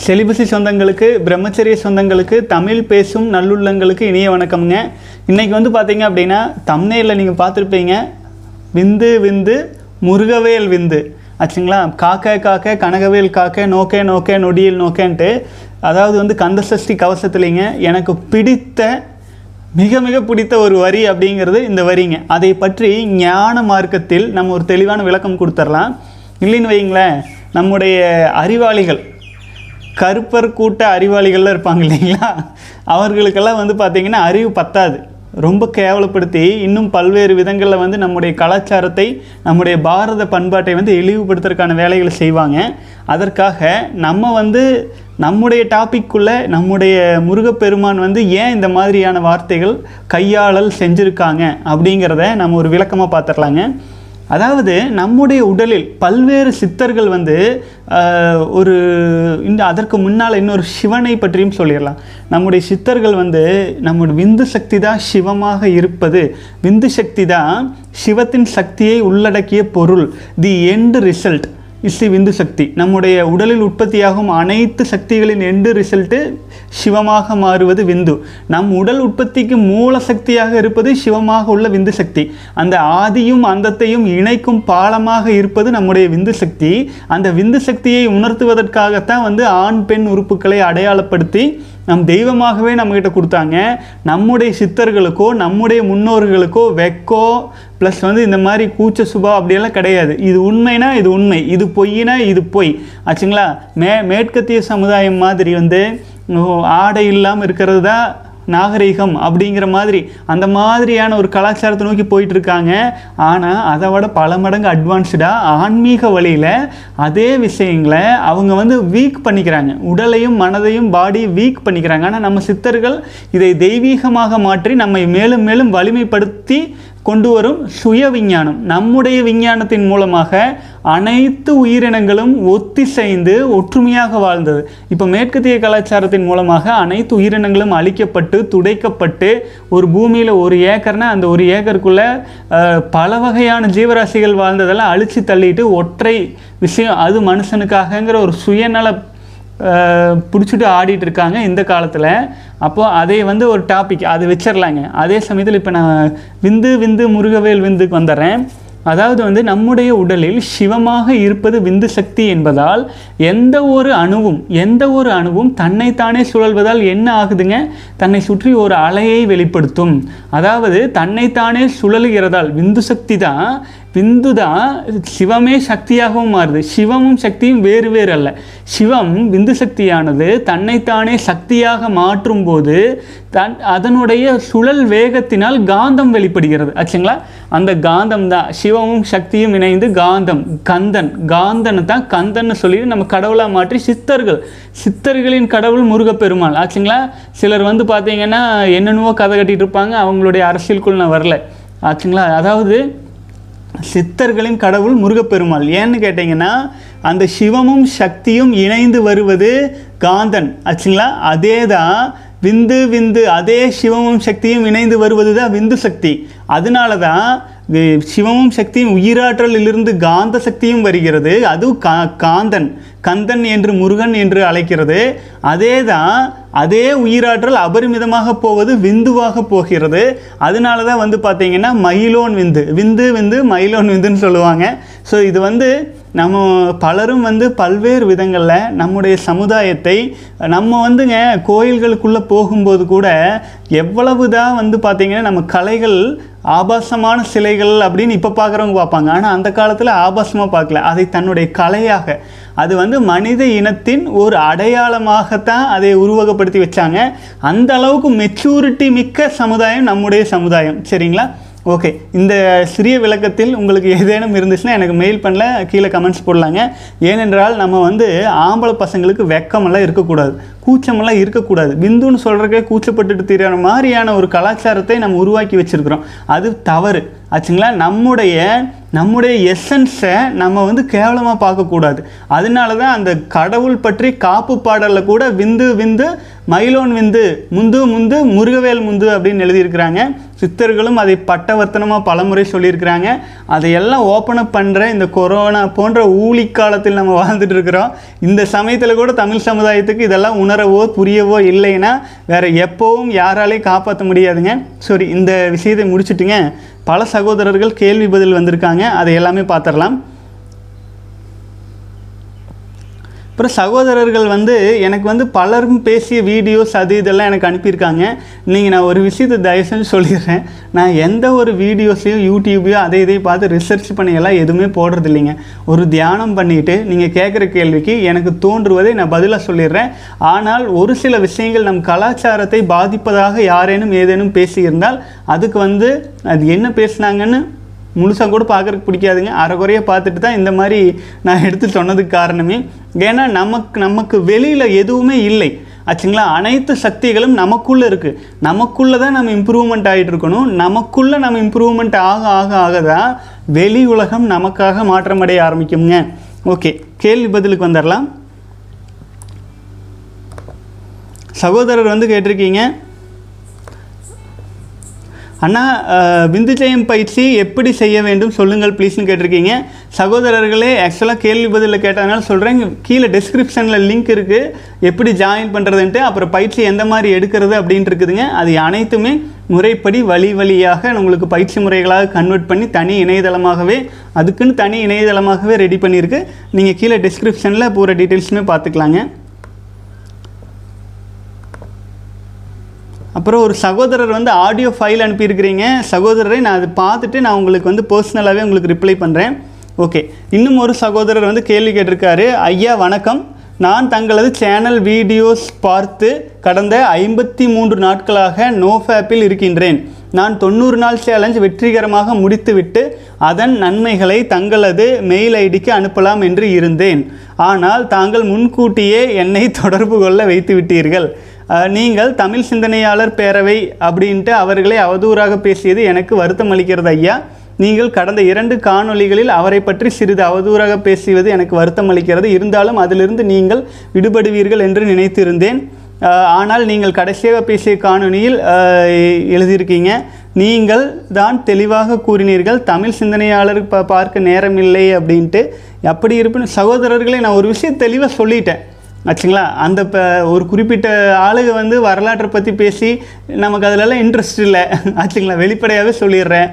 செலிபசி சொந்தங்களுக்கு பிரம்மச்சரிய சொந்தங்களுக்கு தமிழ் பேசும் நல்லுள்ளங்களுக்கு இனிய வணக்கம்ங்க. இன்றைக்கி வந்து பார்த்தீங்க அப்படின்னா தம்னேலில் நீங்கள் பார்த்துருப்பீங்க. விந்து விந்து முருகவேல் விந்து. ஆச்சுங்களா? காக்க காக்க கனகவேல் காக்க நோக்கே நோக்கே நொடியில் நோக்கேன்ட்டு. அதாவது வந்து கந்தசஷ்டி கவசத்துலேங்க. எனக்கு பிடித்த மிக மிக பிடித்த ஒரு வரி அப்படிங்கிறது இந்த வரிங்க. அதை பற்றி ஞான மார்க்கத்தில் நம்ம ஒரு தெளிவான விளக்கம் கொடுத்துர்லாம். இல்லைன்னு வைங்களேன் நம்முடைய அறிவாளிகள் கருப்பர் கூட்ட அறிவாளிகள்லாம் இருப்பாங்க இல்லைங்களா? அவர்களுக்கெல்லாம் வந்து பார்த்திங்கன்னா அறிவு பத்தாது. ரொம்ப கேவலப்படுத்தி இன்னும் பல்வேறு விதங்களில் வந்து நம்முடைய கலாச்சாரத்தை நம்முடைய பாரத பண்பாட்டை வந்து இழிவுபடுத்துறதுக்கான வேலைகளை செய்வாங்க. அதற்காக நம்ம வந்து நம்முடைய டாப்பிக்குள்ளே நம்முடைய முருகப்பெருமான் வந்து ஏன் இந்த மாதிரியான வார்த்தைகள் கையாளல் செஞ்சுருக்காங்க அப்படிங்கிறத நம்ம ஒரு விளக்கமாக பார்த்துடலாங்க. அதாவது நம்முடைய உடலில் பல்வேறு சித்தர்கள் வந்து ஒரு இந்த அதற்கு முன்னால் இன்னொரு சிவனை பற்றியும் சொல்லிடலாம். நம்முடைய சித்தர்கள் வந்து நம்முடைய விந்து சக்தி தான் சிவமாக இருப்பது. விந்து சக்தி தான் சிவத்தின் சக்தியை உள்ளடக்கிய பொருள். தி எண்டு ரிசல்ட் இஸ் விந்து சக்தி. நம்முடைய உடலில் உற்பத்தியாகும் அனைத்து சக்திகளின் எண்டு ரிசல்ட்டு சிவமாக மாறுவது விந்து. நம் உடல் உற்பத்திக்கு மூல சக்தியாக இருப்பது சிவமாக உள்ள விந்து சக்தி. அந்த ஆதியும் அந்தத்தையும் இணைக்கும் பாலமாக இருப்பது நம்முடைய விந்து சக்தி. அந்த விந்து சக்தியை உணர்த்துவதற்காகத்தான் வந்து ஆண் பெண் உறுப்புகளை அடையாளப்படுத்தி நம் தெய்வமாகவே நம்மக்கிட்ட கொடுத்தாங்க. நம்முடைய சித்தர்களுக்கோ நம்முடைய முன்னோர்களுக்கோ வெக்கோ ப்ளஸ் வந்து இந்த மாதிரி கூச்ச சுபா அப்படியெல்லாம் கிடையாது. இது உண்மைனா இது உண்மை. இது பொய்னா இது பொய். ஆச்சுங்களா? மே மேற்கத்திய சமுதாயம் மாதிரி வந்து ஆடை இல்லாமல் இருக்கிறது தான் நாகரீகம் அப்படிங்கிற மாதிரி அந்த மாதிரியான ஒரு கலாச்சாரத்தை நோக்கி போயிட்டுருக்காங்க. ஆனால் அதை விட பல மடங்கு அட்வான்ஸ்டாக ஆன்மீக வழியில் அதே விஷயங்களை அவங்க வந்து வீக் பண்ணிக்கிறாங்க. உடலையும் மனதையும் பாடி வீக் பண்ணிக்கிறாங்க. ஆனால் நம்ம சித்தர்கள் இதை தெய்வீகமாக மாற்றி நம்மை மேலும் மேலும் வலிமைப்படுத்தி கொண்டு வரும் சுய விஞ்ஞானம் நம்முடைய விஞ்ஞானத்தின் மூலமாக அனைத்து உயிரினங்களும் ஒத்திசைந்து ஒற்றுமையாக வாழ்ந்தது. இப்போ மேற்கத்திய கலாச்சாரத்தின் மூலமாக அனைத்து உயிரினங்களும் அழிக்கப்பட்டு துடைக்கப்பட்டு ஒரு பூமியில் ஒரு ஏக்கர்னா அந்த ஒரு ஏக்கருக்குள்ளே பல வகையான ஜீவராசிகள் வாழ்ந்ததெல்லாம் அழித்து தள்ளிட்டு ஒற்றை விஷயம் அது மனுஷனுக்காகங்கிற ஒரு சுயநல பிடிச்சிட்டு ஆடிட்டு இருக்காங்க இந்த காலத்தில். அப்போது அதை வந்து ஒரு டாபிக் அது வச்சிடலாங்க அதே சமயத்தில் இப்போ நான் விந்து விந்து முருகவேல் விந்துக்கு வந்துடுறேன் அதாவது வந்து நம்முடைய உடலில் சிவமாக இருப்பது விந்து சக்தி என்பதால் எந்த ஒரு அணுவும் எந்த ஒரு அணுவும் தன்னைத்தானே சுழல்வதால் என்ன ஆகுதுங்க? தன்னை சுற்றி ஒரு அலையை வெளிப்படுத்தும். அதாவது தன்னைத்தானே சுழலுகிறதால் விந்து சக்தி தான் விந்து தான் சிவமே சக்தியாகவும் மாறுது. சிவமும் சக்தியும் வேறு வேறு அல்ல சிவம் விந்து சக்தியானது தன்னைத்தானே சக்தியாக மாற்றும் போது தன் அதனுடைய சுழல் வேகத்தினால் காந்தம் வெளிப்படுகிறது. ஆச்சுங்களா? அந்த காந்தம் தான். சிவமும் சக்தியும் இணைந்து காந்தம் கந்தன். காந்தனை தான் கந்தன்னு சொல்லி நம்ம கடவுளாக மாற்றி சித்தர்கள். சித்தர்களின் கடவுள் முருகப்பெருமாள். ஆச்சுங்களா? சிலர் வந்து பார்த்தீங்கன்னா என்னென்னவோ கதை கட்டிட்டு இருப்பாங்க. அவங்களுடைய அரசியலுக்குள் நான் வரல. ஆச்சுங்களா? அதாவது சித்தர்களின் கடவுள் முருகப்பெருமாள். ஏன்னு கேட்டிங்கன்னா அந்த சிவமும் சக்தியும் இணைந்து வருவது காந்தன். ஆச்சுங்களா? அதே தான் விந்து விந்து அதே சிவமும் சக்தியும் இணைந்து வருவது தான் விந்து சக்தி. அதனால தான் சிவமும் சக்தியும் உயிராற்றலிலிருந்து காந்த சக்தியும் வருகிறது. அதுவும் கா காந்தன். கந்தன் என்று முருகன் என்று அழைக்கிறது. அதே தான் அதே உயிராற்றல் அபரிமிதமாக போவது விந்துவாக போகிறது. அதனால தான் வந்து பார்த்தீங்கன்னா மயிலோன் விந்து. விந்து விந்து மயிலோன் விந்துன்னு சொல்லுவாங்க. ஸோ இது வந்து நம்ம பலரும் வந்து பல்வேறு விதங்களில் நம்முடைய சமுதாயத்தை நம்ம வந்துங்க கோயில்களுக்குள்ளே போகும்போது கூட எவ்வளவு தான் வந்து பார்த்திங்கன்னா நம்ம கலைகள் ஆபாசமான சிலைகள் அப்படின்னு இப்போ பார்க்குறவங்க பார்ப்பாங்க. ஆனால் அந்த காலத்தில் ஆபாசமாக பார்க்கல. அதை தன்னுடைய கலையாக அது வந்து மனித இனத்தின் ஒரு அடையாளமாகத்தான் அதை உருவகப்படுத்தி வச்சாங்க. அந்த அளவுக்கு மெச்சூரிட்டி மிக்க சமுதாயம் நம்முடைய சமுதாயம். சரிங்களா? ஓகே இந்த சிறிய விளக்கத்தில் உங்களுக்கு ஏதேனும் இருந்துச்சுன்னா எனக்கு மெயில் பண்ணல கீழே கமெண்ட்ஸ் போடலாங்க. ஏனென்றால் நம்ம வந்து ஆம்பளை பசங்களுக்கு வெக்கமெல்லாம் இருக்கக்கூடாது. கூச்சமெல்லாம் இருக்கக்கூடாது. பிந்துன்னு சொல்கிறக்கே கூச்சப்பட்டுட்டு தெரியாத மாதிரியான ஒரு கலாச்சாரத்தை நம்ம உருவாக்கி வச்சுருக்கிறோம். அது தவறு. ஆச்சுங்களா? நம்முடைய நம்முடைய எசன்ஸை நம்ம வந்து கேவலமாக பார்க்கக்கூடாது. அதனால தான் அந்த கடவுள் பற்றி காப்பு பாடலில் கூட விந்து விந்து மயிலோன் விந்து முந்து முந்து முருகவேல் முந்து அப்படின்னு எழுதியிருக்கிறாங்க. சித்தர்களும் அதை பட்டவர்த்தனமாக பலமுறை சொல்லியிருக்கிறாங்க. அதையெல்லாம் ஓப்பன் அப் பண்ணுற இந்த கொரோனா போன்ற ஊழி காலத்தில் நம்ம வாழ்ந்துட்டு இருக்கிறோம். இந்த சமயத்தில் கூட தமிழ் சமுதாயத்துக்கு இதெல்லாம் உணரவோ புரியவோ இல்லைன்னா வேறு எப்போவும் யாராலையும் காப்பாற்ற முடியாதுங்க. சரி இந்த விஷயத்தை முடிச்சுட்டுங்க. பல சகோதரர்கள் கேள்வி பதில் வந்திருக்காங்க. அதை எல்லாமே பார்த்துடலாம். அப்புறம் சகோதரர்கள் வந்து எனக்கு வந்து பலரும் பேசிய வீடியோஸ் அது இதெல்லாம் எனக்கு அனுப்பியிருக்காங்க. நீங்கள் நான் ஒரு விஷயத்தை தயவு செஞ்சு சொல்லிடுறேன். நான் எந்த ஒரு வீடியோஸையும் யூடியூபையோ அதை இதையும் பார்த்து ரிசர்ச் பண்ணியெல்லாம் எதுவுமே போடுறது இல்லைங்க ஒரு தியானம் பண்ணிவிட்டு நீங்கள் கேட்குற கேள்விக்கு எனக்கு தோன்றுவதை நான் பதிலாக சொல்லிடுறேன். ஆனால் ஒரு சில விஷயங்கள் நம் கலாச்சாரத்தை பாதிப்பதாக யாரேனும் ஏதேனும் பேசியிருந்தால் அதுக்கு வந்து அது என்ன பேசுனாங்கன்னு முழுசாக கூட பார்க்குறக்கு பிடிக்காதுங்க. அரைக்குறையாக பார்த்துட்டு தான் இந்த மாதிரி நான் எடுத்து சொன்னதுக்கு காரணமே ஏன்னா நமக்கு நமக்கு வெளியில் எதுவுமே இல்லை. ஆச்சுங்களா? அனைத்து சக்திகளும் நமக்குள்ளே இருக்குது நமக்குள்ளே தான் நம்ம இம்ப்ரூவ்மெண்ட் ஆகிட்டு இருக்கணும். நமக்குள்ளே நம்ம இம்ப்ரூவ்மெண்ட் ஆக ஆக ஆக தான் வெளி உலகம் நமக்காக மாற்றமடைய ஆரம்பிக்குங்க ஓகே கேள்வி பதிலுக்கு வந்துடலாம் சகோதரர் வந்து கேட்டிருக்கீங்க அண்ணா அஹ், பயிற்சி எப்படி செய்ய வேண்டும்? சொல்லுங்கள் ப்ளீஸ்னு கேட்டிருக்கீங்க. சகோதரர்களே ஆக்சுவலாக கேள்வி பதிலில் கேட்டதுனால சொல்கிறேன் கீழே டிஸ்கிரிப்ஷனில் லிங்க் இருக்குது எப்படி ஜாயின் பண்ணுறதுன்ட்டு அப்புறம் பயிற்சி எந்த மாதிரி எடுக்கிறது அப்படின்ட்டு இருக்குதுங்க. அது அனைத்துமே முறைப்படி வழி வழியாக உங்களுக்கு பயிற்சி முறைகளாக கன்வெர்ட் பண்ணி தனி இணையதளமாகவே அதுக்குன்னு தனி இணையதளமாகவே ரெடி பண்ணியிருக்கு. நீங்கள் கீழே டிஸ்கிரிப்ஷனில் பூரா டீட்டெயில்ஸுமே பார்த்துக்கலாங்க. அப்புறம் ஒரு சகோதரர் வந்து ஆடியோ ஃபைல் அனுப்பியிருக்கிறீங்க. சகோதரரை நான் அதை பார்த்துட்டு நான் உங்களுக்கு வந்து பர்சனலாகவே உங்களுக்கு ரிப்ளை பண்ணுறேன் ஓகே இன்னும் ஒரு சகோதரர் வந்து கேள்வி கேட்டிருக்காரு. ஐயா வணக்கம். நான் தங்களது சேனல் வீடியோஸ் பார்த்து கடந்த ஐம்பத்தி மூன்று நாட்களாக நோஃபேப்பில் இருக்கின்றேன். நான் தொண்ணூறு நாள் சேலஞ்ச் வெற்றிகரமாக முடித்துவிட்டு அதன் நன்மைகளை தங்களது மெயில் ஐடிக்கு அனுப்பலாம் என்று இருந்தேன். ஆனால் தாங்கள் முன்கூட்டியே என்னை தொடர்பு கொள்ள வைத்து விட்டீர்கள் நீங்கள் தமிழ் சிந்தனையாளர் பேரவை அப்படின்ட்டு அவர்களை அவதூறாக பேசியது எனக்கு வருத்தம் அளிக்கிறது ஐயா. நீங்கள் கடந்த இரண்டு காணொளிகளில் அவரை பற்றி சிறிது அவதூறாக பேசுவது எனக்கு வருத்தம் அளிக்கிறது. இருந்தாலும் அதிலிருந்து நீங்கள் விடுபடுவீர்கள் என்று நினைத்திருந்தேன். ஆனால் நீங்கள் கடைசியாக பேசிய காணொலியில் எழுதியிருக்கீங்க நீங்கள் தான் தெளிவாக கூறினீர்கள் தமிழ் சிந்தனையாளர் ப பார்க்க நேரமில்லை அப்படின்ட்டு. அப்படி இருப்பினும் சகோதரர்களை நான் ஒரு விஷயம் தெளிவாக சொல்லிட்டேன். ஆச்சுங்களா? அந்த இப்போ ஒரு குறிப்பிட்ட ஆளுக வந்து வரலாற்றை பற்றி பேசி நமக்கு அதிலெல்லாம் இன்ட்ரெஸ்ட் இல்லை. ஆச்சுங்களா? வெளிப்படையாகவே சொல்லிடுறேன்.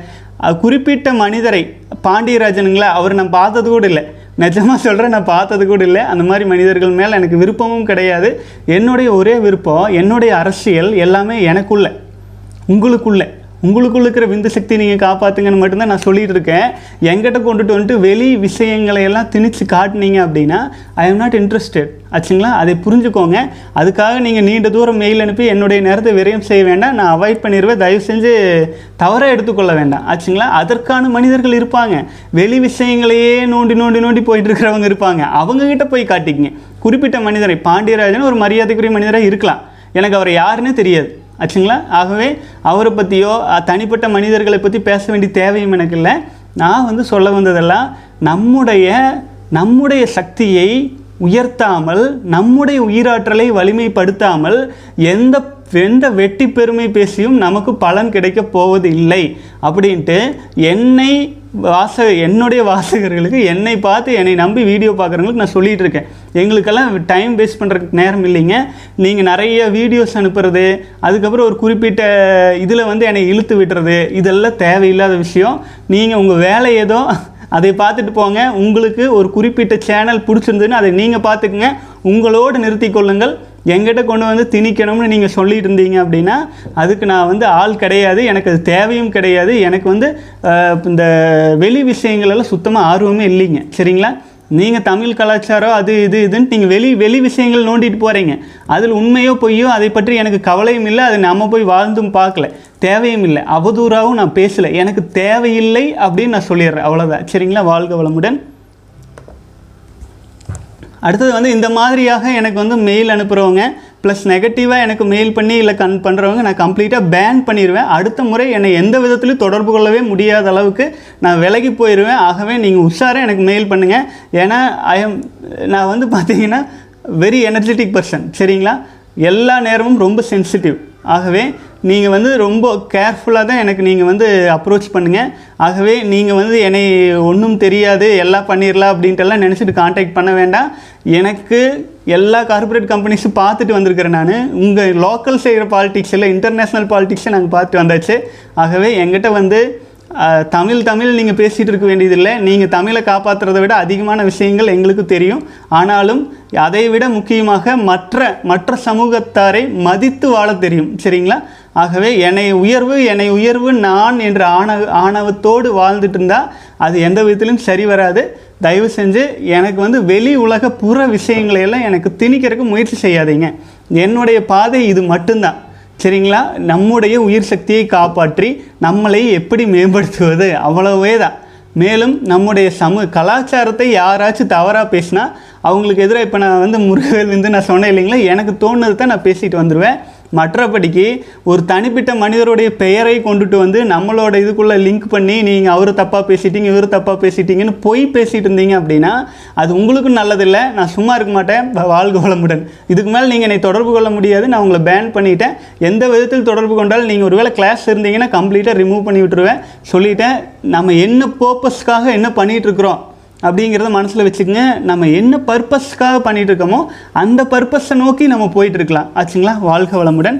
குறிப்பிட்ட மனிதரை பாண்டியராஜனுங்களா அவர் நான் பார்த்தது கூட இல்லை. நிஜமாக சொல்கிறேன் நான் பார்த்தது கூட இல்லை. அந்த மாதிரி மனிதர்கள் மேலே எனக்கு விருப்பமும் கிடையாது. என்னுடைய ஒரே விருப்பம் என்னுடைய அரசியல் எல்லாமே எனக்குள்ள உங்களுக்குள்ள. உங்களுக்குள்ள இருக்கிற விந்து சக்தி நீங்கள் காப்பாற்றுங்கன்னு மட்டும்தான் நான் சொல்லிட்டு இருக்கேன். என்கிட்ட கொண்டுட்டு வந்துட்டு வெளி விஷயங்களை எல்லாம் திணிச்சு காட்டினீங்க அப்படின்னா ஐ எம் நாட் இன்ட்ரெஸ்டட் ஆச்சுங்களா? அதை புரிஞ்சுக்கோங்க. அதுக்காக நீங்கள் நீண்ட தூரம் மெயில் அனுப்பி என்னுடைய நேரத்தை விரயம் செய்ய வேண்டாம். நான் அவாய்ட் பண்ணிடுவேன் தயவு செஞ்சு தவறாக எடுத்துக்கொள்ள வேண்டாம். ஆச்சுங்களா? அதற்கான மனிதர்கள் இருப்பாங்க. வெளி விஷயங்களையே நோண்டி நோண்டி நோண்டி போயிட்டு இருக்கிறவங்க இருப்பாங்க. அவங்ககிட்ட போய் காட்டிக்கிங்க. குறிப்பிட்ட மனிதரை பாண்டியராஜன் ஒரு மரியாதைக்குரிய மனிதராக இருக்கலாம். எனக்கு அவர் யாருன்னு தெரியாது. ஆச்சுங்களா? ஆகவே அவரை பற்றியோ தனிப்பட்ட மனிதர்களை பற்றி பேச வேண்டிய தேவையும் எனக்கு இல்லை. நான் வந்து சொல்ல வந்ததெல்லாம் நம்முடைய நம்முடைய சக்தியை உயர்த்தாமல் நம்முடைய உயிராற்றலை வலிமைப்படுத்தாமல் எந்த எந்த வெட்டி பெருமை பேசியும் நமக்கு பலன் கிடைக்கப் போவது இல்லை அப்படின்ட்டு என்னை வாச என்னுடைய வாசகர்களுக்கு என்னை பார்த்து என்னை நம்பி வீடியோ பார்க்குறவங்களுக்கு நான் சொல்லிகிட்டு இருக்கேன் எங்களுக்கெல்லாம் டைம் வேஸ்ட் பண்ணுறதுக்கு நேரம் இல்லைங்க. நீங்கள் நிறைய வீடியோஸ் அனுப்புறது அதுக்கப்புறம் ஒரு குறிப்பிட்ட இதில் வந்து என்னை இழுத்து விடுறது இதெல்லாம் தேவையில்லாத விஷயம். நீங்கள் உங்கள் வேலை ஏதோ அதை பார்த்துட்டு போங்க. உங்களுக்கு ஒரு குறிப்பிட்ட சேனல் பிடிச்சிருந்ததுன்னு அதை நீங்கள் பார்த்துக்குங்க. உங்களோடு நிறுத்திக் கொள்ளுங்கள். எங்கிட்ட கொண்டு வந்து திணிக்கணும்னு நீங்கள் சொல்லிட்டு இருந்தீங்க அப்படின்னா அதுக்கு நான் வந்து ஆள் கிடையாது எனக்கு அது தேவையும் கிடையாது எனக்கு வந்து இந்த வெளி விஷயங்களெல்லாம் சுத்தமாக ஆர்வமே இல்லைங்க. சரிங்களா? நீங்கள் தமிழ் கலாச்சாரம் அது இது இதுன்னு நீங்கள் வெளி வெளி விஷயங்கள் நோண்டிட்டு போகிறீங்க அதில் உண்மையோ பொய்யோ அதை பற்றி எனக்கு கவலையும் இல்லை அதை நம்ம போய் வாழ்ந்தும் பார்க்கல. தேவையும் இல்லை. அவதூறாகவும் நான் பேசலை. எனக்கு தேவையில்லை அப்படின்னு நான் சொல்லிடுறேன். அவ்வளோதான் சரிங்களா? வாழ்க வளமுடன். அடுத்தது வந்து இந்த மாதிரியாக எனக்கு வந்து மெயில் அனுப்புகிறவங்க ப்ளஸ் நெகட்டிவாக எனக்கு மெயில் பண்ணி இல்லை கன் பண்ணுறவங்க நான் கம்ப்ளீட்டாக பேன் பண்ணிடுவேன் அடுத்த முறை என்னை எந்த விதத்துலையும் தொடர்பு கொள்ளவே முடியாத அளவுக்கு நான் விலகி போயிடுவேன் ஆகவே நீங்கள் உஷாராக எனக்கு மெயில் பண்ணுங்கள் ஏன்னா ஐ எம் நான் வந்து பார்த்தீங்கன்னா வெரி எனர்ஜெட்டிக் பர்சன் சரிங்களா? எல்லா நேரமும் ரொம்ப சென்சிட்டிவ் ஆகவே நீங்கள் வந்து ரொம்ப கேர்ஃபுல்லாக தான் எனக்கு நீங்கள் வந்து அப்ரோச் பண்ணுங்கள் ஆகவே நீங்கள் வந்து என்னை ஒன்றும் தெரியாது எல்லாம் பண்ணிடலாம் அப்படின்ட்டுலாம் நினச்சிட்டு காண்டாக்ட் பண்ண வேண்டாம். எனக்கு எல்லா கார்ப்பரேட் கம்பெனிஸும் பார்த்துட்டு வந்திருக்கிறேன் நான். உங்கள் லோக்கல் செய்கிற பாலிடிக்ஸ் இல்லை இன்டர்நேஷ்னல் பாலிடிக்ஸை நாங்கள் பார்த்துட்டு வந்தாச்சு. ஆகவே எங்கிட்ட வந்து தமிழ் தமிழ் நீங்கள் பேசிகிட்டு இருக்க வேண்டியதில்லை. நீங்கள் தமிழை காப்பாற்றுறதை விட அதிகமான விஷயங்கள் எங்களுக்கு தெரியும். ஆனாலும் அதை விட முக்கியமாக மற்ற மற்ற சமூகத்தாரை மதித்து வாழ தெரியும். சரிங்களா? ஆகவே என்னை உயர்வு என்னை உயர்வு நான் என்ற ஆணவ ஆணவத்தோடு வாழ்ந்துட்டு இருந்தால் அது எந்த விதத்திலும் சரி வராது. தயவு செஞ்சு எனக்கு வந்து வெளி உலக புற விஷயங்களை எல்லாம் எனக்கு திணிக்கிறதுக்கு முயற்சி செய்யாதீங்க. என்னுடைய பாதை இது மட்டும்தான். சரிங்களா? நம்முடைய உயிர் சக்தியை காப்பாற்றி நம்மளை எப்படி மேம்படுத்துவது? அவ்வளவே தான். மேலும் நம்முடைய சமூக கலாச்சாரத்தை யாராச்சும் தவறாக பேசினா அவங்களுக்கு எதிராக இப்போ நான் வந்து முருகவேல் வந்து நான் சொன்னேன் இல்லைங்களா? எனக்கு தோணுது தான் நான் பேசிட்டு வந்துடுவேன் மற்றபடிக்கு ஒரு தனிப்பட்ட மனிதருடைய பெயரை கொண்டுட்டு வந்து நம்மளோட இதுக்குள்ளே லிங்க் பண்ணி நீங்கள் அவர் தப்பாக பேசிட்டீங்க இவர் தப்பாக பேசிட்டீங்கன்னு பொய் பேசிட்டு இருந்தீங்க அப்படின்னா அது உங்களுக்கும் நல்லதில்லை. நான் சும்மா இருக்க மாட்டேன். வாழ்க வளமுடன். இதுக்கு மேலே நீங்கள் என்னை தொடர்பு கொள்ள முடியாது. நான் உங்களை பேன் பண்ணிட்டேன். எந்த விதத்தில் தொடர்பு கொண்டாலும் நீங்கள் ஒருவேளை கிளாஸ் இருந்தீங்கன்னா கம்ப்ளீட்டாக ரிமூவ் பண்ணி விட்டுருவேன். சொல்லிட்டேன். நம்ம என்ன பர்பஸ்க்காக என்ன பண்ணிகிட்ருக்குறோம் அப்படிங்கிறத மனசில் வச்சுக்கோங்க. நம்ம என்ன பர்பஸ்க்காக பண்ணிகிட்டு இருக்கோமோ அந்த பர்பஸை நோக்கி நம்ம போயிட்டுருக்கலாம். ஆச்சுங்களா? வாழ்க வளமுடன்.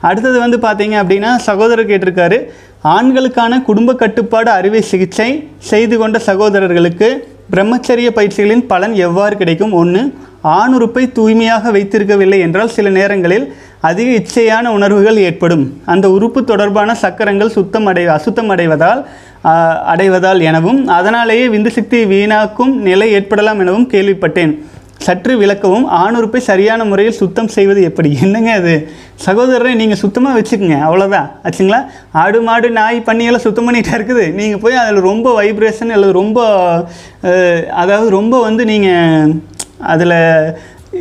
அடுத்தது வந்து பார்த்தீங்க அப்படின்னா சகோதரர் கேட்டிருக்காரு ஆண்களுக்கான குடும்ப கட்டுப்பாடு அறுவை சிகிச்சை செய்து கொண்ட சகோதரர்களுக்கு பிரம்மச்சரிய பயிற்சிகளின் பலன் எவ்வாறு கிடைக்கும்? ஒன்று ஆணுறுப்பை தூய்மையாக வைத்திருக்கவில்லை என்றால் சில நேரங்களில் அதிக இச்சையான உணர்வுகள் ஏற்படும். அந்த உறுப்பு தொடர்பான சக்கரங்கள் சுத்தம் அடை அசுத்தம் அடைவதால் அடைவதால் எனவும் அதனாலேயே விந்துசக்தி வீணாக்கும் நிலை ஏற்படலாம் எனவும் கேள்விப்பட்டேன். சற்று விளக்கவும் ஆணுறுப்பை சரியான முறையில் சுத்தம் செய்வது எப்படி? என்னங்க அது? சகோதரரை நீங்கள் சுத்தமாக வச்சுக்கோங்க அவ்வளோதான் ஆச்சுங்களா? ஆடு மாடு நாய் பண்ணியெல்லாம் சுத்தம் பண்ணிகிட்டே இருக்குது. நீங்கள் போய் அதில் ரொம்ப வைப்ரேஷன் அல்லது ரொம்ப அதாவது ரொம்ப வந்து நீங்கள் அதில்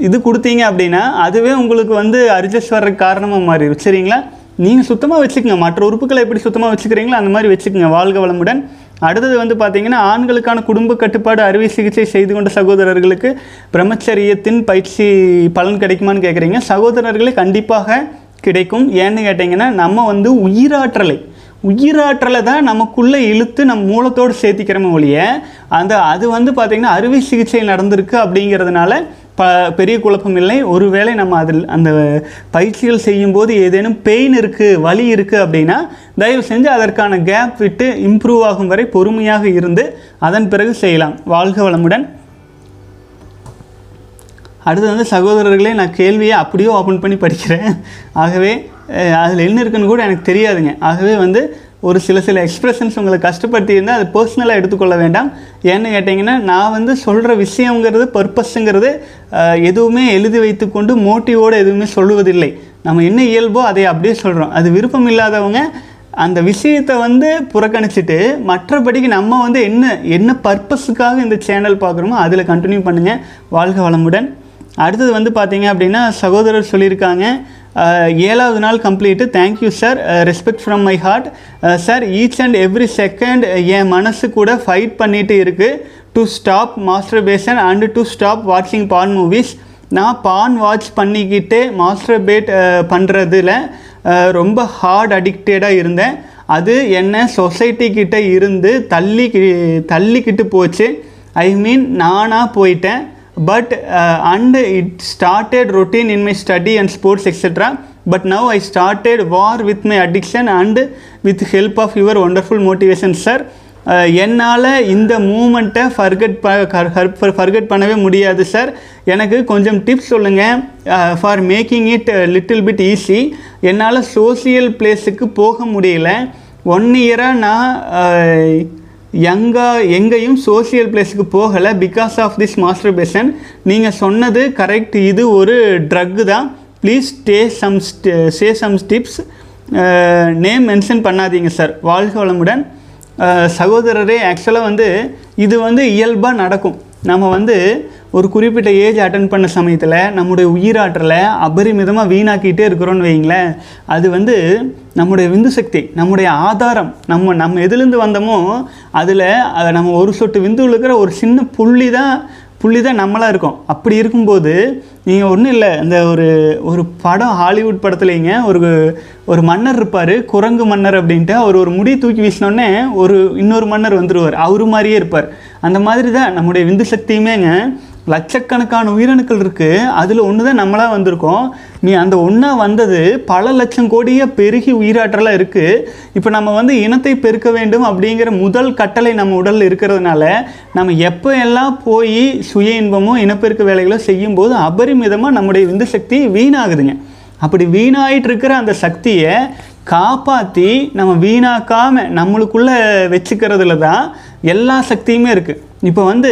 இது கொடுத்தீங்க அப்படின்னா அதுவே உங்களுக்கு வந்து அரிஜஸ் வர்றதுக்கு காரணமாக மாறிடும். சரிங்களா? நீங்கள் சுத்தமாக வச்சுக்கோங்க. மற்ற உறுப்புகளை எப்படி சுத்தமாக வச்சுக்கிறீங்களோ அந்த மாதிரி வச்சுக்கோங்க. வாழ்க வளமுடன். அடுத்தது வந்து பார்த்திங்கன்னா ஆண்களுக்கான குடும்ப கட்டுப்பாடு அறுவை சிகிச்சை செய்து கொண்ட சகோதரர்களுக்கு பிரம்மச்சரியத்தின் பயிற்சி பலன் கிடைக்குமான்னு கேட்குறீங்க சகோதரர்களே கண்டிப்பாக கிடைக்கும். ஏன்னு கேட்டிங்கன்னா நம்ம வந்து உயிராற்றலை உயிராற்றலை தான் நமக்குள்ளே இழுத்து நம் மூலத்தோடு சேர்த்திக்கிறோமே ஒழிய அந்த அது வந்து பார்த்திங்கன்னா அறுவை சிகிச்சை நடந்திருக்கு அப்படிங்கிறதுனால ப பெரிய குழப்பம் இல்லை. ஒருவேளை நம்ம அதில் அந்த பயிற்சிகள் செய்யும்போது ஏதேனும் பெயின் இருக்குது வலி இருக்குது அப்படின்னா தயவு செஞ்சு அதற்கான கேப் விட்டு இம்ப்ரூவ் ஆகும் வரை பொறுமையாக இருந்து அதன் பிறகு செய்யலாம். வாழ்க வளமுடன். அடுத்து வந்து சகோதரர்களே நான் கேள்வியை அப்படியே ஓப்பன் பண்ணி படிக்கிறேன். ஆகவே அதில் என்ன இருக்குன்னு கூட எனக்கு தெரியாதுங்க. ஆகவே வந்து ஒரு சில சில எக்ஸ்ப்ரெஷன்ஸ் உங்களை கஷ்டப்படுத்தி இருந்தால் அது பர்சனலாக எடுத்துக்கொள்ள வேண்டாம். ஏன்னு கேட்டிங்கன்னா நான் வந்து சொல்கிற விஷயங்கிறது பர்பஸுங்கிறது எதுவுமே எழுதி வைத்துக்கொண்டு மோட்டிவோடு எதுவுமே சொல்லுவதில்லை. நம்ம என்ன இயல்போ அதை அப்படியே சொல்கிறோம் அது விருப்பம் இல்லாதவங்க அந்த விஷயத்தை வந்து புறக்கணிச்சிட்டு மற்றபடிக்கு நம்ம வந்து என்ன என்ன பர்பஸுக்காக இந்த சேனல் பார்க்குறோமோ அதில் கண்டினியூ பண்ணுங்கள் வாழ்க வளமுடன். அடுத்தது வந்து பார்த்தீங்க அப்படின்னா சகோதரர் சொல்லியிருக்காங்க ஏழாவது நாள் complete thank you sir respect from my heart sir each and every second என் மனசு கூட ஃபைட் பண்ணிட்டு இருக்குது to stop masturbation and to stop வாட்சிங் பான் மூவிஸ் நான் பான் வாட்ச் பண்ணிக்கிட்டே மாஸ்டர் பேட் பண்ணுறதுல ரொம்ப ஹார்ட் அடிக்டடாக இருந்தேன். அது என்ன சொசைட்டி கிட்டே இருந்து தள்ளி தள்ளிக்கிட்டு போச்சு. ஐ மீன் நானாக போயிட்டேன். But and it started routine in my study and sports etcetera but now I started war with my addiction and with help of your wonderful motivation sir என்னால் இந்த மூமெண்ட்டை ஃபர்கட் ப ஃபர் ஃபர்கட் பண்ணவே முடியாது சார் எனக்கு கொஞ்சம் டிப்ஸ் சொல்லுங்கள் for making it little bit easy என்னால் சோசியல் பிளேஸுக்கு போக முடியல. ஒன் இயராக நான் எங்கே எங்கேயும் சோஷியல் பிளேஸுக்கு போகலை. Because of this masturbation நீங்கள் சொன்னது கரெக்ட் இது ஒரு ட்ரக்கு தான். Please stay some stay some tips name mention பண்ணாதீங்க சார் வாழ்க வளமுடன். சகோதரரே ஆக்சுவலாக வந்து இது வந்து இயல்பாக நடக்கும். நம்ம வந்து ஒரு குறிப்பிட்ட ஏஜ் அட்டன் பண்ண சமயத்தில் நம்முடைய உயிராற்றலை அபரிமிதமாக வீணாக்கிட்டே இருக்கிறோன்னு வைங்களேன் அது வந்து நம்முடைய விந்து சக்தி நம்முடைய ஆதாரம். நம்ம நம்ம எதுலேருந்து வந்தோமோ அதில் அதை நம்ம ஒரு சொட்டு விந்துவில் இருக்கிற ஒரு சின்ன புள்ளி தான் புள்ளி தான் நம்மளாக இருக்கோம். அப்படி இருக்கும்போது நீங்கள் ஒன்றும் இல்லை. இந்த ஒரு ஒரு படம் ஹாலிவுட் படத்துலேங்க ஒரு ஒரு மன்னர் இருப்பார். குரங்கு மன்னர் அப்படின்ட்டு அவர் ஒரு முடி தூக்கி வீசினோடனே ஒரு இன்னொரு மன்னர் வந்துடுவார் அவர் மாதிரியே இருப்பார். அந்த மாதிரி தான் நம்முடைய விந்து சக்தியுமேங்க லட்சக்கணக்கான உயிரணுக்கள் இருக்குது அதில் ஒன்று தான் நம்மளாக வந்திருக்கோம். நீ அந்த ஒன்றா வந்தது பல லட்சம் கோடியாக பெருகி உயிராற்றலாக இருக்குது இப்போ நம்ம வந்து இனத்தை பெருக்க வேண்டும் அப்படிங்கிற முதல் கட்டளை நம்ம உடலில் இருக்கிறதுனால நம்ம எப்போ எல்லாம் போய் சுய இன்பமும் இனப்பெருக்க வேலைகளோ செய்யும்போது அபரிமிதமாக நம்முடைய விந்து சக்தி வீணாகுதுங்க. அப்படி வீணாயிட்டு இருக்கிற அந்த சக்தியை காப்பாற்றி நம்ம வீணாக்காமல் நம்மளுக்குள்ளே வச்சுக்கிறதுல தான் எல்லா சக்தியுமே இருக்குது இப்போ வந்து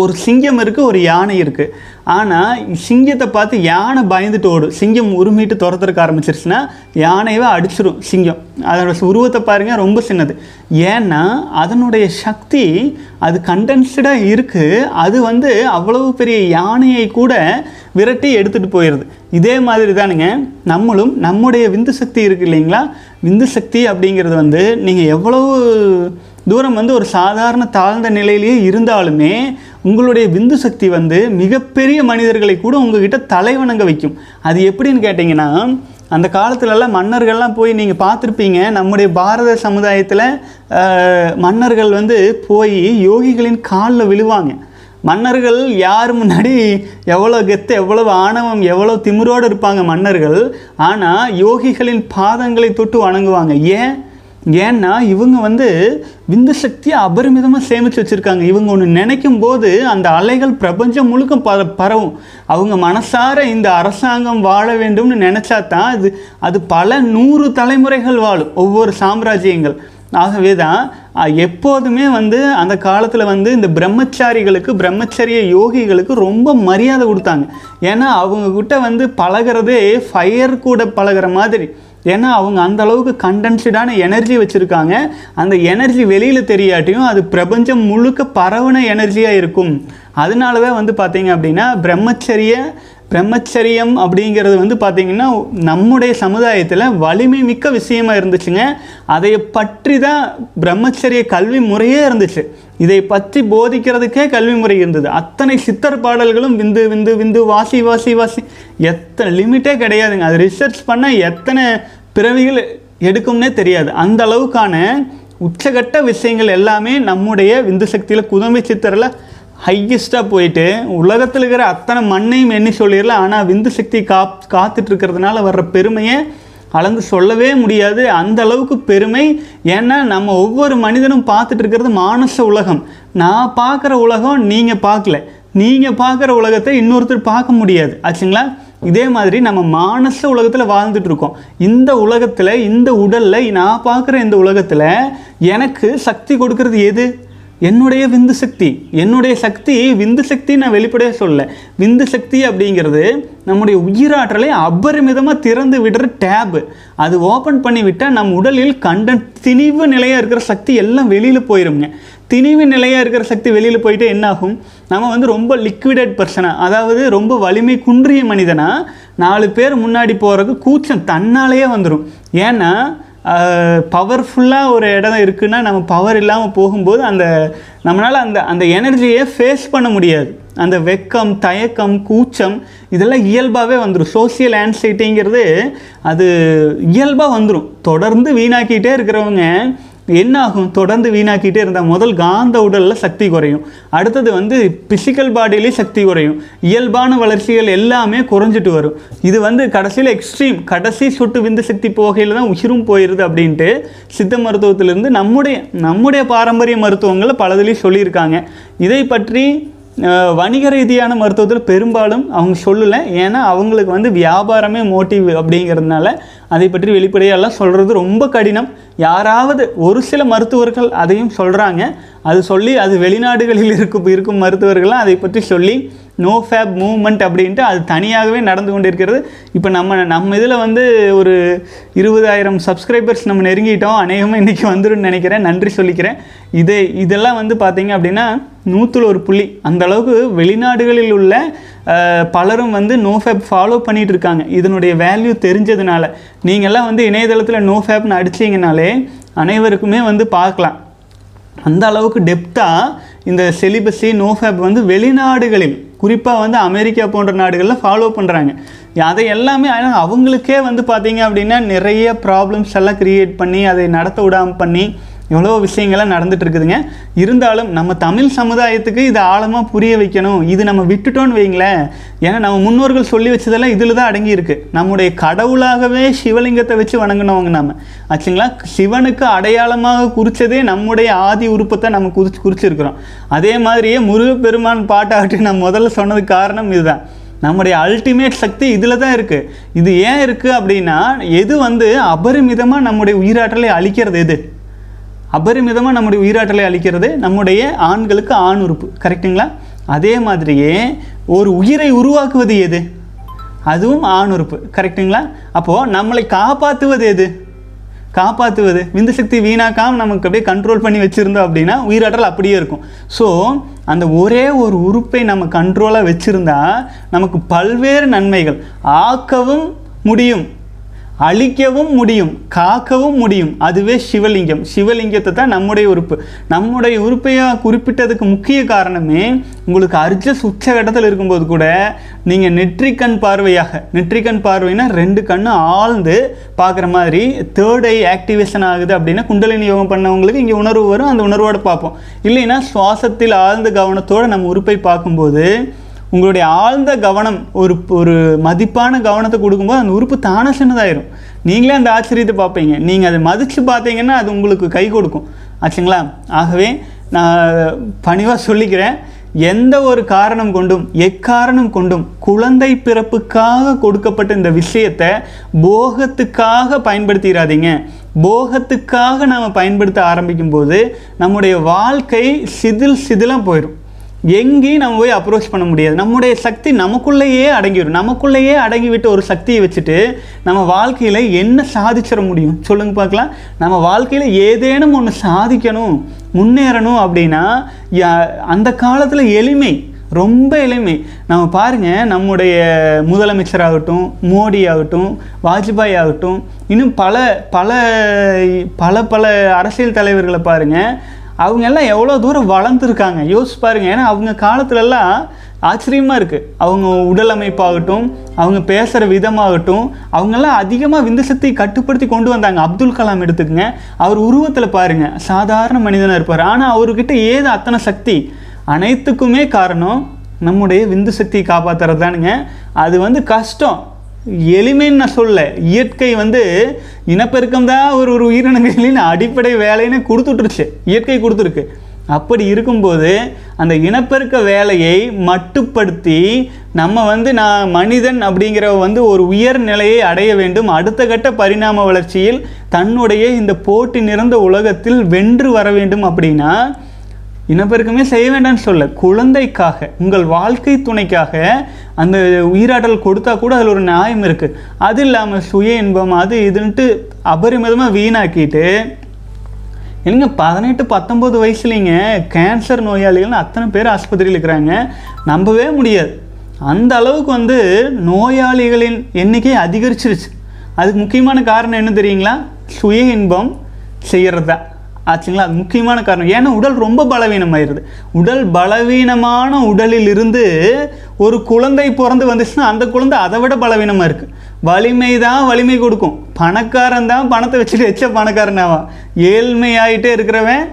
ஒரு சிங்கம் இருக்குது ஒரு யானை இருக்குது ஆனால் சிங்கத்தை பார்த்து யானை பயந்துட்டு ஓடும். சிங்கம் உருமிட்டு துரத்துறக்க ஆரம்பிச்சிருச்சுன்னா யானையவே அடிச்சிடும் சிங்கம். அதோட உருவத்தை பாருங்கள் ரொம்ப சின்னது. ஏன்னா அதனுடைய சக்தி அது கண்டென்ஸ்டாக இருக்குது அது வந்து அவ்வளவு பெரிய யானையை கூட விரட்டி எடுத்துகிட்டு போயிடுது இதே மாதிரி தானுங்க நம்மளும் நம்முடைய விந்து சக்தி இருக்குது இல்லைங்களா? விந்து சக்தி அப்படிங்கிறது வந்து நீங்கள் எவ்வளவு தூரம் வந்து ஒரு சாதாரண தாழ்ந்த நிலையிலேயே இருந்தாலுமே உங்களுடைய விந்து சக்தி வந்து மிகப்பெரிய மனிதர்களை கூட உங்ககிட்ட தலைவணங்க வைக்கும். அது எப்படின்னு கேட்டிங்கன்னா அந்த காலத்துலலாம் மன்னர்கள்லாம் போய் நீங்கள் பார்த்துருப்பீங்க. நம்முடைய பாரத சமுதாயத்தில் மன்னர்கள் வந்து போய் யோகிகளின் காலில் விழுவாங்க. மன்னர்கள் யார் முன்னாடி எவ்வளோ கெத்து எவ்வளவு ஆணவம் எவ்வளோ திமிரோடு இருப்பாங்க மன்னர்கள். ஆனால் யோகிகளின் பாதங்களை தொட்டு வணங்குவாங்க. ஏன்? ஏன்னா இவங்க வந்து விந்து சக்தியை அபரிமிதமாக சேமித்து வச்சுருக்காங்க. இவங்க ஒன்று நினைக்கும் போது அந்த அலைகள் பிரபஞ்சம் முழுக்க பர பரவும். அவங்க மனசார இந்த அரசாங்கம் வாழ வேண்டும்னு நினச்சா தான் அது அது பல நூறு தலைமுறைகள் வாழும் ஒவ்வொரு சாம்ராஜ்யங்கள். ஆகவே தான் எப்போதுமே வந்து அந்த காலத்தில் வந்து இந்த பிரம்மச்சாரிகளுக்கு பிரம்மச்சரிய யோகிகளுக்கு ரொம்ப மரியாதை கொடுத்தாங்க. ஏன்னா அவங்க கிட்ட வந்து பழகிறதே ஃபயர் கூட பழகுற மாதிரி. ஏன்னா அவங்க அந்த அளவுக்கு கண்டென்ஸ்டான எனர்ஜி வச்சுருக்காங்க. அந்த எனர்ஜி வெளியில் தெரியாட்டியும் அது பிரபஞ்சம் முழுக்க பரவன எனர்ஜியாக இருக்கும். அதனால தான் வந்து பார்த்தீங்க அப்படின்னா பிரம்மச்சரிய பிரம்மச்சரியம் அப்படிங்கிறது வந்து பார்த்திங்கன்னா நம்முடைய சமுதாயத்தில் வலிமை மிக்க விஷயமா இருந்துச்சுங்க. அதை பற்றி தான் பிரம்மச்சரிய கல்வி முறையே இருந்துச்சு. இதை பற்றி போதிக்கிறதுக்கே கல்வி முறை இருந்தது. அத்தனை சித்தர் பாடல்களும் விந்து விந்து விந்து வாசி வாசி வாசி. எத்தனை லிமிட்டே கிடையாதுங்க. அது ரிசர்ச் பண்ண எத்தனை பிறவிகள் எடுக்கும்னே தெரியாது. அந்த அளவுக்கான உச்சகட்ட விஷயங்கள் எல்லாமே நம்முடைய விந்து சக்தியில் குதம்பி சித்தரில் ஹையஸ்ட்டாக போயிட்டு உலகத்தில் இருக்கிற அத்தனை மண்ணையும் எண்ணி சொல்லிடலாம் ஆனால் விந்து சக்தி கா காத்துட்ருக்கிறதுனால வர்ற பெருமையை அளந்து சொல்லவே முடியாது. அந்த அளவுக்கு பெருமை. ஏன்னா நம்ம ஒவ்வொரு மனிதனும் பார்த்துட்டு இருக்கிறது மானச உலகம். நான் பார்க்குற உலகம் நீங்கள் பார்க்கல. நீங்கள் பார்க்குற உலகத்தை இன்னொருத்தர் பார்க்க முடியாது. ஆச்சுங்களா? இதே மாதிரி நம்ம மானச உலகத்தில் வாழ்ந்துட்டு இருக்கோம். இந்த உலகத்தில் இந்த உடலில் நான் பார்க்குற இந்த உலகத்தில் எனக்கு சக்தி கொடுக்கறது எது? என்னுடைய விந்து சக்தி என்னுடைய சக்தி விந்து சக்தி நான் வெளிப்படையாக சொல்ல விந்து சக்தி அப்படிங்கிறது நம்முடைய உயிராற்றலை அபரிமிதமாக திறந்து விடுற டேபு அது ஓப்பன் பண்ணி விட்டால் நம் உடலில் கண்ட திணிவு நிலையாக இருக்கிற சக்தி எல்லாம் வெளியில் போயிருங்க திணிவு நிலையாக இருக்கிற சக்தி வெளியில் போயிட்டு என்னாகும்? நம்ம வந்து ரொம்ப லிக்விடேட் பர்சனாக அதாவது ரொம்ப வலிமை குன்றிய மனிதனா நாலு பேர் முன்னாடி போகிறதுக்கு கூச்சம் தன்னாலேயே வந்துடும் ஏன்னா பவர்ஃபுல்லாக ஒரு இடம் இருக்குன்னா நம்ம பவர் இல்லாமல் போகும்போது அந்த நம்மளால் அந்த அந்த எனர்ஜியை ஃபேஸ் பண்ண முடியாது. அந்த வெக்கம் தயக்கம் கூச்சம் இதெல்லாம் இயல்பாகவே வந்துடும் சோசியல் ஆன்சைட்டிங்கிறது அது இயல்பாக வந்துடும் தொடர்ந்து வீணாக்கிட்டே இருக்கிறவங்க என்ன ஆகும் தொடர்ந்து வீணாக்கிட்டே இருந்தால் முதல் காந்த உடலில் சக்தி குறையும். அடுத்தது வந்து பிசிக்கல் பாடியிலேயும் சக்தி குறையும். இயல்பான வளர்ச்சிகள் எல்லாமே குறைஞ்சிட்டு வரும். இது வந்து கடைசியில் எக்ஸ்ட்ரீம் கடைசி சுட்டு விந்து சக்தி போகையில் தான் உயிரும் போயிடுது அப்படின்ட்டு சித்த மருத்துவத்திலிருந்து நம்முடைய நம்முடைய பாரம்பரிய மருத்துவங்களை பலதிலையும் சொல்லியிருக்காங்க. இதை பற்றி வணிக ரீதியான மருத்துவத்தில் பெரும்பாலும் அவங்க சொல்லலை. ஏன்னா அவங்களுக்கு வந்து வியாபாரமே மோட்டிவ் அப்படிங்கிறதுனால அதை பற்றி வெளிப்படையெல்லாம் சொல்கிறது ரொம்ப கடினம். யாராவது ஒரு சில மருத்துவர்கள் அதையும் சொல்கிறாங்க அது சொல்லி அது வெளிநாடுகளில் இருக்கும் இருக்கும் மருத்துவர்கள்லாம் அதை பற்றி சொல்லி நோ ஃபேப் மூவ்மெண்ட் அப்படின்ட்டு அது தனியாகவே நடந்து கொண்டிருக்கிறது. இப்போ நம்ம நம்ம இதில் வந்து ஒரு இருபதாயிரம் சப்ஸ்கிரைபர்ஸ் நம்ம நெருங்கிட்டோம். அநேகமாக இன்றைக்கி வந்துருன்னு நினைக்கிறேன். நன்றி சொல்லிக்கிறேன். இது இதெல்லாம் வந்து பார்த்தீங்க அப்படின்னா நூற்றுல ஒரு புள்ளி. அந்த அளவுக்கு வெளிநாடுகளில் உள்ள பலரும் வந்து நோ ஃபேப் ஃபாலோ பண்ணிகிட்டு இருக்காங்க இதனுடைய வேல்யூ தெரிஞ்சதுனால. நீங்கள்லாம் வந்து இணையதளத்தில் நோ ஃபேப்னு அடிச்சிங்கனாலே அனைவருக்குமே வந்து பார்க்கலாம் அந்த அளவுக்கு டெப்த்தாக இந்த செலிபஸி நோஃபேப் வந்து வெளிநாடுகளில் குறிப்பாக வந்து அமெரிக்கா போன்ற நாடுகளில் ஃபாலோ பண்ணுறாங்க அதை எல்லாமே ஆனால் அவங்களுக்கே வந்து பார்த்தீங்க அப்படின்னா நிறைய ப்ராப்ளம்ஸ் எல்லாம் க்ரியேட் பண்ணி அதை நடத்த விடாமல் பண்ணி எவ்வளோ விஷயங்கள்லாம் நடந்துட்டு இருக்குதுங்க இருந்தாலும் நம்ம தமிழ் சமுதாயத்துக்கு இதை ஆழமாக புரிய வைக்கணும். இது நம்ம விட்டுட்டோன்னு வைங்களேன். ஏன்னா நம்ம முன்னோர்கள் சொல்லி வச்சதெல்லாம் இதில் தான் அடங்கியிருக்கு. நம்முடைய கடவுளாகவே சிவலிங்கத்தை வச்சு வணங்கினவங்க நாம். ஆச்சுங்களா? சிவனுக்கு அடையாளமாக குறித்ததே நம்முடைய ஆதி உறுப்பத்தை நம்ம குறிச்சு குறிச்சிருக்கிறோம். அதே மாதிரியே முருகப்பெருமான் பாட்டாகட்டும் நான் முதல்ல சொன்னதுக்கு காரணம் இதுதான். நம்முடைய அல்டிமேட் சக்தி இதில் தான் இருக்குது இது ஏன் இருக்குது அப்படின்னா எது வந்து அபரிமிதமாக நம்முடைய உயிராற்றலை அழிக்கிறது எது? அபரிமிதமாக நம்முடைய உயிராற்றலை அளிக்கிறது நம்முடைய ஆண்களுக்கு ஆண் உறுப்பு. கரெக்டுங்களா அதே மாதிரியே ஒரு உயிரை உருவாக்குவது எது? அதுவும் ஆண் உறுப்பு. கரெக்டுங்களா அப்போது நம்மளை காப்பாற்றுவது எது? காப்பாற்றுவது விந்து சக்தி வீணாக்காமல் நமக்கு அப்படியே கண்ட்ரோல் பண்ணி வச்சுருந்தோம் அப்படின்னா உயிராற்றல் அப்படியே இருக்கும். ஸோ அந்த ஒரே ஒரு உறுப்பை நம்ம கண்ட்ரோலாக வச்சுருந்தா நமக்கு பல்வேறு நன்மைகள். ஆக்கவும் முடியும். அழிக்கவும் முடியும் காக்கவும் முடியும். அதுவே சிவலிங்கம். சிவலிங்கத்தை தான் நம்முடைய உறுப்பு. நம்முடைய உறுப்பையாக குறிப்பிட்டதுக்கு முக்கிய காரணமே உங்களுக்கு அர்ஜஸ் உச்சகட்டத்தில் இருக்கும்போது கூட நீங்கள் நெற்றிக்கண் பார்வையாக நெற்றிக்கண் பார்வைனா ரெண்டு கண் ஆழ்ந்து பார்க்குற மாதிரி தேர்ட் ஐ ஆக்டிவேஷன் ஆகுது அப்படின்னா குண்டலினி யோகம் பண்ணவங்களுக்கு இங்கே உணர்வு வரும் அந்த உணர்வோடு பார்ப்போம். இல்லைன்னா சுவாசத்தில் ஆழ்ந்த கவனத்தோடு நம்ம உறுப்பை பார்க்கும்போது உங்களுடைய ஆழ்ந்த கவனம் ஒரு ஒரு மதிப்பான கவனத்தை கொடுக்கும்போது அந்த உறுப்பு தானே சின்னதாயிரும். நீங்களே அந்த ஆச்சரியத்தை பார்ப்பீங்க. நீங்கள் அதை மதித்து பார்த்தீங்கன்னா அது உங்களுக்கு கை கொடுக்கும். ஆச்சுங்களா? ஆகவே நான் பணிவாக சொல்லிக்கிறேன். எந்த ஒரு காரணம் கொண்டும் எக்காரணம் கொண்டும் குழந்தை பிறப்புக்காக கொடுக்கப்பட்ட இந்த விஷயத்தை போகத்துக்காக பயன்படுத்திடாதீங்க போகத்துக்காக நாம் பயன்படுத்த ஆரம்பிக்கும் போது நம்முடைய வாழ்க்கை சிதில் சிதிலாக போயிடும் எங்கேயும் நம்ம போய் அப்ரோச் பண்ண முடியாது. நம்முடைய சக்தி நமக்குள்ளேயே அடங்கிடும் நமக்குள்ளேயே அடங்கிவிட்டு ஒரு சக்தியை வச்சுட்டு நம்ம வாழ்க்கையில் என்ன சாதிச்சிட முடியும்? சொல்லுங்க பார்க்கலாம். நம்ம வாழ்க்கையில் ஏதேனும் ஒன்று சாதிக்கணும் முன்னேறணும் அப்படின்னா யா- அந்த காலத்தில் எளிமை ரொம்ப எளிமை. நம்ம பாருங்க நம்முடைய முதலமைச்சராகட்டும் மோடி ஆகட்டும் வாஜ்பாய் ஆகட்டும் இன்னும் பல பல பல பல அரசியல் தலைவர்களை பாருங்கள் அவங்க எல்லாம் எவ்வளோ தூரம் வளர்ந்துருக்காங்க? யோசிச்சு பாருங்க. ஏன்னா அவங்க காலத்துலலாம் ஆச்சரியமாக இருக்குது அவங்க உடல் அமைப்பாகட்டும் அவங்க பேசுகிற விதமாகட்டும் அவங்கெல்லாம் அதிகமாக விந்து சக்தியை கட்டுப்படுத்தி கொண்டு வந்தாங்க. அப்துல் கலாம் எடுத்துக்கங்க. அவர் உருவத்தில் பாருங்க. சாதாரண மனிதனாக இருப்பார். ஆனால் அவர்கிட்ட ஏது அத்தனை சக்தி? அனைத்துக்குமே காரணம் நம்முடைய விந்து சக்தியை காப்பாற்றுறது தானுங்க அது வந்து கஷ்டம். எளிமைன்னு நான் சொல்ல இயற்கை வந்து இனப்பெருக்கம் தான் ஒரு ஒரு உயிரினங்களின் அடிப்படை வேலைன்னு கொடுத்துட்ருச்சு. இயற்கை கொடுத்துருக்கு. அப்படி இருக்கும்போது அந்த இனப்பெருக்க வேலையை மட்டுப்படுத்தி நம்ம வந்து நான் மனிதன் அப்படிங்கிற வந்து ஒரு உயர் நிலையை அடைய வேண்டும். அடுத்த கட்ட பரிணாம வளர்ச்சியில் தன்னுடைய இந்த போட்டி நிறைந்த உலகத்தில் வென்று வர வேண்டும் அப்படின்னா இனப்பெருக்கமே செய்ய வேண்டாம்னு சொல்ல குழந்தைக்காக உங்கள் வாழ்க்கை துணைக்காக அந்த உயிராற்றல் கொடுத்தா கூட அதில் ஒரு நியாயம் இருக்குது அது இல்லாமல் சுய இன்பம் அது இதுன்ட்டு அபரிமிதமாக வீணாக்கிட்டு என்னங்க பதினெட்டு பத்தொம்போது வயசுலிங்க கேன்சர் நோயாளிகள்னு அத்தனை பேர் ஆஸ்பத்திரியில் இருக்கிறாங்க. நம்பவே முடியாது. அந்த அளவுக்கு வந்து நோயாளிகளின் எண்ணிக்கை அதிகரிச்சிருச்சு. அதுக்கு முக்கியமான காரணம் என்ன தெரியுங்களா? சுய இன்பம் செய்கிறது தான் ஆச்சுங்களா? அது முக்கியமான காரணம். ஏன்னா உடல் ரொம்ப பலவீனமாயிருது. உடல் பலவீனமான உடலில் இருந்து ஒரு குழந்தை பிறந்து வந்துச்சுன்னா அந்த குழந்தை அதை விட பலவீனமாக இருக்குது வலிமை தான் வலிமை கொடுக்கும். பணக்காரன் தான் பணத்தை வச்சுட்டு வச்ச பணக்காரனாவான் ஏழ்மையாயிட்டே இருக்கிறவன்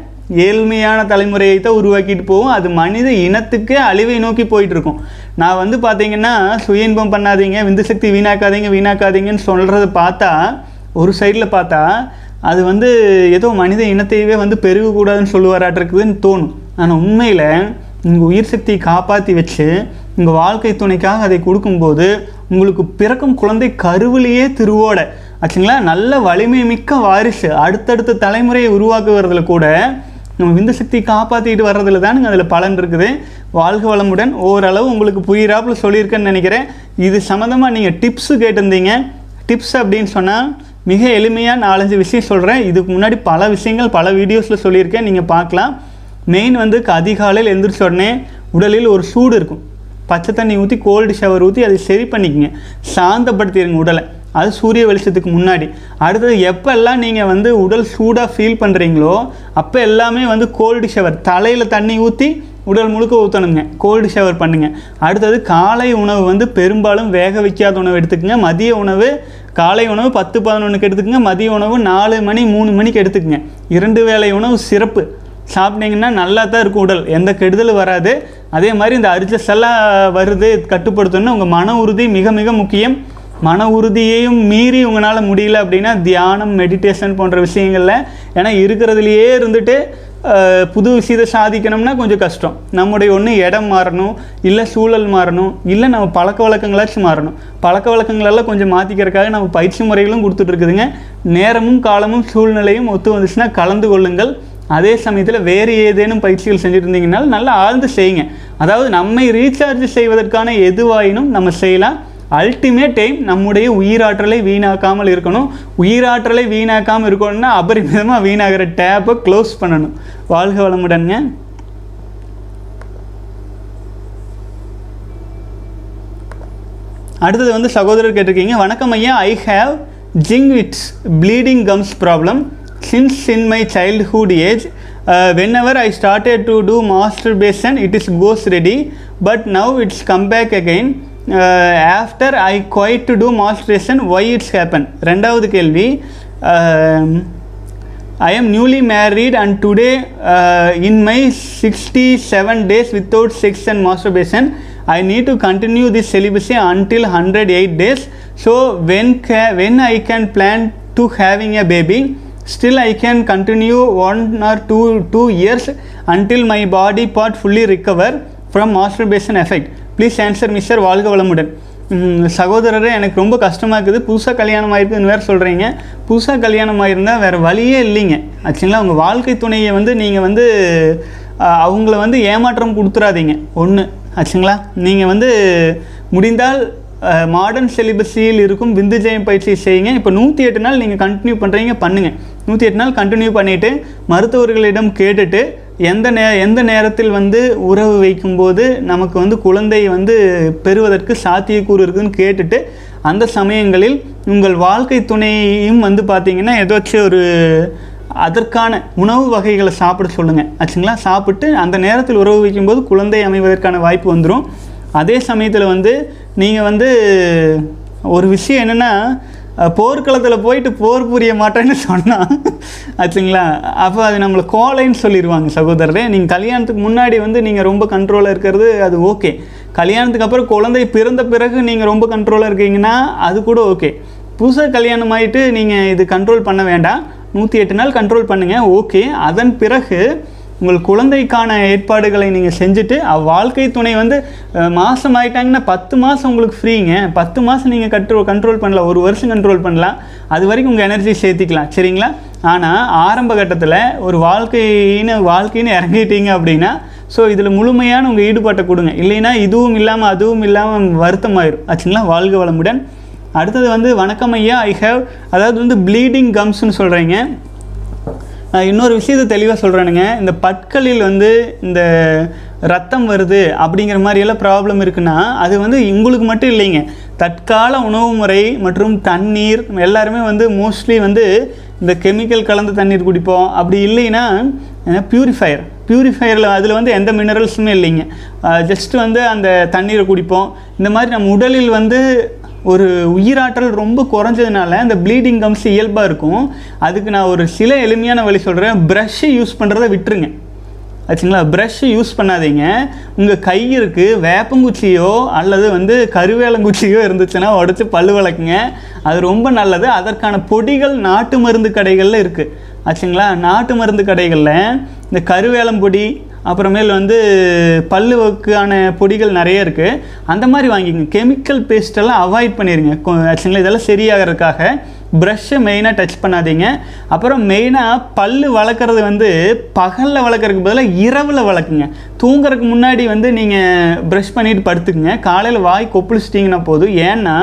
ஏழ்மையான தலைமுறையை தான் உருவாக்கிட்டு போகும். அது மனித இனத்துக்கே அழிவை நோக்கி போயிட்டு இருக்கும் நான் வந்து பார்த்தீங்கன்னா சுய இன்பம் பண்ணாதீங்க விந்து சக்தி வீணாக்காதீங்க வீணாக்காதீங்கன்னு சொல்கிறத பார்த்தா ஒரு சைடில் பார்த்தா அது வந்து ஏதோ மனித இனத்தையவே வந்து பெருகக்கூடாதுன்னு சொல்லுவாராட்டிருக்குதுன்னு தோணும். ஆனால் உண்மையில் உங்கள் உயிர் சக்தியை காப்பாற்றி வச்சு உங்கள் வாழ்க்கை துணைக்காக அதை கொடுக்கும்போது உங்களுக்கு பிறக்கும் குழந்தை கருவிலேயே திருவோட. ஆச்சுங்களா? நல்ல வலிமை மிக்க வாரிசு. அடுத்தடுத்த தலைமுறையை உருவாக்குவதில் கூட நம்ம விந்து சக்தி காப்பாற்றிட்டு வர்றதுல தானுங்க அதில் பலன் இருக்குது. வாழ்க வளமுடன். ஓரளவு உங்களுக்கு புரியிறாப்புல சொல்லியிருக்கேன்னு நினைக்கிறேன். இது சம்மந்தமாக நீங்கள் டிப்ஸு கேட்டிருந்தீங்க. டிப்ஸ் அப்படின்னு சொன்னால் மிக எளிமையாக நாலஞ்சு விஷயம் சொல்கிறேன் இதுக்கு முன்னாடி பல விஷயங்கள் பல வீடியோஸில் சொல்லியிருக்கேன். நீங்கள் பார்க்கலாம். மெயின் வந்து அதிகாலையில் எழுந்திரிச்ச உடனே உடலில் ஒரு சூடு இருக்கும். பச்சை தண்ணி ஊற்றி கோல்டு ஷவர் ஊற்றி அதை சரி பண்ணிக்கங்க. சாந்தப்படுத்திடுங்க உடலை. அது சூரிய வெளிச்சத்துக்கு முன்னாடி. அடுத்தது எப்போல்லாம் நீங்கள் வந்து உடல் சூடாக ஃபீல் பண்ணுறீங்களோ அப்போ எல்லாமே வந்து கோல்டு ஷவர் தலையில் தண்ணி ஊற்றி உடல் முழுக்க ஊற்றணுங்க கோல்டு ஷவர் பண்ணுங்கள் அடுத்தது காலை உணவு வந்து பெரும்பாலும் வேக வைக்காத உணவு எடுத்துக்கங்க. மதிய உணவு காலை உணவு பத்து பதினொன்றுக்கு எடுத்துக்கோங்க மதிய உணவு நாலு மணி மூணு மணிக்கு எடுத்துக்கோங்க. இரண்டு வேளை உணவு சிறப்பு. சாப்பிட்டீங்கன்னா நல்லா தான் இருக்கும் உடல். எந்த கெடுதலும் வராது. அதே மாதிரி இந்த அரிச்சஸ் எல்லாம் வருது கட்டுப்படுத்தணும்னா உங்கள் மன உறுதி மிக மிக முக்கியம். மன உறுதியையும் மீறி உங்களால் முடியல அப்படின்னா தியானம் மெடிடேஷன் போன்ற விஷயங்களில் ஏன்னா இருக்கிறதுலையே இருந்துட்டு புது விஷயத்தை சாதிக்கணும்னா கொஞ்சம் கஷ்டம். நம்முடைய ஒன்று இடம் மாறணும் இல்லை சூழல் மாறணும் இல்லை நம்ம பழக்க வழக்கங்களாச்சும் மாறணும். பழக்க வழக்கங்களெல்லாம் கொஞ்சம் மாற்றிக்கிறதுக்காக நம்ம பயிற்சி முறைகளும் கொடுத்துட்ருக்குதுங்க நேரமும் காலமும் சூழ்நிலையும் ஒத்து வந்துச்சுன்னா கலந்து கொள்ளுங்கள். அதே சமயத்தில் வேறு ஏதேனும் பயிற்சிகள் செஞ்சுட்டு இருந்தீங்கனாலும் நல்லா ஆழ்ந்து செய்யுங்க. அதாவது நம்மை ரீசார்ஜ் செய்வதற்கான எதுவாயினும் நம்ம செய்யலாம். அல்டிமேட் டைம் நம்முடைய உயிராற்றலை வீணாக்காமல் இருக்கணும். உயிராற்றலை வீணாக்காமல் இருக்கணும்னா அபரிமிதமாக வீணாகிற டேப்பை க்ளோஸ் பண்ணணும். வாழ்க வளமுடன்ங்க. அடுத்தது வந்து சகோதரர் கேட்டிருக்கீங்க. வணக்கம் ஐயா. I have gingivitis bleeding gums problem since in my childhood age whenever I started to do masturbation it is goes ready but now it's come back again after I quit to do masturbation why it's happen ரெண்டாவது கேள்வி I am newly married and today uh, in my 67 days without sex and masturbation I need to continue this celibacy until 108 days so when ca- when I can plan to having a baby still I can continue one or two two years until my body part fully recover from masturbation effect Please answer mister வாழ்க வளமுடன் ம், சகோதரரே எனக்கு ரொம்ப கஷ்டமாக இருக்குது. புதுசாக கல்யாணம் ஆயிருக்குன்னு வேறு சொல்கிறீங்க புதுசாக கல்யாணம் ஆயிருந்தால் வேறு வழியே இல்லைங்க. ஆச்சுங்களா? உங்கள் வாழ்க்கை துணையை வந்து நீங்கள் வந்து அவங்கள வந்து ஏமாற்றம் கொடுத்துறாதீங்க. ஒன்று ஆச்சுங்களா? நீங்கள் வந்து முடிந்தால் மாடர்ன் செலிபஸியில் இருக்கும் விந்து ஜெயம் பயிற்சி செய்யுங்க. இப்போ நூற்றி எட்டு நாள் நீங்கள் கண்டினியூ பண்ணுறீங்க பண்ணுங்கள் நூற்றி எட்டு நாள் கண்டினியூ பண்ணிவிட்டு மருத்துவர்களிடம் கேட்டுட்டு எந்த நே எந்த நேரத்தில் வந்து உறவு வைக்கும்போது நமக்கு வந்து குழந்தை வந்து பெறுவதற்கு சாத்தியக்கூறு இருக்குதுன்னு கேட்டுட்டு அந்த சமயங்களில் உங்கள் வாழ்க்கை துணையும் வந்து பார்த்திங்கன்னா ஏதாச்சும் ஒரு அதற்கான உணவு வகைகளை சாப்பிட சொல்லுங்கள் ஆச்சுங்களா? சாப்பிட்டு அந்த நேரத்தில் உறவு வைக்கும்போது குழந்தை அமைவதற்கான வாய்ப்பு வந்துடும் அதே சமயத்தில் வந்து நீங்கள் வந்து ஒரு விஷயம் என்னென்னா போர்க்களத்தில் போயிட்டு போர் புரிய மாட்டேன்னு சொன்னால் ஆச்சுங்களா? அப்போ அது நம்மளை கோலைன்னு சொல்லிடுவாங்க சகோதரரே. நீங்கள் கல்யாணத்துக்கு முன்னாடி வந்து நீங்கள் ரொம்ப கண்ட்ரோலாக இருக்கிறது அது ஓகே. கல்யாணத்துக்கு அப்புறம் குழந்தை பிறந்த பிறகு நீங்கள் ரொம்ப கண்ட்ரோலாக இருக்கீங்கன்னா அது கூட ஓகே. புதுசாக கல்யாணம் ஆகிட்டு நீங்கள் இது கண்ட்ரோல் பண்ண வேண்டாம். நூற்றி எட்டு நாள் கண்ட்ரோல் பண்ணுங்கள் ஓகே. அதன் பிறகு உங்கள் குழந்தைக்கான ஏற்பாடுகளை நீங்கள் செஞ்சுட்டு வாழ்க்கை துணை வந்து மாதம் ஆகிட்டாங்கன்னா பத்து மாதம் உங்களுக்கு ஃப்ரீங்க பத்து மாதம் நீங்கள் கண்ட்ரோல் கண்ட்ரோல் பண்ணலாம். ஒரு வருஷம் கண்ட்ரோல் பண்ணலாம். அது வரைக்கும் உங்கள் எனர்ஜி சேர்த்திக்கலாம். சரிங்களா? ஆனால் ஆரம்ப கட்டத்தில் ஒரு வாழ்க்கைன்னு வாழ்க்கைன்னு இறங்கிட்டீங்க அப்படின்னா ஸோ இதில் முழுமையான உங்கள் ஈடுபாட்டை கொடுங்க. இல்லைன்னா இதுவும் இல்லாமல் அதுவும் இல்லாமல் வருத்தமாயிரும். ஆச்சுங்களா? வாழ்க வளமுடன். அடுத்தது வந்து வணக்கம் ஐயா. ஐ ஹேவ் அதாவது வந்து ப்ளீடிங் கம்ஸ்னு சொல்கிறீங்க இன்னொரு விஷயத்தை தெளிவாக சொல்கிறேனுங்க இந்த பற்களில் வந்து இந்த ரத்தம் வருது அப்படிங்கிற மாதிரியெல்லாம் ப்ராப்ளம் இருக்குன்னா அது வந்து உங்களுக்கு மட்டும் இல்லைங்க. தற்கால உணவு முறை மற்றும் தண்ணீர் எல்லாருமே வந்து மோஸ்ட்லி வந்து இந்த கெமிக்கல் கலந்த தண்ணீர் குடிப்போம். அப்படி இல்லைன்னா ப்யூரிஃபையர் ப்யூரிஃபையரில் அதில் வந்து எந்த மினரல்ஸுமே இல்லைங்க. ஜஸ்ட் வந்து அந்த தண்ணீரை குடிப்போம். இந்த மாதிரி நம்ம உடலில் வந்து ஒரு உயிராற்றல் ரொம்ப குறைஞ்சதுனால அந்த ப்ளீடிங் கம்ஸ் இயல்பாக இருக்கும். அதுக்கு நான் ஒரு சில எளிமையான வழி சொல்கிறேன் ப்ரஷ்ஷை யூஸ் பண்ணுறத விட்டுருங்க. ஆச்சுங்களா? ப்ரஷ்ஷு யூஸ் பண்ணாதீங்க. உங்கள் கை இருக்குது வேப்பங்குச்சியோ அல்லது வந்து கருவேலங்குச்சியோ இருந்துச்சுன்னா உடச்சி பல்லு வளர்க்குங்க அது ரொம்ப நல்லது. அதற்கான பொடிகள் நாட்டு மருந்து கடைகளில் இருக்குது ஆச்சுங்களா? நாட்டு மருந்து கடைகளில் இந்த கருவேலம் பொடி அப்புறமேல் வந்து பல்லுவுக்கான பொடிகள் நிறைய இருக்குது அந்த மாதிரி வாங்கிக்கங்க. கெமிக்கல் பேஸ்டெல்லாம் அவாய்ட் பண்ணிடுங்க ஆக்சுவலாக இதெல்லாம் சரியாகிறதுக்காக ப்ரஷ்ஷை மெயினாக டச் பண்ணாதீங்க. அப்புறம் மெயினாக பல்லு வளர்க்குறது வந்து பகலில் வளர்க்குறதுக்கு பதிலாக இரவில் வளர்க்குங்க. தூங்குறதுக்கு முன்னாடி வந்து நீங்கள் ப்ரஷ் பண்ணிட்டு படுத்துக்குங்க. காலையில் வாய் கொப்பளிச்சிட்டிங்கன்னா போதும். ஏன்னா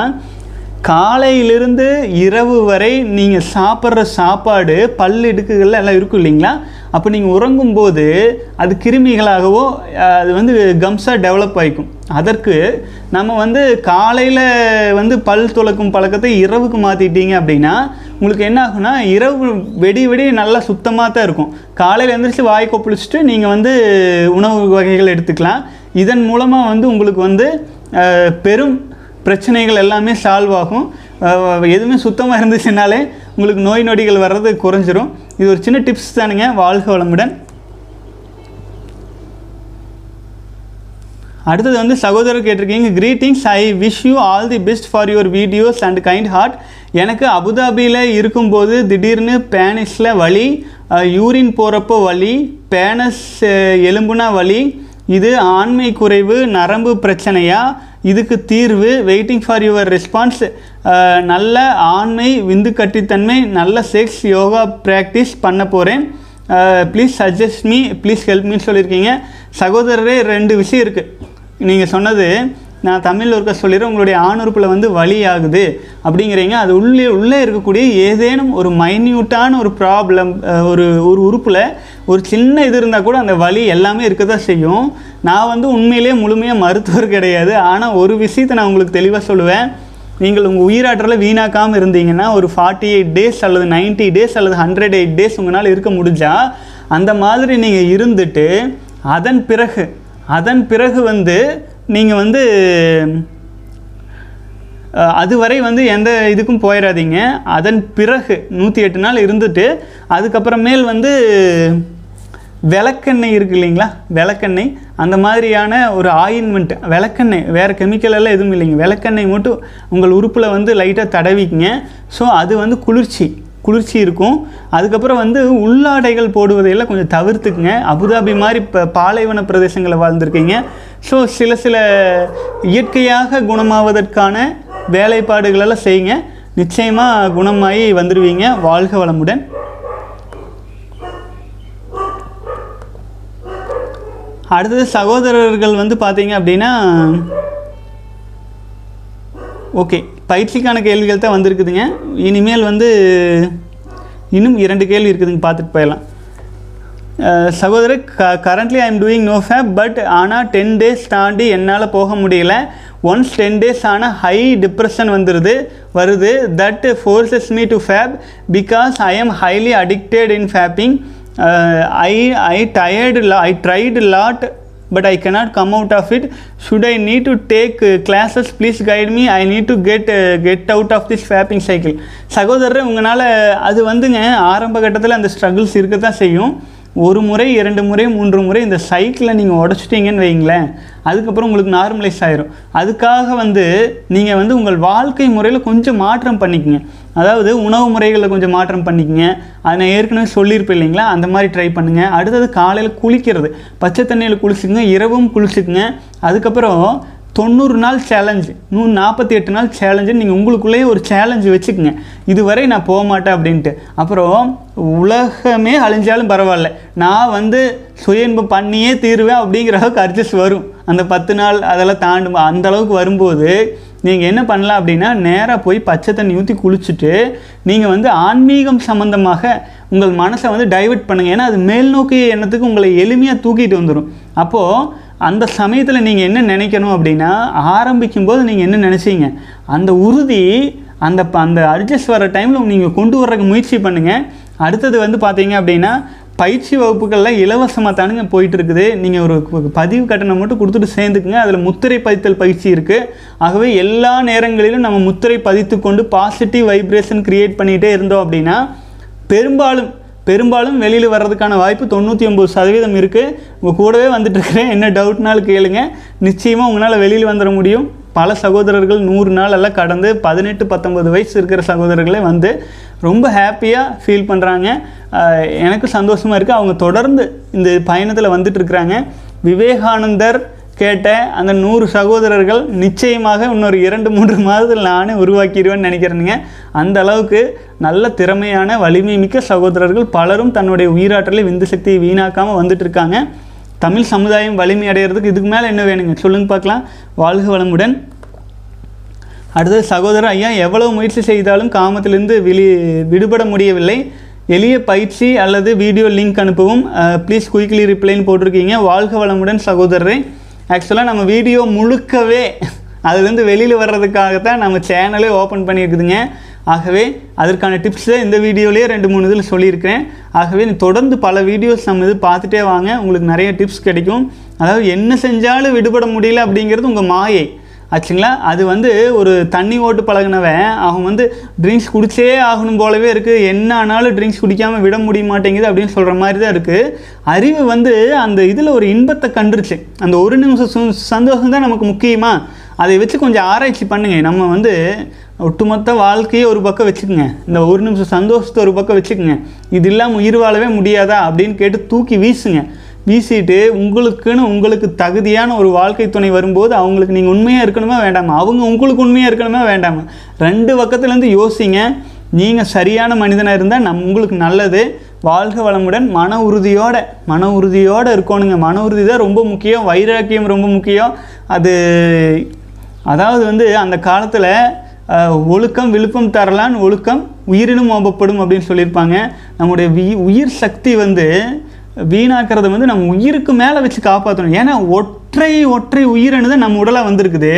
காலையிலிருந்து இரவு வரை நீங்கள் சாப்பிட்ற சாப்பாடு பல் இடுக்குகள்ல எல்லாம் இருக்கும் இல்லைங்களா? அப்போ நீங்கள் உறங்கும்போது அது கிருமிகளாகவோ அது வந்து கம்ஸாக டெவலப் ஆகிக்கும் அதற்கு நம்ம வந்து காலையில் வந்து பல் துலக்கும் பழக்கத்தை இரவுக்கு மாற்றிட்டீங்க அப்படின்னா உங்களுக்கு என்ன ஆகும்னா இரவு வெடி வெடி நல்லா சுத்தமாக தான் இருக்கும். காலையில் எழுந்திரிச்சு வாய் கொப்பளிச்சுட்டு நீங்கள் வந்து உணவு வகைகள் எடுத்துக்கலாம். இதன் மூலமாக வந்து உங்களுக்கு வந்து பெரும் பிரச்சனைகள் எல்லாமே சால்வ் ஆகும். எதுவுமே சுத்தமாக இருந்துச்சுனாலே உங்களுக்கு நோய் நொடிகள் வர்றது குறைஞ்சிரும். இது ஒரு சின்ன டிப்ஸ் தானுங்க. வாழ்க வளமுடன். அடுத்தது வந்து சகோதரர் கேட்டிருக்கீங்க greetings I wish you all the best for your videos and kind heart எனக்கு அபுதாபியில் இருக்கும்போது திடீர்னு பேனிஸில் வலி யூரின் போகிறப்போ வலி பேனஸ் எலும்புனா வலி. இது ஆண்மை குறைவு நரம்பு பிரச்சனையா? இதுக்கு தீர்வு வெயிட்டிங் ஃபார் யுவர் ரெஸ்பான்ஸ் நல்ல ஆண்மை விந்து கட்டித்தன்மை நல்ல செக்ஸ் யோகா ப்ராக்டிஸ் பண்ண போகிறேன் please suggest me please help மீன்னு சொல்லியிருக்கீங்க. சகோதரரே ரெண்டு விஷயம் இருக்குது நீங்கள் சொன்னது நான் தமிழில் இருக்க சொல்லிடுறேன் உங்களுடைய ஆணுறுப்பில் வந்து வழி ஆகுது அப்படிங்கிறீங்க. அது உள்ளே உள்ளே இருக்கக்கூடிய ஏதேனும் ஒரு மைன்யூட்டான ஒரு ப்ராப்ளம் ஒரு ஒரு உறுப்பில் ஒரு சின்ன இது இருந்தால் கூட அந்த வலி எல்லாமே இருக்க தான் செய்யும். நான் வந்து உண்மையிலே முழுமையாக மருத்துவர் கிடையாது. ஆனால் ஒரு விஷயத்தை நான் உங்களுக்கு தெளிவாக சொல்லுவேன். நீங்கள் உங்கள் உயிராற்றலை வீணாக்காமல் இருந்தீங்கன்னா ஒரு ஃபார்ட்டி எயிட் டேஸ் அல்லது 90 டேஸ் அல்லது ஹண்ட்ரட் எயிட் டேஸ் உங்களால் இருக்க முடிஞ்சால் அந்த மாதிரி நீங்கள் இருந்துட்டு அதன் பிறகு அதன் பிறகு வந்து நீங்கள் வந்து அதுவரை வந்து எந்த இதுக்கும் போயிடாதீங்க அதன் பிறகு நூற்றி எட்டு நாள் இருந்துட்டு அதுக்கப்புறமேல் வந்து விளக்கெண்ணெய் இருக்கு இல்லைங்களா? விளக்கெண்ணெய். அந்த மாதிரியான ஒரு ஆயின்மெண்ட் விளக்கெண்ணெய். வேறு கெமிக்கல் எல்லாம் எதுவும் இல்லைங்க. விளக்கெண்ணெய் மட்டும் உங்கள் உறுப்பில் வந்து லைட்டாக தடவிக்குங்க. ஸோ அது வந்து குளிர்ச்சி. குளிர்ச்சி இருக்கும். அதுக்கப்புறம் வந்து உள்ளாடைகள் போடுவதையெல்லாம் கொஞ்சம் தவிர்த்துக்குங்க. அபுதாபி மாதிரி இப்போ பாலைவன பிரதேசங்களில் வாழ்ந்துருக்கீங்க. ஸோ சில சில இயற்கையாக குணமாவதற்கான வேலைப்பாடுகளெல்லாம் செய்யுங்க. நிச்சயமாக குணமாகி வந்துடுவீங்க வாழ்க வளமுடன். அடுத்தது சகோதரர்கள் வந்து பார்த்தீங்க அப்படின்னா ஓகே. பயிற்சிக்கான கேள்விகள் தான் வந்திருக்குதுங்க. இனிமேல் வந்து இன்னும் இரண்டு கேள்வி இருக்குதுங்க பார்த்துட்டு போயிடலாம். சகோதரர் க currently I am doing no fap but ஆனால் டென் டேஸ் தாண்டி என்னால் போக முடியல. ஒன்ஸ் டென் டேஸ் ஆனால் ஹை டிப்ரெஷன் வந்துடுது வருது. That forces me to fap because I am highly addicted in fapping I I tired I tried lot but I cannot come out of it. Should I need to take uh, classes? Please guide me. I need to get uh, get out of this fapping cycle. சகோதரர் உங்களால் அது வந்துங்க ஆரம்ப கட்டத்தில் அந்த struggles இருக்க தான் செய்யும் ஒரு முறை இரண்டு முறை மூன்று முறை இந்த சைக்கிளை நீங்கள் உடச்சிட்டீங்கன்னு வைங்களேன் அதுக்கப்புறம் உங்களுக்கு நார்மலைஸ் ஆயிரும். அதுக்காக வந்து நீங்கள் வந்து உங்கள் வாழ்க்கை முறையில் கொஞ்சம் மாற்றம் பண்ணிக்கங்க. அதாவது உணவு முறைகளில் கொஞ்சம் மாற்றம் பண்ணிக்கங்க. அதை நான் ஏற்கனவே சொல்லியிருப்பேன் இல்லைங்களா? அந்த மாதிரி ட்ரை பண்ணுங்கள் அடுத்தது காலையில் குளிக்கிறது. பச்சை தண்ணியில் குளிச்சுக்குங்க. இரவும் குளிச்சுக்குங்க. அதுக்கப்புறம் தொண்ணூறு நாள் சேலஞ்சு நூ நாற்பத்தி எட்டு நாள் சேலஞ்சு நீங்கள் உங்களுக்குள்ளேயே ஒரு சேலஞ்சு வச்சுக்கோங்க. இதுவரை நான் போக மாட்டேன் அப்படின்ட்டு. அப்புறம் உலகமே அழிஞ்சாலும் பரவாயில்ல. நான் வந்து சுயன்பம் பண்ணியே தீருவேன் அப்படிங்கிற அளவுக்கு அட்ஜஸ்ட் வரும். அந்த பத்து நாள் அதெல்லாம் தாண்டும் அந்த அளவுக்கு வரும்போது நீங்கள் என்ன பண்ணலாம் அப்படின்னா நேராக போய் பச்சை தண்ணி ஊற்றி குளிச்சுட்டு நீங்கள் வந்து ஆன்மீகம் சம்மந்தமாக உங்கள் மனசை வந்து டைவர்ட் பண்ணுங்கள் ஏன்னா அது மேல்நோக்கிய எண்ணத்துக்கு உங்களை எளிமையாக தூக்கிட்டு வந்துடும் அப்போது அந்த சமயத்தில் நீங்கள் என்ன நினைக்கணும் அப்படின்னா ஆரம்பிக்கும் போது நீங்கள் என்ன நினச்சிங்க? அந்த உறுதி அந்த ப- அந்த அட்ஜஸ்ட் வர டைமில் நீங்கள் கொண்டு வர்றதுக்கு முயற்சி பண்ணுங்கள் அடுத்தது வந்து பார்த்தீங்க அப்படின்னா பயிற்சி வகுப்புகளில் இலவசமாக தானுங்க போயிட்டு இருக்குது நீங்கள் ஒரு பதிவு கட்டணம் மட்டும் கொடுத்துட்டு சேர்ந்துக்குங்க. அதில் முத்திரை பதித்தல் பயிற்சி இருக்குது ஆகவே எல்லா நேரங்களிலும் நம்ம முத்திரை பதித்து கொண்டு பாசிட்டிவ் வைப்ரேஷன் க்ரியேட் பண்ணிகிட்டே இருந்தோம் அப்படின்னா பெரும்பாலும் பெரும்பாலும் வெளியில் வர்றதுக்கான வாய்ப்பு தொண்ணூற்றி ஒம்பது சதவீதம் இருக்குது உங்கள் கூடவே வந்துட்டு இருக்கிறேன் என்ன டவுட்னாலும் கேளுங்க. நிச்சயமாக உங்களால் வெளியில் வந்துட முடியும். பல சகோதரர்கள் நூறு நாளெல்லாம் கடந்து பதினெட்டு பத்தொம்பது வயசு இருக்கிற சகோதரர்களே வந்து ரொம்ப ஹாப்பியாக ஃபீல் பண்ணுறாங்க எனக்கு சந்தோஷமாக இருக்குது அவங்க தொடர்ந்து இந்த பயணத்தில் வந்துட்டு இருக்கிறாங்க விவேகானந்தர் கேட்ட அந்த நூறு சகோதரர்கள் நிச்சயமாக இன்னொரு இரண்டு மூன்று மாதத்தில் நானே உருவாக்கிடுவேன்னு நினைக்கிறேனுங்க. அந்த அளவுக்கு நல்ல திறமையான வலிமை மிக்க சகோதரர்கள் பலரும் தன்னுடைய உயிராற்றலை விந்து சக்தியை வீணாக்காமல் வந்துட்டு இருக்காங்க தமிழ் சமுதாயம் வலிமை அடைகிறதுக்கு இதுக்கு மேலே என்ன வேணுங்க? சொல்லுங்க பார்க்கலாம். வாழ்க வளமுடன். அடுத்தது சகோதரர் ஐயா எவ்வளவு முயற்சி செய்தாலும் காமத்திலிருந்து வெளி விடுபட முடியவில்லை. எளிய பயிற்சி அல்லது வீடியோ லிங்க் அனுப்பவும். ப்ளீஸ் குயிக்லி ரிப்ளைன்னு போட்டிருக்கீங்க. வாழ்க வளமுடன் சகோதரரை. ஆக்சுவலாக நம்ம வீடியோ முழுக்கவே அதுலேருந்து வெளியில் வர்றதுக்காகத்தான் நம்ம சேனலே ஓப்பன் பண்ணியிருக்குதுங்க. ஆகவே அதற்கான டிப்ஸை இந்த வீடியோலேயே ரெண்டு மூணு இதில் சொல்லியிருக்கிறேன். ஆகவே தொடர்ந்து பல வீடியோஸ் நம்ம இது பார்த்துட்டே வாங்க. உங்களுக்கு நிறைய டிப்ஸ் கிடைக்கும். அதாவது என்ன செஞ்சாலும் விடுபட முடியல அப்படிங்கிறது உங்கள் மாயை. ஆச்சுங்களா? அது வந்து ஒரு தண்ணி ஓட்டு பழகினவன் அவன் வந்து ட்ரிங்க்ஸ் குடிச்சே ஆகணும் போலவே இருக்குது என்ன ஆனாலும் ட்ரிங்க்ஸ் குடிக்காமல் விட முடிய மாட்டேங்குது அப்படின்னு சொல்கிற மாதிரி தான் இருக்குது அறிவு வந்து அந்த இதில் ஒரு இன்பத்தை கண்டுருச்சு. அந்த ஒரு நிமிஷம் சு- சந்தோஷம் தான் நமக்கு முக்கியமாக அதை வச்சு கொஞ்சம் ஆராய்ச்சி பண்ணுங்க. நம்ம வந்து ஒட்டுமொத்த வாழ்க்கையே ஒரு பக்கம் வச்சுக்கோங்க. இந்த ஒரு நிமிஷம் சந்தோஷத்தை ஒரு பக்கம் வச்சுக்கோங்க. இது இல்லாமல் உயிர் வாழவே முடியாதா அப்படின்னு கேட்டு தூக்கி வீசுங்க. வீசிட்டு உங்களுக்குன்னு உங்களுக்கு தகுதியான ஒரு வாழ்க்கை துணை வரும்போது அவங்களுக்கு நீங்கள் உண்மையாக இருக்கணுமா வேண்டாமா? அவங்க உங்களுக்கு உண்மையாக இருக்கணுமா வேண்டாமா? ரெண்டு பக்கத்துலேருந்து யோசிங்க. நீங்கள் சரியான மனிதனாக இருந்தால் நம் உங்களுக்கு நல்லது. வாழ்க வளமுடன் மன உறுதியோட மன உறுதியோடு இருக்கணுங்க. மன உறுதி தான் ரொம்ப முக்கியம். வைராக்கியம் ரொம்ப முக்கியம். அது அதாவது வந்து அந்த காலத்தில் ஒழுக்கம் விழுப்பம் தரலான் ஒழுக்கம் உயிரினும் ஓபப்படும் அப்படின்னு சொல்லியிருப்பாங்க. நம்முடைய வி உயிர் சக்தி வந்து வீணாக்கிறத வந்து நம்ம உயிருக்கு மேலே வச்சு காப்பாற்றணும் ஏன்னா ஒற்றை ஒற்றை உயிரணு தான் நம்ம உடலாக வந்திருக்குது.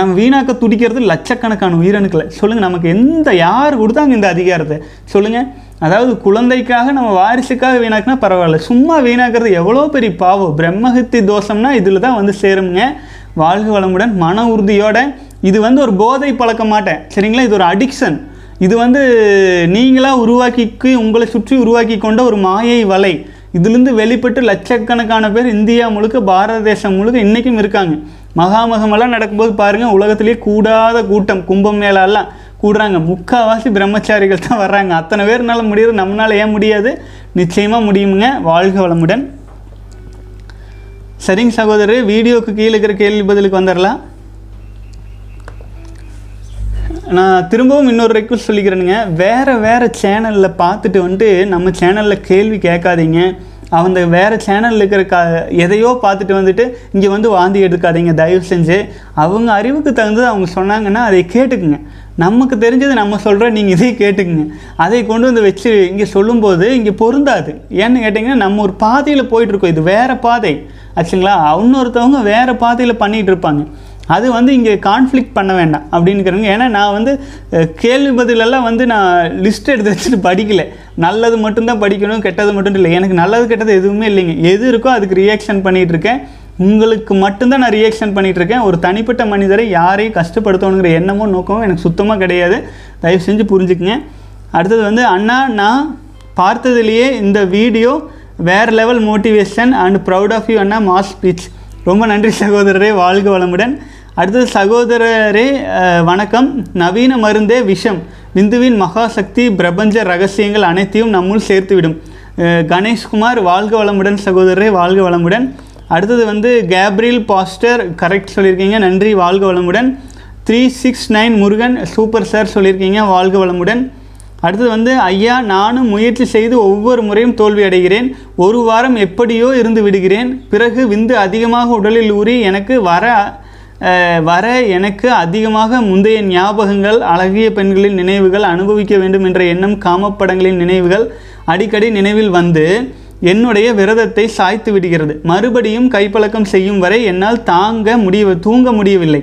நம்ம வீணாக்க துடிக்கிறது லட்சக்கணக்கான உயிரணுக்களை. சொல்லுங்கள் நமக்கு எந்த யார் கொடுத்தாங்க இந்த அதிகாரத்தை? சொல்லுங்கள் அதாவது குழந்தைக்காக நம்ம வாரிசுக்காக வீணாக்கினா பரவாயில்ல. சும்மா வீணாக்கிறது எவ்வளோ பெரிய பாவம். பிரம்மஹத்தி தோஷம்னா இதில் தான் வந்து சேருங்க வாழ்க வளமுடன் மன உறுதியோட. இது வந்து ஒரு போதை பழக்க மாட்டேன். சரிங்களா? இது ஒரு அடிக்ஷன் இது வந்து நீங்களாக உருவாக்கி உங்களை சுற்றி உருவாக்கி கொண்ட ஒரு மாயை வலை. இதுலேருந்து வெளிப்பட்டு லட்சக்கணக்கான பேர் இந்தியா முழுக்க பாரத தேசம் முழுக்க இன்றைக்கும் இருக்காங்க. மகாமகமெல்லாம் நடக்கும்போது பாருங்கள் உலகத்திலேயே கூடாத கூட்டம் கும்பம் மேலெல்லாம் கூடுறாங்க. முக்கால்வாசி பிரம்மச்சாரிகள் தான் வர்றாங்க. அத்தனை பேர்னால முடியுது நம்மளால் ஏன் முடியாது? நிச்சயமாக முடியுமுங்க. வாழ்க வளமுடன். சரிங்க சகோதரர் வீடியோவுக்கு கீழே இருக்கிற கேள்வி பதிலுக்கு வந்துடலாம். நான் திரும்பவும் இன்னொரு ரெக்வஸ்ட் சொல்லிக்கிறேனுங்க. வேறு வேறு சேனலில் பார்த்துட்டு வந்துட்டு நம்ம சேனலில் கேள்வி கேட்காதீங்க. அந்த வேறு சேனலில் இருக்கிற க எதையோ பார்த்துட்டு வந்துட்டு இங்கே வந்து வாந்தி எடுக்காதீங்க. தயவு செஞ்சு அவங்க அறிவுக்கு தகுந்தது அவங்க சொன்னாங்கன்னா அதை கேட்டுக்குங்க. நமக்கு தெரிஞ்சது நம்ம சொல்கிறோம் நீங்கள் இதை கேட்டுக்குங்க. அதை கொண்டு வந்து வச்சு இங்கே சொல்லும்போது இங்கே பொருந்தாது. ஏன்னு கேட்டிங்கன்னா நம்ம ஒரு பாதையில் போயிட்டுருக்கோம் இது வேறு பாதை. ஆச்சுங்களா? இன்னொருத்தவங்க வேறு பாதையில் பண்ணிகிட்டு இருப்பாங்க. அது வந்து இங்கே கான்ஃப்ளிக்ட் பண்ண வேண்டாம் அப்படின்னுக்கிறவங்க. ஏன்னா நான் வந்து கேள்வி பதிலெல்லாம் வந்து நான் லிஸ்ட் எடுத்து வச்சுட்டு படிக்கல. நல்லது மட்டும்தான் படிக்கணும் கெட்டது மட்டும் இல்லை. எனக்கு நல்லது கெட்டது எதுவுமே இல்லைங்க. எது இருக்கோ அதுக்கு ரியாக்ஷன் பண்ணிகிட்டு இருக்கேன். உங்களுக்கு மட்டும்தான் நான் ரியாக்ஷன் பண்ணிகிட்ருக்கேன் ஒரு தனிப்பட்ட மனிதரை யாரையும் கஷ்டப்படுத்தணுங்கிற எண்ணமோ நோக்கமோ எனக்கு சுத்தமாக கிடையாது. தயவு செஞ்சு புரிஞ்சுக்குங்க. அடுத்தது வந்து அண்ணா நான் பார்த்ததுலேயே இந்த வீடியோ வேறு level motivation and proud of you Anna mass speech ரொம்ப நன்றி சகோதரரே வாழ்க வளமுடன். அடுத்தது சகோதரரே வணக்கம். நவீன மருந்தே விஷம். விந்துவின் மகாசக்தி பிரபஞ்ச ரகசியங்கள் அனைத்தையும் நம்முள் சேர்த்துவிடும். கணேஷ்குமார் வாழ்க வளமுடன் சகோதரரே வாழ்க வளமுடன். அடுத்தது வந்து கேப்ரியல் பாஸ்டர் கரெக்ட் சொல்லியிருக்கீங்க. நன்றி வாழ்க வளமுடன். Three six nine Murugan super sir சொல்லியிருக்கீங்க. வாழ்க வளமுடன். அடுத்தது வந்து ஐயா நானும் முயற்சி செய்து ஒவ்வொரு முறையும் தோல்வி அடைகிறேன். ஒரு வாரம் எப்படியோ இருந்து விடுகிறேன். பிறகு விந்து அதிகமாக உடலில் ஊறி எனக்கு வர வர எனக்கு அதிகமாக முந்தைய ஞாபகங்கள் அழகிய பெண்களின் நினைவுகள் அனுபவிக்க வேண்டும் என்ற எண்ணம் காமப்படங்களின் நினைவுகள் அடிக்கடி நினைவில் வந்து என்னுடைய விரதத்தை சாய்த்து விடுகிறது. மறுபடியும் கைப்பழக்கம் செய்யும் வரை என்னால் தாங்க முடிய தூங்க முடியவில்லை.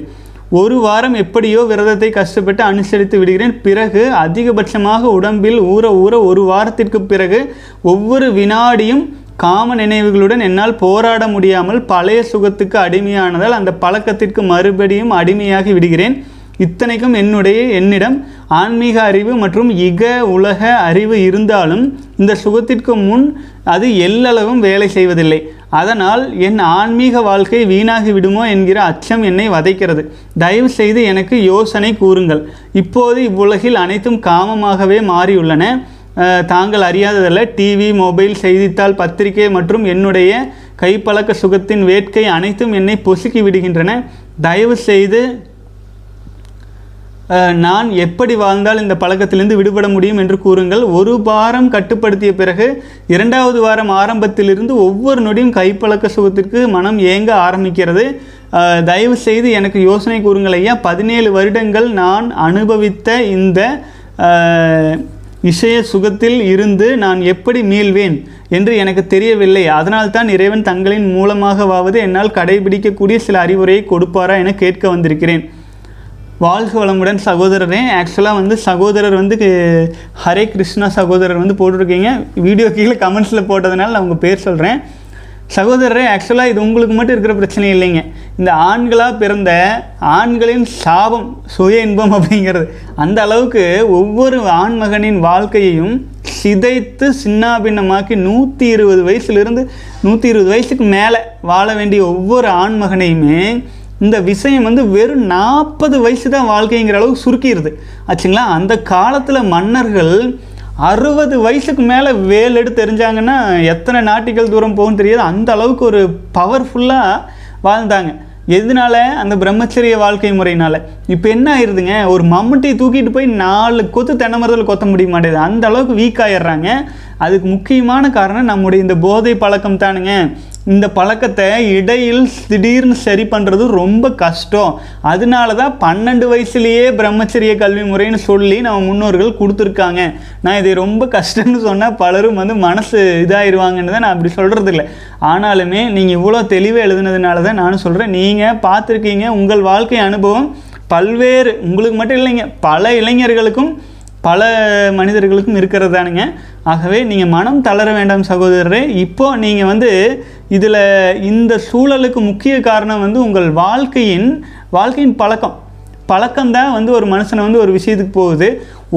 ஒரு வாரம் எப்படியோ விரதத்தை கஷ்டப்பட்டு அனுசரித்து விடுகிறேன். பிறகு அதிகபட்சமாக உடம்பில் ஊற ஊற ஒரு வாரத்திற்கு பிறகு ஒவ்வொரு வினாடியும் காம நினைவுகளுடன் என்னால் போராட முடியாமல் பழைய சுகத்துக்கு அடிமையானதால் அந்த பழக்கத்திற்கு மறுபடியும் அடிமையாகி விடுகிறேன். இத்தனைக்கும் என்னுடைய என்னிடம் ஆன்மீக அறிவு மற்றும் இக உலக அறிவு இருந்தாலும் இந்த சுகத்திற்கு முன் அது எல்லளவும் வேலை செய்வதில்லை. அதனால் என் ஆன்மீக வாழ்க்கை வீணாகி விடுமோ என்கிற அச்சம் என்னை வதைக்கிறது. தயவு செய்து எனக்கு யோசனை கூறுங்கள். இப்போது இவ்வுலகில் அனைத்தும் காமமாகவே மாறியுள்ளன. தாங்கள் அறியாததல்ல. டிவி மொபைல் செய்தித்தாள் பத்திரிகை மற்றும் என்னுடைய கைப்பழக்க சுகத்தின் வேட்கை அனைத்தும் என்னை பொசுக்கி விடுகின்றன. தயவு செய்து நான் எப்படி வாழ்ந்தால் இந்த பழக்கத்திலிருந்து விடுபட முடியும் என்று கூறுங்கள். ஒரு வாரம் கட்டுப்படுத்திய பிறகு இரண்டாவது வாரம் ஆரம்பத்திலிருந்து ஒவ்வொரு நொடியும் கைப்பழக்க சுகத்திற்கு மனம் ஏங்க ஆரம்பிக்கிறது. தயவு செய்து எனக்கு யோசனை கூறுங்கள் ஐயா. பதினேழு வருடங்கள் நான் அனுபவித்த இந்த இசைய சுகத்தில் இருந்து நான் எப்படி மீள்வேன் என்று எனக்கு தெரியவில்லை. அதனால்தான் இறைவன் தங்களின் மூலமாகவாவது என்னால் கடைபிடிக்கக்கூடிய சில அறிவுரையை கொடுப்பாரா என கேட்க வந்திருக்கிறேன். வாழ்க வளமுடன் சகோதரரே. ஆக்சுவலாக வந்து சகோதரர் வந்து ஹரே கிருஷ்ணா சகோதரர் வந்து போட்டிருக்கீங்க. வீடியோ கீழே கமெண்ட்ஸில் போட்டதுனால நான் உங்கள் பேர் சொல்கிறேன் சகோதரரே ஆக்சுவலாக இது உங்களுக்கு மட்டும் இருக்கிற பிரச்சனை இல்லைங்க. இந்த ஆண்களாக பிறந்த ஆண்களின் சாபம் சுய இன்பம் அப்படிங்கிறது. அந்த அளவுக்கு ஒவ்வொரு ஆண்மகனின் வாழ்க்கையையும் சிதைத்து சின்னாபின்னமாக்கி நூற்றி இருபது வயசுலேருந்து நூற்றி இருபது வயசுக்கு மேலே வாழ வேண்டிய ஒவ்வொரு ஆண்மகனையுமே இந்த விஷயம் வந்து வெறும் நாற்பது வயசு தான் வாழ்க்கைங்கிற அளவுக்கு சுருக்கிடுது ஆச்சுங்களா? அந்த காலத்தில் மன்னர்கள் அறுபது வயசுக்கு மேலே வேல் எடுத்து தெரிஞ்சாங்கன்னா எத்தனை நாட்டிகள் தூரம் போகும் தெரியாது. அந்த அளவுக்கு ஒரு பவர்ஃபுல்லாக வாழ்ந்தாங்க. எதனால? அந்த பிரம்மச்சரிய வாழ்க்கை முறையினால். இப்போ என்ன ஆயிடுதுங்க ஒரு மம்முட்டியை தூக்கிட்டு போய் நாலு கொத்து தென்னை மரத்தில் கொத்த முடிய மாட்டேங்குது அந்த அளவுக்கு வீக் ஆயிடுறாங்க. அதுக்கு முக்கியமான காரணம் நம்முடைய இந்த போதை பழக்கம் தானுங்க. இந்த பழக்கத்தை இடையில் திடீர்னு சரி பண்ணுறது ரொம்ப கஷ்டம். அதனால தான் பன்னெண்டு வயசுலேயே பிரம்மச்சரிய கல்வி முறைன்னு சொல்லி நம்ம முன்னோர்கள் கொடுத்துருக்காங்க. நான் இதை ரொம்ப கஷ்டம்னு சொன்னால் பலரும் வந்து மனசு இதாயிருவாங்கன்னு தான் நான் அப்படி சொல்கிறது இல்லை ஆனாலுமே நீங்கள் இவ்வளோ தெளிவாக எழுதுனதுனால தான் நானும் சொல்கிறேன் நீங்கள் பார்த்துருக்கீங்க உங்கள் வாழ்க்கை அனுபவம் பல்வேறு உங்களுக்கு மட்டும் இல்லைங்க பல இளைஞர்களுக்கும் பல மனிதர்களுக்கும் இருக்கிறது தானுங்க ஆகவே நீங்கள் மனம் தளர வேண்டாம் சகோதரரே. இப்போ நீங்கள் வந்து இதில் இந்த சூழலுக்கு முக்கிய காரணம் வந்து உங்கள் வாழ்க்கையின் வாழ்க்கையின் பழக்கம். பழக்கம்தான் வந்து ஒரு மனுஷனை வந்து ஒரு விஷயத்துக்கு போகுது.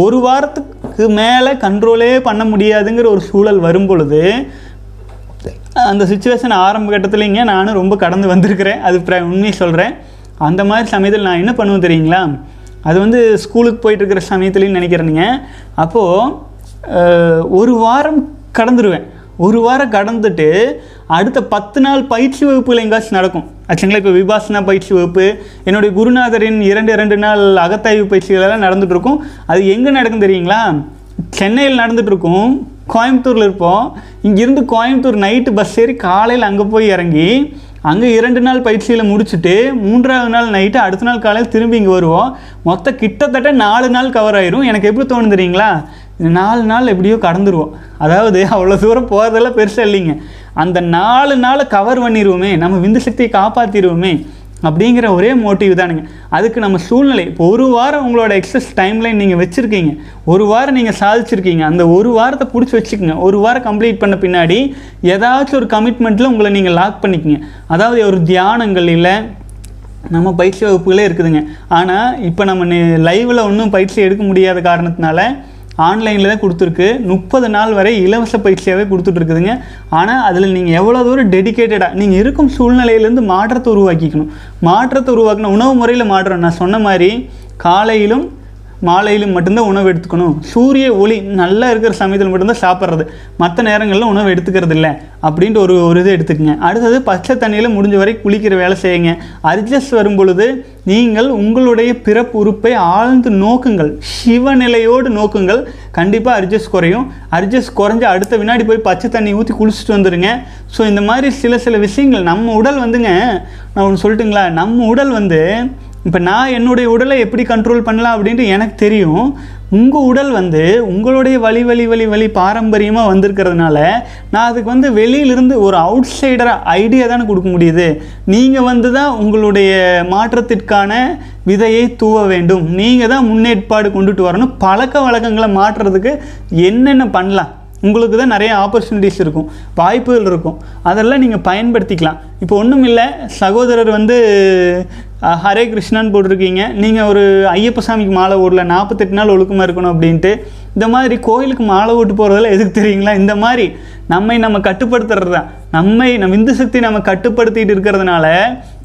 ஒரு வாரத்துக்கு மேலே கண்ட்ரோலே பண்ண முடியாதுங்கிற ஒரு சூழல் வரும் பொழுது அந்த சுச்சுவேஷன் ஆரம்ப கட்டத்துலேங்க நானும் ரொம்ப கடந்து வந்திருக்கிறேன். அது உண்மையை சொல்கிறேன் அந்த மாதிரி சமயத்தில் நான் என்ன பண்ணுவேன் தெரியுங்களா? அது வந்து ஸ்கூலுக்கு போயிட்டு இருக்கிற சமயத்துலேயும் நினைக்கிறேனுங்க அப்போது ஒரு வாரம் கடந்துருவேன். ஒரு வாரம் கடந்துட்டு அடுத்த பத்து நாள் பயிற்சி வகுப்புகள் எங்காச்சும் நடக்கும். ஆச்சுங்களா இப்போ விபாசனா பயிற்சி வகுப்பு என்னுடைய குருநாதரின் இரண்டு இரண்டு நாள் அகத்தாய்வு பயிற்சிகள் எல்லாம் இருக்கும் அது எங்கே நடக்கும் தெரியுங்களா? சென்னையில் நடந்துகிட்ருக்கும் கோயம்புத்தூரில் இருப்போம். இங்கேருந்து கோயம்புத்தூர் நைட்டு பஸ் ஏறி காலையில் அங்கே போய் இறங்கி அங்கே இரண்டு நாள் பயிற்சியில் முடிச்சுட்டு மூன்றாவது நாள் நைட்டு அடுத்த நாள் காலையில் திரும்பி இங்கே வருவோம். மொத்தம் கிட்டத்தட்ட நாலு நாள் கவர் ஆயிரும். எனக்கு எப்படி தோணும் தெரியுங்களா? நாலு நாள் எப்படியோ கடந்துருவோம். அதாவது அவ்வளோ தூரம் போகிறதெல்லாம் பெருசாக இல்லைங்க. அந்த நாலு நாளை கவர் பண்ணிடுவோமே நம்ம விந்து சக்தியை காப்பாற்றிடுவோமே அப்படிங்கிற ஒரே மோட்டிவ் தானுங்க அதுக்கு நம்ம சூழ்நிலை இப்போ ஒரு வாரம் உங்களோட எக்ஸஸ் டைம்லைன் நீங்கள் வச்சுருக்கீங்க. ஒரு வாரம் நீங்கள் சாதிச்சிருக்கீங்க. அந்த ஒரு வாரத்தை பிடிச்சி வச்சுக்கோங்க. ஒரு வாரம் கம்ப்ளீட் பண்ண பின்னாடி ஏதாச்சும் ஒரு கமிட்மெண்ட்டில் உங்களை நீங்கள் லாக் பண்ணிக்கோங்க. அதாவது ஒரு தியானங்கள் இல்லை நம்ம பயிற்சி வகுப்புகளே இருக்குதுங்க. ஆனால் இப்போ நம்ம லைவில் ஒன்றும் பயிற்சி எடுக்க முடியாத காரணத்தினால ஆன்லைனில் தான் கொடுத்துருக்கு. முப்பது நாள் வரை இலவச பயிற்சியாகவே கொடுத்துட்ருக்குதுங்க ஆனால் அதில் நீங்கள் எவ்வளோ தூரம் டெடிக்கேட்டடாக நீங்கள் இருக்கும் சூழ்நிலையிலேருந்து மாற்றத்தை உருவாக்கிக்கணும். மாற்றத்தை உருவாக்கணும் உணவு முறையில் மாற்றம் நான் சொன்ன மாதிரி காலையிலும் மாலையிலும் மட்டும்தான் உணவு எடுத்துக்கணும். சூரிய ஒளி நல்லா இருக்கிற சமயத்தில் மட்டும்தான் சாப்பிட்றது. மற்ற நேரங்களில் உணவு எடுத்துக்கிறது இல்லை. அப்படின்ட்டு ஒரு ஒரு இது எடுத்துக்கங்க. அடுத்தது பச்சை தண்ணியில் முடிஞ்ச வரை குளிக்கிற வேலை செய்யுங்க. அர்ஜஸ் வரும் பொழுது நீங்கள் உங்களுடைய பிறப்பு உறுப்பை ஆழ்ந்து நோக்குங்கள். சிவநிலையோடு நோக்குங்கள். கண்டிப்பாக அர்ஜஸ் குறையும். அர்ஜஸ் குறைஞ்ச அடுத்த வினாடி போய் பச்சை தண்ணி ஊற்றி குளிச்சுட்டு வந்துடுங்க ஸோ இந்த மாதிரி சில சில விஷயங்கள் நம்ம உடல் வந்துங்க நான் ஒன்று சொல்லட்டுங்களா? நம்ம உடல் வந்து இப்போ நான் என்னுடைய உடலை எப்படி கண்ட்ரோல் பண்ணலாம் அப்படின்ட்டு எனக்கு தெரியும். உங்கள் உடல் வந்து உங்களுடைய வழி வழி வழி வழி பாரம்பரியமாக வந்திருக்கிறதுனால நான் அதுக்கு வந்து வெளியிலிருந்து ஒரு அவுட் சைடராக ஐடியா தானே கொடுக்க முடியுது. நீங்கள் வந்து தான் உங்களுடைய மாற்றத்திற்கான விதையை தூவ வேண்டும். நீங்கள் தான் முன்னேற்பாடு கொண்டுட்டு வரணும். பழக்க வழக்கங்களை மாற்றுறதுக்கு என்னென்ன பண்ணலாம்? உங்களுக்கு தான் நிறைய ஆப்பர்ச்சுனிட்டிஸ் இருக்கும். வாய்ப்புகள் இருக்கும். அதெல்லாம் நீங்கள் பயன்படுத்திக்கலாம். இப்போ ஒன்றும் இல்லை. சகோதரர் வந்து ஹரே கிருஷ்ணான்னு போட்டிருக்கீங்க. நீங்கள் ஒரு ஐயப்ப சாமிக்கு மாலை ஓடல நாற்பத்தெட்டு நாள் ஒழுக்கமாக இருக்கணும் அப்படின்ட்டு இந்த மாதிரி கோயிலுக்கு மாலை ஓட்டு போகிறதெல்லாம் எதுக்கு தெரியுங்களா? இந்த மாதிரி நம்மை நம்ம கட்டுப்படுத்துறது தான். நம்மை நம்ம இந்து சக்தி நம்ம கட்டுப்படுத்திட்டு இருக்கிறதுனால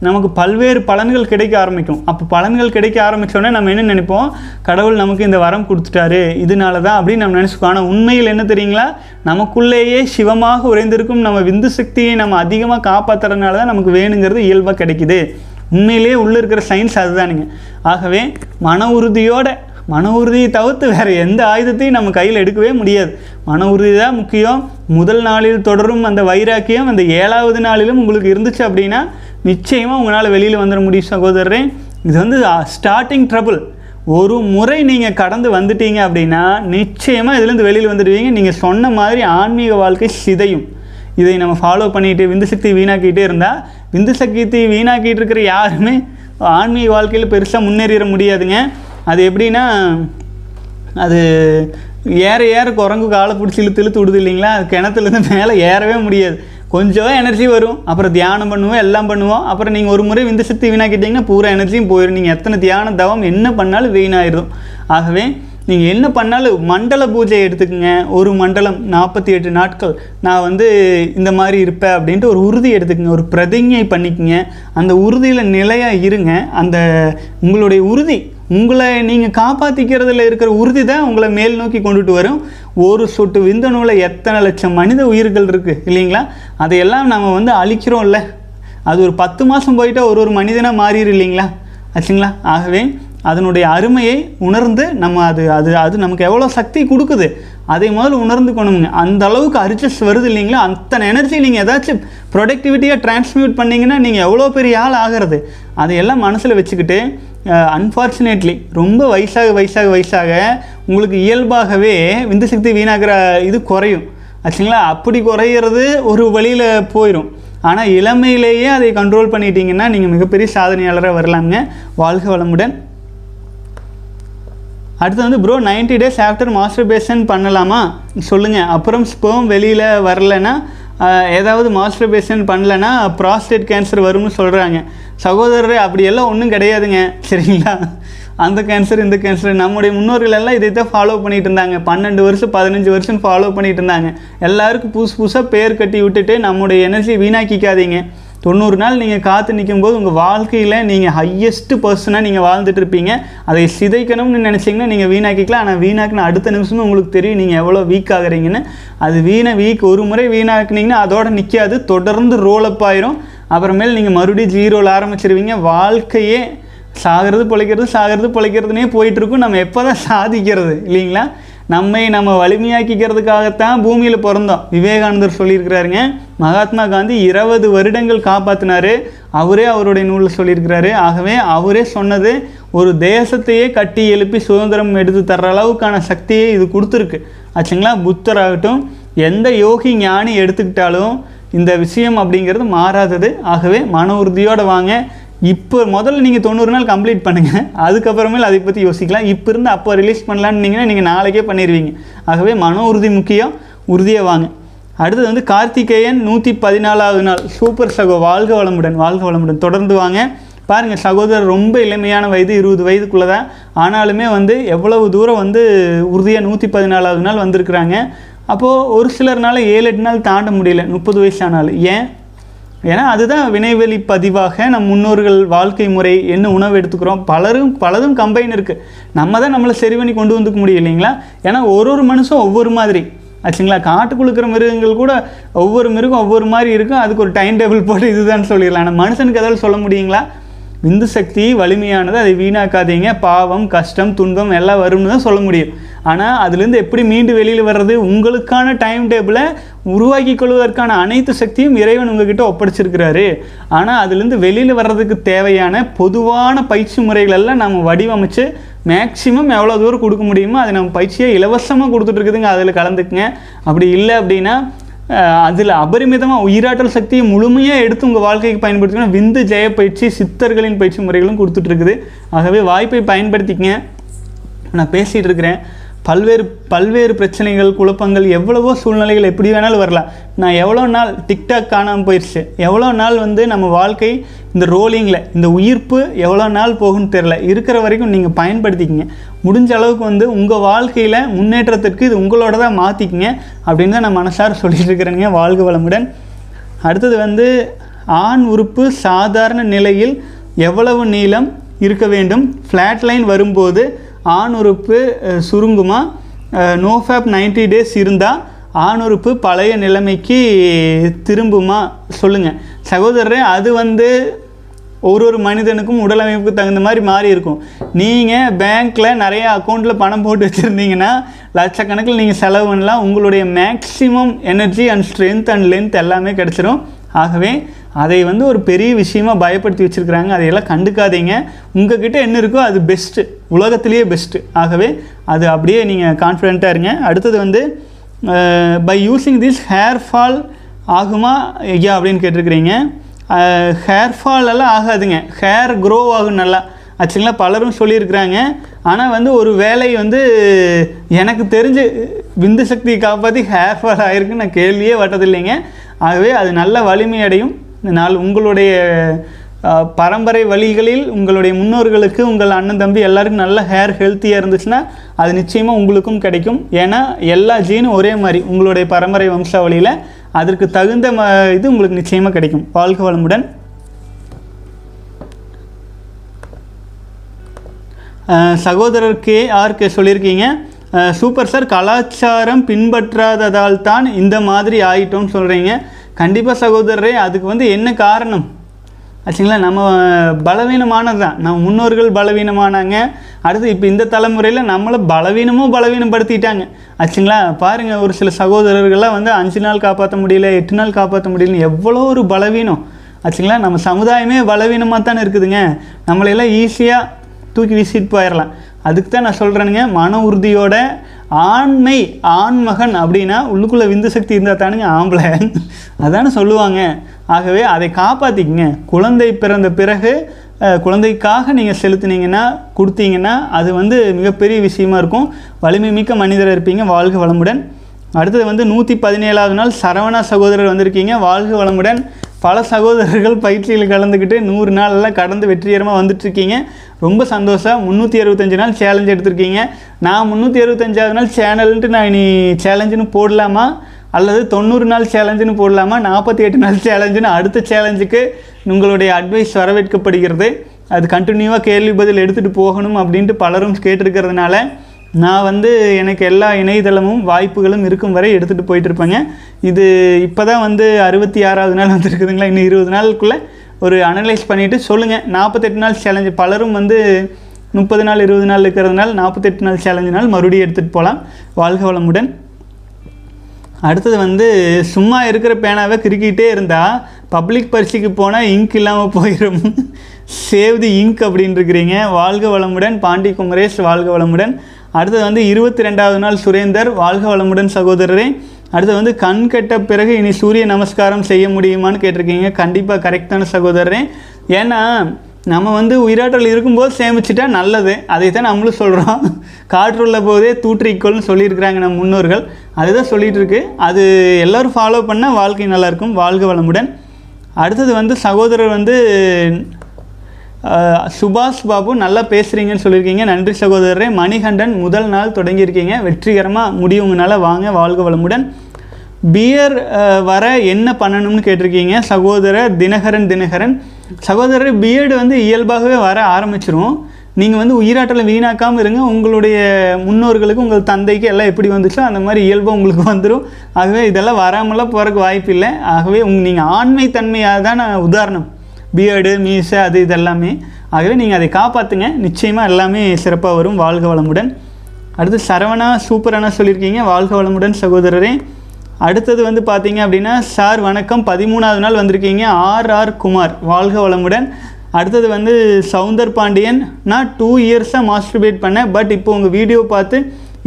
நமக்கு பல்வேறு பலன்கள் கிடைக்க ஆரம்பிக்கும். அப்போ பலன்கள் கிடைக்க ஆரம்பித்தோடனே நம்ம என்ன நினைப்போம்? கடவுள் நமக்கு இந்த வரம் கொடுத்துட்டாரு. இதனால தான் அப்படின்னு நம்ம நினச்சிக்கோம் ஆனால் உண்மையில் என்ன தெரியுங்களா? நமக்குள்ளேயே சிவமாக உறைந்திருக்கும் நம்ம விந்து சக்தியை நம்ம அதிகமாக காப்பாற்றுறதுனால தான் நமக்கு வேணுங்கிறது இயல்பாக கிடைக்குது. உண்மையிலேயே உள்ளே இருக்கிற சயின்ஸ் அதுதானுங்க. ஆகவே மன உறுதியோட மன உறுதியை தவிர்த்து வேறு எந்த ஆயுதத்தையும் நம்ம கையில் எடுக்கவே முடியாது. மன உறுதி தான் முக்கியம். முதல் நாளில் தொடரும் அந்த வைராக்கியம் அந்த ஏழாவது நாளிலும் உங்களுக்கு இருந்துச்சு அப்படின்னா நிச்சயமாக உங்களால் வெளியில் வந்துட முடியும் சகோதரரே. இது வந்து ஸ்டார்டிங் ட்ரபுள் ஒரு முறை நீங்கள் கடந்து வந்துட்டீங்க அப்படின்னா நிச்சயமாக இதுலேருந்து வெளியில் வந்துடுவீங்க. நீங்கள் சொன்ன மாதிரி ஆன்மீக வாழ்க்கை சிதையும். இதை நம்ம ஃபாலோ பண்ணிட்டு விந்து சக்தி வீணாக்கிட்டே இருந்தால் விந்து சக்தி வீணாக்கிட்டு இருக்கிற யாருமே ஆன்மீக வாழ்க்கையில் பெருசாக முன்னேறிட முடியாதுங்க. அது எப்படின்னா அது ஏற ஏற குரங்கு காலை பிடிச்சி இழுத்து இழுத்து விடுது இல்லைங்களா? அது கிணத்துலேருந்து மேலே ஏறவே முடியாது. கொஞ்சம் எனர்ஜி வரும். அப்புறம் தியானம் பண்ணுவோம் எல்லாம் பண்ணுவோம். அப்புறம் நீங்கள் ஒரு முறை விந்து சக்தி வீணாக்கிட்டீங்கன்னா பூரா எனர்ஜியும் போயிடும் நீங்கள் எத்தனை தியான தவம் என்ன பண்ணாலும் வீணாயிடும் ஆகவே நீங்கள் என்ன பண்ணாலும் மண்டல பூஜை எடுத்துக்கங்க. ஒரு மண்டலம் நாற்பத்தி எட்டு நாட்கள். நான் வந்து இந்த மாதிரி இருப்பேன் அப்படின்ட்டு ஒரு உறுதி எடுத்துக்கோங்க. ஒரு பிரதிஞ்ஞை பண்ணிக்கங்க. அந்த உறுதியில் நிலையாக இருங்க. அந்த உங்களுடைய உறுதி உங்களை நீங்கள் காப்பாற்றிக்கிறதுல இருக்கிற உறுதி தான் உங்களை மேல் நோக்கி கொண்டுட்டு வரும். ஒரு சொட்டு விந்தணுவில் எத்தனை லட்சம் மனித உயிர்கள் இருக்குது இல்லைங்களா? அதையெல்லாம் நம்ம வந்து அழிக்கிறோம்ல. அது ஒரு பத்து மாதம் போயிட்டா ஒரு ஒரு மனிதனாக மாறிடு இல்லைங்களா? ஆச்சுங்களா? ஆகவே அதனுடைய அருமையை உணர்ந்து நம்ம அது அது அது நமக்கு எவ்வளோ சக்தி கொடுக்குது அதை முதல்ல உணர்ந்து கொணுங்க அந்த அளவுக்கு அரிச்சஸ் வருது இல்லைங்களா? அத்தனை எனர்ஜி நீங்கள் ஏதாச்சும் ப்ரொடக்டிவிட்டியாக டிரான்ஸ்மியூட் பண்ணிங்கன்னா நீங்கள் எவ்வளோ பெரிய ஆள் ஆகிறது? அதையெல்லாம் மனசில் வச்சுக்கிட்டு அன்ஃபார்ச்சுனேட்லி ரொம்ப வயசாக வயசாக வயசாக உங்களுக்கு இயல்பாகவே விந்து சக்தி வீணாகிற இது குறையும். ஆச்சுங்களா? அப்படி குறையிறது ஒரு வழியில் போயிடும் ஆனால் இளமையிலேயே அதை கண்ட்ரோல் பண்ணிட்டீங்கன்னா நீங்கள் மிகப்பெரிய சாதனையாளராக வரலாங்க வாழ்க வளமுடன். அடுத்து வந்து ப்ரோ 90 டேஸ் ஆஃப்டர் மாஸ்டர்பேஷன் பண்ணலாமா? சொல்லுங்கள் அப்புறம் ஸ்போம் வெளியில் வரலைன்னா ஆஹ், ஏதாவது மாஸ்டர்பேஷன் பண்ணலைன்னா ப்ராஸ்டேட் கேன்சர் வரும்னு சொல்கிறாங்க சகோதரரே அப்படியெல்லாம் ஒன்றும் கிடையாதுங்க. சரிங்களா? அந்த கேன்சர் இந்த கேன்சர் நம்முடைய முன்னோர்கள் எல்லாம் இதை தான் ஃபாலோ பண்ணிகிட்டு இருந்தாங்க. பன்னெண்டு வருஷம் பதினஞ்சு வருஷம் ஃபாலோ பண்ணிகிட்டு இருந்தாங்க. எல்லாருக்கும் புதுசு புதுசாக பேர் கட்டி விட்டுட்டு நம்முடைய எனர்ஜி வீணாக்கிக்காதீங்க. தொண்ணூறு நாள் நீங்கள் காத்து நிற்கும்போது உங்கள் வாழ்க்கையில் நீங்கள் ஹையஸ்ட்டு பர்சனாக நீங்கள் வாழ்ந்துட்டு இருப்பீங்க. அதை சிதைக்கணும்னு நினச்சிங்கன்னா நீங்கள் வீணாக்கிக்கலாம். ஆனால் வீணாக்கின அடுத்த நிமிஷமும் உங்களுக்கு தெரியும் நீங்கள் எவ்வளோ வீக் ஆகுறீங்கன்னு. அது வீணை வீக் ஒரு முறை வீணாக்குனீங்கன்னா அதோட நிற்காது தொடர்ந்து ரோலப் ஆயிரும். அப்புறமேல் நீங்கள் மறுபடியும் ஜீரோவில் ஆரம்பிச்சிருவீங்க. வாழ்க்கையே சாகிறது பிழைக்கிறது சாகிறது பிழைக்கிறதுனே போயிட்டுருக்கும் நம்ம எப்போ தான் சாதிக்கிறது இல்லைங்களா? நம்மை நம்ம வலிமையாக்கிக்கிறதுக்காகத்தான் பூமியில் பிறந்தோம். விவேகானந்தர் சொல்லியிருக்கிறாருங்க மகாத்மா காந்தி இருபது வருடங்கள் காப்பாற்றினாரு அவரே அவருடைய நூலில் சொல்லியிருக்கிறாரு. ஆகவே அவரே சொன்னது ஒரு தேசத்தையே கட்டி எழுப்பி சுதந்திரம் எடுத்து தர்ற அளவுக்கான சக்தியை இது கொடுத்துருக்கு. ஆச்சுங்களா? புத்தராகட்டும் எந்த யோகி ஞானி எடுத்துக்கிட்டாலும் இந்த விஷயம் அப்படிங்கிறது மாறாதது. ஆகவே மன உறுதியோடு வாங்க. இப்போ முதல்ல நீங்கள் தொண்ணூறு நாள் கம்ப்ளீட் பண்ணுங்கள் அதுக்கப்புறமேல் அதை பற்றி யோசிக்கலாம். இப்போ இருந்து அப்போ ரிலீஸ் பண்ணலான்னு நீங்கள் நாளைக்கே பண்ணிடுவீங்க ஆகவே மன உறுதி முக்கியம். உறுதியாக வாங்க. அடுத்தது வந்து கார்த்திகேயன் நூற்றி பதினாலாவது நாள். சூப்பர் சகோ வாழ்க வளமுடன் வாழ்க வளமுடன். தொடர்ந்து வாங்க. பாருங்கள் சகோதரர் ரொம்ப இளமையான வயது இருபது வயதுக்குள்ளே தான் ஆனாலுமே வந்து எவ்வளவு தூரம் வந்து உறுதியாக நூற்றி பதினாலாவது நாள் வந்திருக்கிறாங்க. அப்போது ஒரு சிலர்னால் ஏழு எட்டு நாள் தாண்ட முடியல முப்பது வயசானாலும். ஏன்? ஏன்னா அதுதான் வினைவெளி பதிவாக நம் முன்னோர்கள் வாழ்க்கை முறை என்ன உணவு எடுத்துக்கிறோம். பலரும் பலதும் கம்பைன் இருக்குது நம்ம தான் நம்மளை சரி பண்ணி கொண்டு வந்துக்க முடியும் இல்லைங்களா? ஏன்னா ஒரு ஒரு மனுஷன் ஒவ்வொரு மாதிரி. ஆச்சுங்களா? காட்டுக்குள்ள இருக்கிற மிருகங்கள் கூட ஒவ்வொரு மிருகம் ஒவ்வொரு மாதிரி இருக்கும். அதுக்கு ஒரு டைம் டேபிள் போட்டு இதுதான் சொல்லிடலாம். ஆனால் மனுஷனுக்கு ஏதாவது சொல்ல முடியுங்களா? விந்து சக்தி வலிமையானது அதை வீணாக்காதீங்க. பாவம் கஷ்டம் துன்பம் எல்லாம் வரும்னு தான் சொல்ல முடியும். ஆனால் அதுலேருந்து எப்படி மீண்டு வெளியில் வர்றது? உங்களுக்கான டைம் டேபிளை உருவாக்கி கொள்வதற்கான அனைத்து சக்தியும் இறைவன் உங்ககிட்ட ஒப்படைச்சிருக்கிறாரு. ஆனால் அதுலேருந்து வெளியில் வர்றதுக்கு தேவையான பொதுவான பயிற்சி முறைகளெல்லாம் நம்ம வடிவமைச்சு மேக்ஸிமம் எவ்வளோ தூரம் கொடுக்க முடியுமோ அதை நம்ம பயிற்சியை இலவசமாக கொடுத்துட்ருக்குதுங்க அதில் கலந்துக்குங்க. அப்படி இல்லை அப்படின்னா அதில் அபரிமிதமாக உயிராற்றல் சக்தியை முழுமையாக எடுத்து உங்கள் வாழ்க்கைக்கு பயன்படுத்திக்கணும். விந்து ஜெய பயிற்சி சித்தர்களின் பயிற்சி முறைகளும் கொடுத்துட்ருக்குது ஆகவே வாய்ப்பை பயன்படுத்திக்கங்க. நான் பேசிகிட்டு இருக்கிறேன். பல்வேறு பல்வேறு பிரச்சனைகள் குழப்பங்கள் எவ்வளவோ சூழ்நிலைகள் எப்படி வேணாலும் வரலாம். நான் எவ்வளோ நாள் டிக்டாக் காணாமல் போயிடுச்சு எவ்வளோ நாள் வந்து நம்ம வாழ்க்கை இந்த ரோலிங்கில் இந்த உயிர்ப்பு எவ்வளோ நாள் போகும்னு தெரில இருக்கிற வரைக்கும் நீங்கள் பயன்படுத்திக்கிங்க. முடிஞ்ச அளவுக்கு வந்து உங்கள் வாழ்க்கையில் முன்னேற்றத்திற்கு இது உங்களோட தான் மாற்றிக்கிங்க அப்படின்னு தான் நான் மனசார சொல்லிட்டு இருக்கிறேங்க வாழ்க வளமுடன். அடுத்தது வந்து ஆண் உறுப்பு சாதாரண நிலையில் எவ்வளவு நீளம் இருக்க வேண்டும்? ஃப்ளாட் லைன் வரும்போது ஆண் உறுப்பு சுருங்குமா? நோஃபேப் 90 டேஸ் இருந்தால் ஆண் உறுப்பு பழைய நிலைமைக்கு திரும்புமா? சொல்லுங்கள் சகோதரரே அது வந்து ஒரு ஒரு மனிதனுக்கும் உடல் அமைப்புக்கு தகுந்த மாதிரி மாறி இருக்கும். நீங்கள் பேங்க்கில் நிறைய அக்கௌண்ட்டில் பணம் போட்டு வச்சுருந்தீங்கன்னா லட்சக்கணக்கில் நீங்கள் செலவு பண்ணலாம். உங்களுடைய maximum energy and strength and length எல்லாமே கிடச்சிரும். ஆகவே அதை வந்து ஒரு பெரிய விஷயமா பயப்படுத்தி வச்சுருக்கிறாங்க. அதையெல்லாம் கண்டுக்காதீங்க. உங்ககிட்ட என்ன இருக்கோ அது பெஸ்ட்டு உலகத்திலேயே பெஸ்ட்டு ஆகவே அது அப்படியே நீங்கள் கான்ஃபிடென்ட்டாக இருங்க. அடுத்தது வந்து by using this hair fall ஆகுமா ஐயா அப்படின்னு கேட்டிருக்கிறீங்க. ஹேர் ஃபால் எல்லாம் ஆகாதுங்க. ஹேர் க்ரோ ஆகும் நல்லா. ஆக்சுவலாக பலரும் சொல்லியிருக்கிறாங்க. ஆனால் வந்து ஒரு வேலை வந்து எனக்கு தெரிஞ்சு விந்து சக்தியை காப்பாற்றி ஹேர் ஃபால் ஆகிருக்குன்னு நான் கேள்வியே வட்டதில்லைங்க ஆகவே அது நல்ல வலிமையடையும் அடையும் நாள் உங்களுடைய பரம்பரை வழிகளில் உங்களுடைய முன்னோர்களுக்கு உங்கள் அண்ணன் தம்பி எல்லாருக்கும் நல்ல ஹேர் ஹெல்த்தியாக இருந்துச்சுன்னா அது நிச்சயமாக உங்களுக்கும் கிடைக்கும். ஏன்னா எல்லா ஜீனும் ஒரே மாதிரி உங்களுடைய பரம்பரை வம்சாவளியில் அதற்கு தகுந்த ம இது உங்களுக்கு நிச்சயமாக கிடைக்கும். வாழ்க வளமுடன். அஹ் சகோதரர் கே சொல்லியிருக்கீங்க. சூப்பர் சார் கலாச்சாரம் பின்பற்றாததால் தான் இந்த மாதிரி ஆகிட்டோம்னு சொல்கிறீங்க கண்டிப்பாக சகோதரரே அதுக்கு வந்து என்ன காரணம்? ஆச்சுங்களா நம்ம பலவீனமானது தான் நம்ம முன்னோர்கள் பலவீனமானாங்க. அடுத்து இப்போ இந்த தலைமுறையில் நம்மளை பலவீனமும் பலவீனப்படுத்திட்டாங்க. ஆச்சுங்களா பாருங்கள் ஒரு சில சகோதரர்கள்லாம் வந்து அஞ்சு நாள் காப்பாற்ற முடியல எட்டு நாள் காப்பாற்ற முடியலன்னு எவ்வளோ ஒரு பலவீனம். ஆச்சுங்களா நம்ம சமுதாயமே பலவீனமாக தானே இருக்குதுங்க நம்மளையெல்லாம் ஈஸியாக தூக்கி வீசிட்டு போயிடலாம் அதுக்கு தான் நான் சொல்கிறேனுங்க மன உறுதியோட ஆண்மை ஆண்மகன் அப்படின்னா உள்ளுக்குள்ளே விந்து சக்தி இருந்தால் தானுங்க ஆம்பளை. அதானே சொல்லுவாங்க. ஆகவே அதை காப்பாற்றிக்கங்க குழந்தை பிறந்த பிறகு குழந்தைக்காக நீங்கள் செலுத்தினீங்கன்னா கொடுத்தீங்கன்னா அது வந்து மிகப்பெரிய விஷயமா இருக்கும். வலிமை மிக்க மனிதர் இருப்பீங்க. வாழ்க வளமுடன். அடுத்தது வந்து நூற்றி பதினேழாவது நாள் சரவணா சகோதரர் வந்திருக்கீங்க. வாழ்க வளமுடன். பல சகோதரர்கள் பயிற்சியில் கலந்துக்கிட்டு நூறு நாளெல்லாம் கடந்து வெற்றிகரமாக வந்துட்டுருக்கீங்க. ரொம்ப சந்தோஷம். முந்நூற்றி அறுபத்தஞ்சு நாள் சேலஞ்ச் எடுத்திருக்கீங்க. நான் முந்நூற்றி அறுபத்தஞ்சாவது நாள் சேனல்ன்ட்டு நான் இனி சேலஞ்சுன்னு போடலாமா? அல்லது தொண்ணூறு நாள் சேலஞ்சுன்னு போடலாமா? நாற்பத்தி எட்டு நாள் சேலஞ்சுன்னு அடுத்த சேலஞ்சுக்கு உங்களுடைய அட்வைஸ் வரவேற்கப்படுகிறது. அது கண்டினியூவாக கேள்வி பதில் எடுத்துகிட்டு போகணும் அப்படின்ட்டு பலரும் கேட்டிருக்கிறதுனால நான் வந்து எனக்கு எல்லா இணையதளமும் வாய்ப்புகளும் இருக்கும் வரை எடுத்துகிட்டு போயிட்டுருப்பேங்க. இது இப்போ தான் வந்து அறுபத்தி ஆறாவது நாள் வந்துருக்குதுங்களா? இன்னும் இருபது நாளுக்குள்ளே ஒரு அனலைஸ் பண்ணிவிட்டு சொல்லுங்கள் நாற்பத்தெட்டு நாள் சேலஞ்சு பலரும் வந்து முப்பது நாள் இருபது நாள் இருக்கிறதுனால நாற்பத்தெட்டு நாள் சேலஞ்சு நாள் மறுபடியும் எடுத்துகிட்டு போகலாம் வாழ்க வளமுடன். அடுத்தது வந்து சும்மா இருக்கிற பேனாவை கிறுக்கிட்டே இருந்தால் பப்ளிக் பரிசுக்கு போனால் இங்க் இல்லாமல் போயிடும் சேவ் தி இங்க் அப்படின்னு இருக்கிறீங்க வாழ்க வளமுடன். பாண்டி குமரேஷ் வாழ்க வளமுடன். அடுத்தது வந்து இருபத்தி ரெண்டாவது நாள் சுரேந்தர் வாழ்க வளமுடன் சகோதரரே. அடுத்தது வந்து கண் கெட்ட பிறகு இனி சூரிய நமஸ்காரம் செய்ய முடியுமான்னு கேட்டிருக்கீங்க. கண்டிப்பாக கரெக்டான சகோதரரே. ஏன்னா நம்ம வந்து உயிராற்றல் இருக்கும்போது சேமிச்சிட்டா நல்லது. அதை தான் நம்மளும் சொல்கிறோம் காற்றுள்ள போதே தூற்றிக்கொள்னு சொல்லியிருக்கிறாங்க நம்ம முன்னோர்கள். அதுதான் சொல்லிட்டு இருக்கு அது எல்லோரும் ஃபாலோ பண்ணால் வாழ்க்கை நல்லாயிருக்கும் வாழ்க வளமுடன். அடுத்தது வந்து சகோதரர் வந்து சுபாஷ் பாபு நல்லா பேசுகிறீங்கன்னு சொல்லியிருக்கீங்க. நன்றி சகோதரரே. மணிகண்டன் முதல் நாள் தொடங்கியிருக்கீங்க. வெற்றிகரமாக முடியுங்கனால வாங்க வாழ்க வளமுடன். பியர் வர என்ன பண்ணணும்னு கேட்டிருக்கீங்க? சகோதரர் தினகரன் தினகரன். சகோதரர் பியர்டு வந்து இயல்பாகவே வர ஆரம்பிச்சிரும். நீங்கள் வந்து உயிராற்றலை வீணாக்காமல் இருங்க. உங்களுடைய முன்னோர்களுக்கு உங்கள் தந்தைக்கு எல்லாம் எப்படி வந்துச்சோ அந்த மாதிரி இயல்பாக உங்களுக்கு வந்துடும் ஆகவே இதெல்லாம் வராமலாம் போகிறதுக்கு வாய்ப்பு இல்லை ஆகவே உங் நீங்கள் ஆண்மை தன்மையாக தான் உதாரணம். பியர்டு மீசை அது இதெல்லாமே. ஆகவே நீங்கள் அதை காப்பாற்றுங்க நிச்சயமாக எல்லாமே சிறப்பாக வரும். வாழ்க வளமுடன். அடுத்து சரவணா சூப்பரான சொல்லியிருக்கீங்க. வாழ்க வளமுடன் சகோதரரே. அடுத்தது வந்து பார்த்தீங்க அப்படின்னா சார் வணக்கம். பதிமூணாவது நாள் வந்திருக்கீங்க. R R Kumar. வாழ்க வளமுடன். அடுத்தது வந்து சவுந்தர் பாண்டியன். நான் டூ இயர்ஸாக மாஸ்டர்பேட் பண்ணேன். பட் இப்போ உங்கள் வீடியோ பார்த்து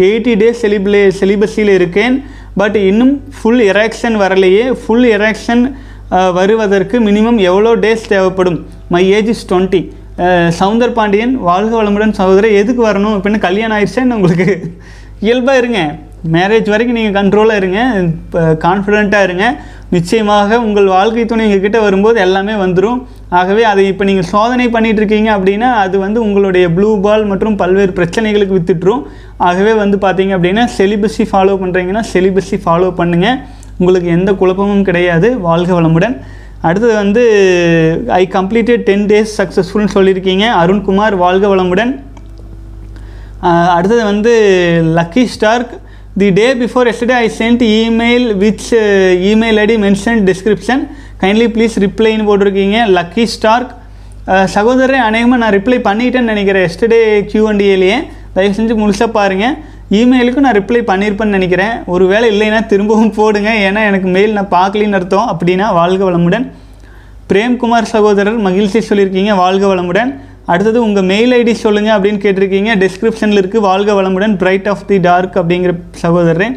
எயிட்டி டேஸ் செலிபிளே செலிபஸியில் இருக்கேன். பட் இன்னும் ஃபுல் எராக்ஷன் வரலையே. ஃபுல் எராக்ஷன் வருவதற்கு மினிமம் எவ்வளோ டேஸ் தேவைப்படும்? My age is twenty Soundar Pandian வாழ்க வளமுடன் சகோதரர் எதுக்கு வரணும்? அப்படின்னு கல்யாணம் ஆயிடுச்சேன்னு உங்களுக்கு? இயல்பாக இருங்க. மேரேஜ் வரைக்கும் நீங்கள் கண்ட்ரோலாக இருங்க. கான்ஃபிடெண்ட்டாக இருங்க. நிச்சயமாக உங்கள் வாழ்க்கை துணை கிட்டே வரும்போது எல்லாமே வந்துடும் ஆகவே அதை இப்போ நீங்கள் சோதனை பண்ணிகிட்டு இருக்கீங்க அப்படின்னா அது வந்து உங்களுடைய ப்ளூ பால் மற்றும் பல்வேறு பிரச்சனைகளுக்கு வித்துட்டுரும் ஆகவே வந்து பார்த்தீங்க அப்படின்னா செலிபஸி ஃபாலோ பண்ணுறீங்கன்னா செலிபஸி ஃபாலோ பண்ணுங்கள் உங்களுக்கு எந்த குழப்பமும் கிடையாது. வாழ்க வளமுடன். அடுத்தது வந்து ஐ கம்ப்ளீட்டட் டென் டேஸ் சக்ஸஸ்ஃபுல்னு சொல்லியிருக்கீங்க. அருண்குமார் வாழ்க வளமுடன். அடுத்தது வந்து Lucky Stark the day before yesterday I sent email which email ID mention description kindly please ரிப்ளைன்னு போட்டிருக்கீங்க. லக்கி ஸ்டார்க் சகோதரரை அநேகமாக நான் ரிப்ளை பண்ணிட்டேன்னு நினைக்கிறேன். எஸ்டர்டே கியூஎன்டிஏலேயே தயவு செஞ்சு முழுசாக பாருங்கள் இமெயிலுக்கும் நான் ரிப்ளை பண்ணியிருப்பேன்னு நினைக்கிறேன். ஒரு வேளை இல்லைன்னா திரும்பவும் போடுங்க. ஏன்னா எனக்கு மெயில் நான் பார்க்கலின்னு அர்த்தம். அப்படின்னா வாழ்க வளமுடன். பிரேம்குமார் சகோதரர் மகிழ்ச்சி சொல்லியிருக்கீங்க. வாழ்க வளமுடன். அடுத்தது உங்கள் மெயில் ஐடி சொல்லுங்கள் அப்படின்னு கேட்டிருக்கீங்க. டிஸ்கிரிப்ஷனில் இருக்குது வாழ்க வளமுடன். பிரைட் ஆஃப் தி டார்க் அப்படிங்கிற சகோதரர்.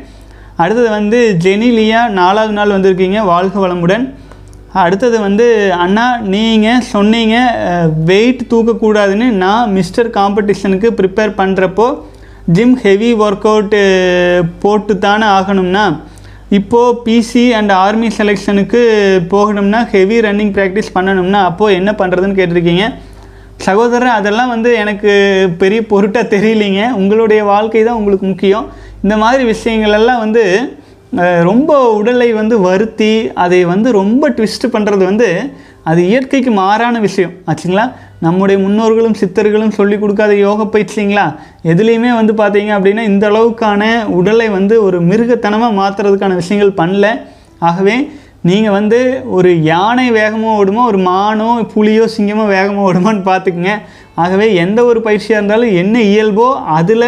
அடுத்தது வந்து ஜெனிலியா நாலாவது நாள் வந்திருக்கீங்க. வாழ்க வளமுடன். அடுத்தது வந்து அண்ணா நீங்கள் சொன்னீங்க வெயிட் தூக்கக்கூடாதுன்னு. நான் மிஸ்டர் காம்படிஷனுக்கு ப்ரிப்பேர் பண்ணுறப்போ ஜிம் ஹெவி ஒர்க் அவுட்டு போட்டு தானே ஆகணும்னா இப்போது பிசி அண்ட் ஆர்மி செலெக்ஷனுக்கு போகணும்னா ஹெவி ரன்னிங் ப்ராக்டிஸ் பண்ணணும்னா அப்போது என்ன பண்ணுறதுன்னு கேட்டிருக்கீங்க. சகோதரர் அதெல்லாம் வந்து எனக்கு பெரிய பொருட்டாக தெரியலிங்க. உங்களுடைய வாழ்க்கை தான் உங்களுக்கு முக்கியம். இந்த மாதிரி விஷயங்கள் எல்லாம் வந்து ரொம்ப உடலை வந்து வருத்தி அதை வந்து ரொம்ப ட்விஸ்ட் பண்ணுறது வந்து அது இயற்கைக்கு மாறான விஷயம். ஆச்சுங்களா? நம்முடைய முன்னோர்களும் சித்தர்களும் சொல்லிக் கொடுக்காத யோக பயிற்சிங்களா? எதுலேயுமே வந்து பார்த்தீங்க அப்படின்னா இந்த அளவுக்கான உடலை வந்து ஒரு மிருகத்தனமாக மாற்றுறதுக்கான விஷயங்கள் பண்ணல. ஆகவே நீங்கள் வந்து ஒரு யானை வேகமாக ஓடுமோ ஒரு மானோ புலியோ சிங்கமோ வேகமாக ஓடுமான்னு பார்த்துக்குங்க. ஆகவே எந்த ஒரு பயிற்சியாக இருந்தாலும் என்ன இயல்போ அதில்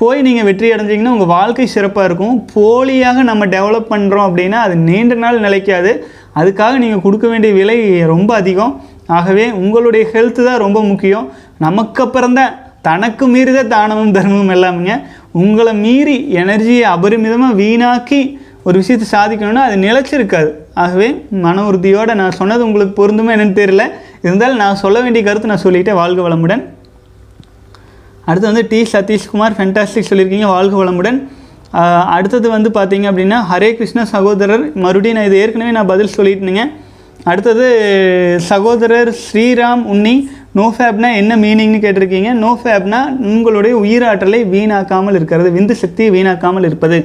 போய் நீங்கள் வெற்றி அடைஞ்சிங்கன்னா உங்கள் வாழ்க்கை சிறப்பாக இருக்கும். போலியாக நம்ம டெவலப் பண்ணுறோம் அப்படின்னா அது நீண்ட நாள் நிலைக்காது. அதுக்காக நீங்கள் கொடுக்க வேண்டிய விலை ரொம்ப அதிகம். ஆகவே உங்களுடைய ஹெல்த்து தான் ரொம்ப முக்கியம். நமக்கு அப்புறம் தான் தனக்கு மீறித தானமும் தர்மமும் எல்லாமுங்க. உங்களை மீறி எனர்ஜியை அபரிமிதமாக வீணாக்கி ஒரு விஷயத்தை சாதிக்கணும்னா அது நிலச்சிருக்காது. ஆகவே மன உறுதியோடு நான் சொன்னது உங்களுக்கு பொருந்துமா என்னென்னு தெரியல. இருந்தாலும் நான் சொல்ல வேண்டிய கருத்து நான் சொல்லிக்கிட்டே வாழ்க வளமுடன். அடுத்து வந்து டி. சதீஷ்குமார் ஃபென்டாஸ்டிக் சொல்லியிருக்கீங்க. வாழ்க வளமுடன். அடுத்தது வந்து பார்த்தீங்க அப்படின்னா ஹரே கிருஷ்ண சகோதரர் மறுபடியும் நான் இது ஏற்கனவே நான் பதில் சொல்லிட்டுனுங்க. அடுத்தது சகோதரர் ஸ்ரீராம் உன்னி நோ ஃபேப்னா என்ன மீனிங்னு கேட்டிருக்கீங்க? நோ ஃபேப்னா உங்களுடைய உயிராற்றலை வீணாக்காமல் இருக்கிறது விந்து சக்தியை வீணாக்காமல் இருப்பது.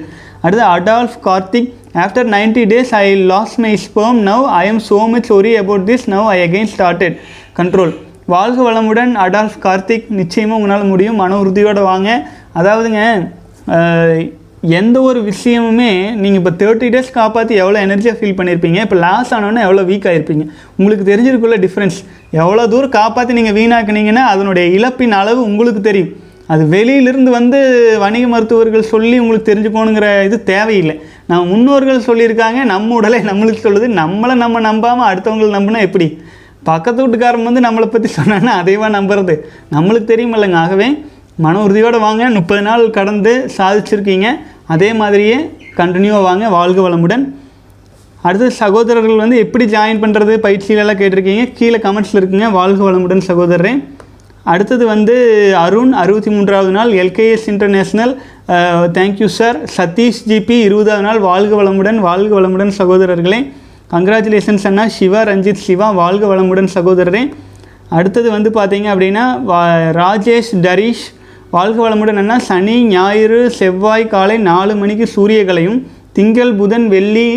அடுத்து Adolf Karthik after 90 days I lost my sperm now I am so much worry about this now I again started control வாழ்க வளமுடன் அடால்ஃப் கார்த்திக். நிச்சயமாக உங்களால் முடியும். மன உறுதியோடு வாங்க. அதாவதுங்க எந்த ஒரு விஷயமுமே நீங்கள் இப்போ தேர்ட்டி டேஸ் காப்பாற்றி எவ்வளோ எனர்ஜியாக ஃபீல் பண்ணியிருப்பீங்க இப்போ லாஸ் ஆனோன்னே எவ்வளோ வீக் ஆகிருப்பீங்க உங்களுக்கு தெரிஞ்சிருக்குள்ள டிஃப்ரென்ஸ் எவ்வளோ தூரம் காப்பாற்றி நீங்கள் வீணாக்குனீங்கன்னா அதனுடைய இழப்பின் அளவு உங்களுக்கு தெரியும். அது வெளியிலிருந்து வந்து வணிக மருத்துவர்கள் சொல்லி உங்களுக்கு தெரிஞ்சுக்கோணுங்கிற இது தேவையில்லை. நம்ம முன்னோர்கள் சொல்லியிருக்காங்க நம்ம உடலை நம்மளுக்கு சொல்லுது. நம்மளை நம்ம நம்பாமல் அடுத்தவங்களை நம்பினா எப்படி? பக்கத்து வீட்டுக்காரன் வந்து நம்மளை பற்றி சொன்னான்னா அதைவா நம்புறது? நம்மளுக்கு தெரியுமில்லைங்க. ஆகவே மன உறுதியோடு வாங்க. முப்பது நாள் கடந்து சாதிச்சிருக்கீங்க. அதே மாதிரியே கண்டினியூவாக வாங்க வாழ்க வளமுடன். அடுத்து சகோதரர்கள் வந்து எப்படி ஜாயின் பண்ணுறது பயிற்சியிலெல்லாம் கேட்டிருக்கீங்க? கீழே கமெண்ட்ஸில் இருக்குங்க. வாழ்க வளமுடன் சகோதரரே. அடுத்தது வந்து அருண் அறுபத்தி மூன்றாவது நாள் LKS international thank you sir Sathish GB இருபதாவது நாள் வாழ்க வளமுடன் வாழ்க வளமுடன் சகோதரர்களே. கங்க்ராச்சுலேஷன்ஸ் அண்ணா. சிவா ரஞ்சித் சிவா வாழ்க வளமுடன் சகோதரரே. அடுத்தது வந்து பார்த்தீங்க அப்படின்னா வா- ராஜேஷ் டரீஷ் வாழ்க வளமுடன் அண்ணா சனி ஞாயிறு செவ்வாய் காலை நாலு மணிக்கு சூரியகலையும் திங்கள் புதன் வெள்ளி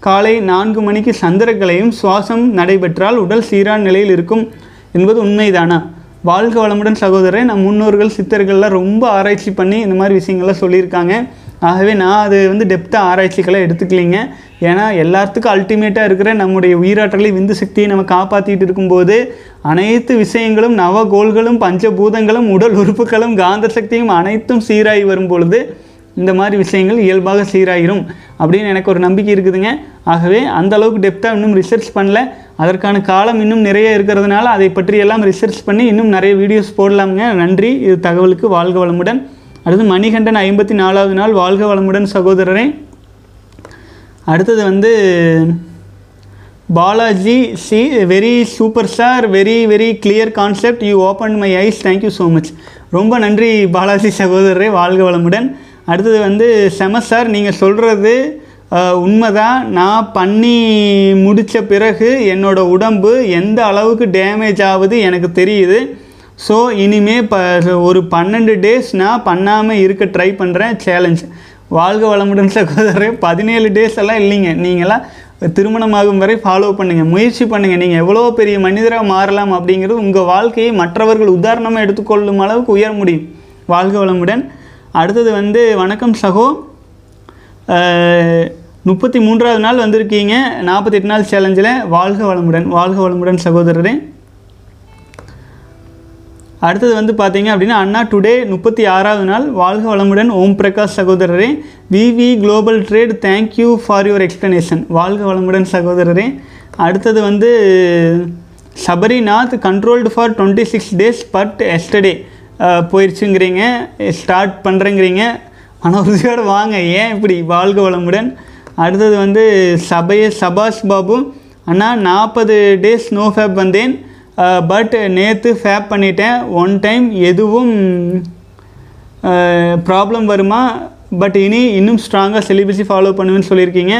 காலை நான்கு மணிக்கு சந்திரக்களையும் சுவாசம் நடைபெற்றால் உடல் சீரான நிலையில் இருக்கும் என்பது உண்மைதானா? வாழ்க வளமுடன் சகோதரரை நம் முன்னோர்கள் சித்தர்கள்லாம் ரொம்ப ஆராய்ச்சி பண்ணி இந்த மாதிரி விஷயங்கள்லாம் சொல்லியிருக்காங்க. ஆகவே நான் அது வந்து டெப்த்தாக ஆராய்ச்சிகளை எடுத்துக்கலிங்க. ஏன்னா எல்லாத்துக்கும் அல்டிமேட்டாக இருக்கிற நம்முடைய உயிராற்றலை விந்து சக்தியை நம்ம காப்பாற்றிட்டு இருக்கும்போது அனைத்து விஷயங்களும் நவகோள்களும் பஞ்சபூதங்களும் உடல் உறுப்புகளும் காந்த சக்தியும் அனைத்தும் சீராகி வரும் பொழுது இந்த மாதிரி விஷயங்கள் இயல்பாக சீராகிடும் அப்படின்னு எனக்கு ஒரு நம்பிக்கை இருக்குதுங்க. ஆகவே அந்த அளவுக்கு டெப்த்தாக இன்னும் ரிசர்ச் பண்ணல. அதற்கான காலம் இன்னும் நிறைய இருக்கிறதுனால அதை பற்றி எல்லாம் ரிசர்ச் பண்ணி இன்னும் நிறைய வீடியோஸ் போடலாமுங்க. நன்றி. இது தகவலுக்கு வாழ்க வளமுடன். அடுத்து மணிகண்டன் ஐம்பத்தி நாலாவது நாள் வாழ்க வளமுடன் சகோதரரே. அடுத்தது வந்து Balaji C very super star very very clear concept you open my eyes thank you so much ரொம்ப நன்றி பாலாஜி சகோதரரே வாழ்க வளமுடன். அடுத்தது வந்து செம சார் நீங்கள் சொல்கிறது உண்மைதான் நான் பண்ணி முடித்த பிறகு என்னோடய உடம்பு எந்த அளவுக்கு டேமேஜ் ஆகுது எனக்கு தெரியுது. ஸோ இனிமே ப ஒரு பன்னெண்டு டேஸ் நான் பண்ணாமல் இருக்க ட்ரை பண்ணுறேன் சேலஞ்ச் வாழ்க வளமுடன் சகோதரரே பதினேழு டேஸ் எல்லாம் இல்லைங்க. நீங்களாம் திருமணமாகும் வரை ஃபாலோ பண்ணுங்கள் முயற்சி பண்ணுங்கள் நீங்கள் எவ்வளோ பெரிய மனிதராக மாறலாம் அப்படிங்கிறது உங்கள் வாழ்க்கையை மற்றவர்கள் உதாரணமாக எடுத்துக்கொள்ளும் அளவுக்கு உயர முடியும். வாழ்க வளமுடன். அடுத்தது வந்து வணக்கம் சகோ. முப்பத்தி மூன்றாவது நாள் வந்திருக்கீங்க நாற்பத்தெட்டு நாள் சேலஞ்சில் வாழ்க வளமுடன் வாழ்க வளமுடன் சகோதரரே. அடுத்தது வந்து பார்த்தீங்க அப்படின்னா அண்ணா டுடே முப்பத்தி ஆறாவது நாள் வாழ்க வளமுடன். ஓம் பிரகாஷ் சகோதரரே. VV global trade thank you for your explanation வாழ்க வளமுடன் சகோதரரே. அடுத்தது வந்து Sabarinath controlled for twenty six days but yesterday போயிடுச்சுங்கிறீங்க start பண்ணுறேங்கிறீங்க மன உறுதியோடு வாங்க. ஏன் இப்படி? வாழ்க வளமுடன். அடுத்தது வந்து சபைய சபாஷ் பாபு. அண்ணா நாற்பது டேஸ் நோ ஃபேப் வந்தேன். பட் நேற்று ஃபேப் பண்ணிட்டேன். ஒன் டைம் எதுவும் ப்ராப்ளம் வருமா? பட் இனி இன்னும் ஸ்ட்ராங்காக செலிபஸி ஃபாலோ பண்ணுவேன்னு சொல்லியிருக்கீங்க.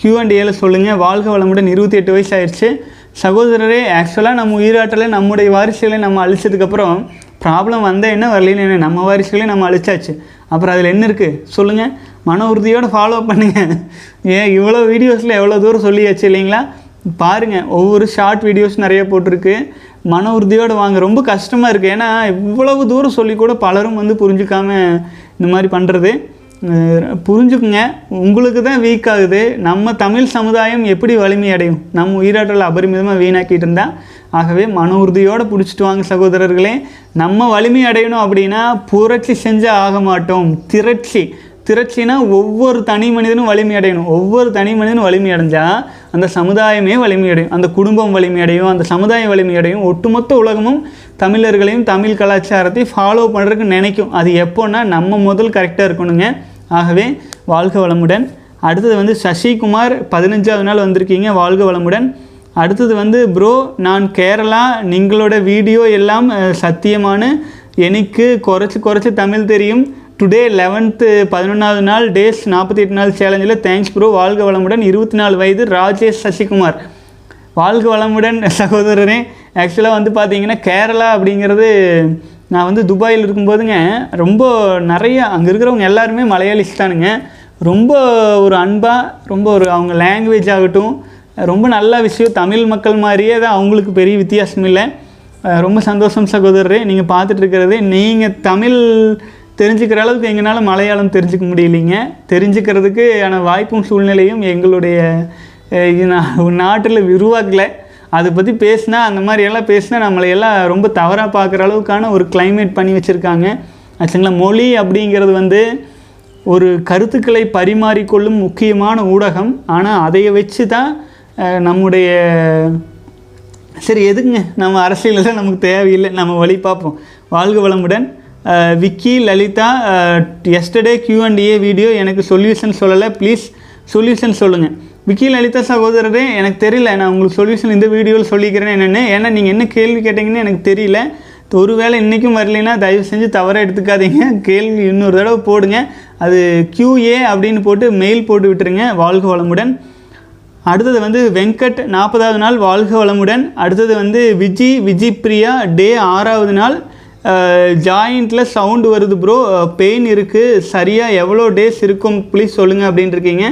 கியூ அண்ட் ஏல சொல்லுங்கள் வாழ்க வளமுடன் இருபத்தி எட்டு வயசு ஆயிடுச்சு சகோதரரே ஆக்சுவலாக நம்ம உயிராட்டலை நம்முடைய வாரிசுகளை நம்ம அழிச்சதுக்கப்புறம் ப்ராப்ளம் வந்தால் என்ன வரலன்னு என்ன? நம்ம வாரிசுகளையும் நம்ம அழிச்சாச்சு. அப்புறம் அதில் என்ன இருக்குது சொல்லுங்கள் மன உறுதியோடு ஃபாலோ பண்ணுங்கள் ஏன் இவ்வளோ வீடியோஸில் எவ்வளோ தூரம் சொல்லியாச்சு இல்லைங்களா? பாருங்கள் ஒவ்வொரு ஷார்ட் வீடியோஸ் நிறைய போட்டிருக்கு. மன உறுதியோடு வாங்க ரொம்ப கஷ்டமாக இருக்குது ஏன்னா இவ்வளவு தூரம் சொல்லி கூட பலரும் வந்து புரிஞ்சுக்காம இந்த மாதிரி பண்ணுறது புரிஞ்சுக்குங்க. உங்களுக்கு தான் வீக் ஆகுது. நம்ம தமிழ் சமுதாயம் எப்படி வலிமை அடையும்? நம்ம உயிராற்றல் அபரிமிதமாக வீணாக்கிட்டு இருந்தால் ஆகவே மன உறுதியோடு பிடிச்சிட்டு வாங்க சகோதரர்களே. நம்ம வலிமை அடையணும் அப்படின்னா புரட்சி செஞ்சால் ஆக மாட்டோம். திரட்சி. திரட்சினா ஒவ்வொரு தனி மனிதனும் வலிமை அடையணும். ஒவ்வொரு தனி மனிதனும் வலிமை அடைஞ்சால் அந்த சமுதாயமே வலிமை அடையும். அந்த குடும்பம் வலிமை அடையும். அந்த சமுதாயம் வலிமை அடையும். ஒட்டுமொத்த உலகமும் தமிழர்களையும் தமிழ் கலாச்சாரத்தையும் ஃபாலோ பண்ணுறதுக்கு நினைக்கும். அது எப்போன்னா நம்ம முதல் கரெக்டாக இருக்கணுங்க. ஆகவே வாழ்க வளமுடன். அடுத்தது வந்து சசிகுமார் பதினஞ்சாவது நாள் வந்திருக்கீங்க. வாழ்க வளமுடன். அடுத்தது வந்து ப்ரோ நான் கேரளா நீங்களோட வீடியோ எல்லாம் சத்தியமான எனக்கு குறைச்சி குறைச்சி தமிழ் தெரியும். டுடே லெவன்த்து பதினொன்றாவது நாள் டேஸ் நாற்பத்தி எட்டு நாள் சேலஞ்சில் தேங்க்ஸ் ப்ரோ வாழ்க வளமுடன். இருபத்தி நாலு வயது ராஜேஷ் சசிகுமார். வாழ்க வளமுடன் சகோதரரே. ஆக்சுவலாக வந்து பார்த்தீங்கன்னா கேரளா அப்படிங்கிறது நான் வந்து துபாயில் இருக்கும்போதுங்க ரொம்ப நிறைய அங்கே இருக்கிறவங்க எல்லாருமே மலையாளிஸ் தானுங்க ரொம்ப ஒரு அன்பாக ரொம்ப ஒரு அவங்க லாங்குவேஜ் ஆகட்டும் ரொம்ப நல்ல விஷயம். தமிழ் மக்கள் மாதிரியே தான் அவங்களுக்கு பெரிய வித்தியாசம் இல்லை. ரொம்ப சந்தோஷம் சகோதரரே. நீங்கள் பார்த்துட்டு இருக்கிறது நீங்கள் தமிழ் தெரிஞ்சுக்கிற அளவுக்கு எங்களால் மலையாளம் தெரிஞ்சுக்க முடியலைங்க. தெரிஞ்சுக்கிறதுக்கு ஆன வாய்ப்பும் சூழ்நிலையும் எங்களுடைய நாட்டில் உருவாக்கலை. அதை பற்றி பேசினா அந்த மாதிரி எல்லாம் பேசினா நம்மளை எல்லாம் ரொம்ப தவறாக பார்க்குற அளவுக்கான ஒரு கிளைமேட் பண்ணி வச்சுருக்காங்க. ஆச்சுங்களா மொழி அப்படிங்கிறது வந்து ஒரு கருத்துக்களை பரிமாறிக்கொள்ளும் முக்கியமான ஊடகம். ஆனால் அதை வச்சு தான் நம்முடைய சரி எதுங்க நம்ம அரசியலில் நமக்கு தேவையில்லை. நம்ம வழி பார்ப்போம். வாழ்க வளமுடன். Vicky Lalitha yesterday Q and A video எனக்கு சொல்யூஷன் சொல்லலை. ப்ளீஸ் சொல்யூஷன் சொல்லுங்கள் விக்கி லலிதா சகோதரரே எனக்கு தெரியல. நான் உங்களுக்கு சொல்யூஷன் இந்த வீடியோவில் சொல்லிக்கிறேன் என்னென்னு. ஏன்னா நீங்கள் என்ன கேள்வி கேட்டீங்கன்னு எனக்கு தெரியல. ஒருவேளை இன்றைக்கும் வரலைன்னா தயவு செஞ்சு தவறாக எடுத்துக்காதீங்க. கேள்வி இன்னொரு தடவை போடுங்க. அது கியூஏ அப்படின்னு போட்டு மெயில் போட்டு விட்டுருங்க. வாழ்க வளமுடன். அடுத்தது வந்து வெங்கட் நாற்பதாவது நாள். வாழ்க வளமுடன். அடுத்தது வந்து விஜி விஜி பிரியா டே ஆறாவது நாள். ஜாயிண்ட்டில் சவுண்டு வருது ப்ரோ பெயின் இருக்குது சரியாக எவ்வளோ டேஸ் இருக்கும்? ப்ளீஸ் சொல்லுங்கள் அப்படின்னு இருக்கீங்க.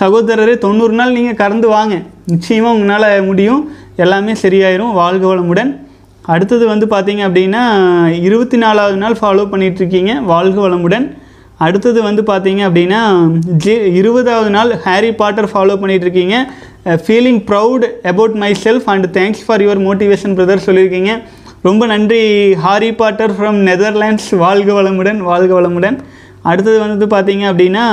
சகோதரரே தொண்ணூறு நாள் நீங்கள் கறந்து வாங்க. நிச்சயமாக உங்களால் முடியும். எல்லாமே சரியாயிரும். வாழ்க வளமுடன். அடுத்தது வந்து பார்த்தீங்க அப்படின்னா இருபத்தி நாலாவது நாள் ஃபாலோ பண்ணிகிட்ருக்கீங்க வாழ்க வளமுடன். அடுத்தது வந்து பார்த்தீங்க அப்படின்னா ஜே இருபதாவது நாள் ஹாரி பாட்டர் ஃபாலோ பண்ணிகிட்ருக்கீங்க feeling proud about myself and thanks for your motivation brother சொல்லியிருக்கீங்க. ரொம்ப நன்றி ஹாரி பாட்டர் ஃப்ரம் நெதர்லாண்ட்ஸ் வாழ்க வளமுடன் வாழ்க வளமுடன். அடுத்தது வந்து பார்த்திங்க அப்படின்னா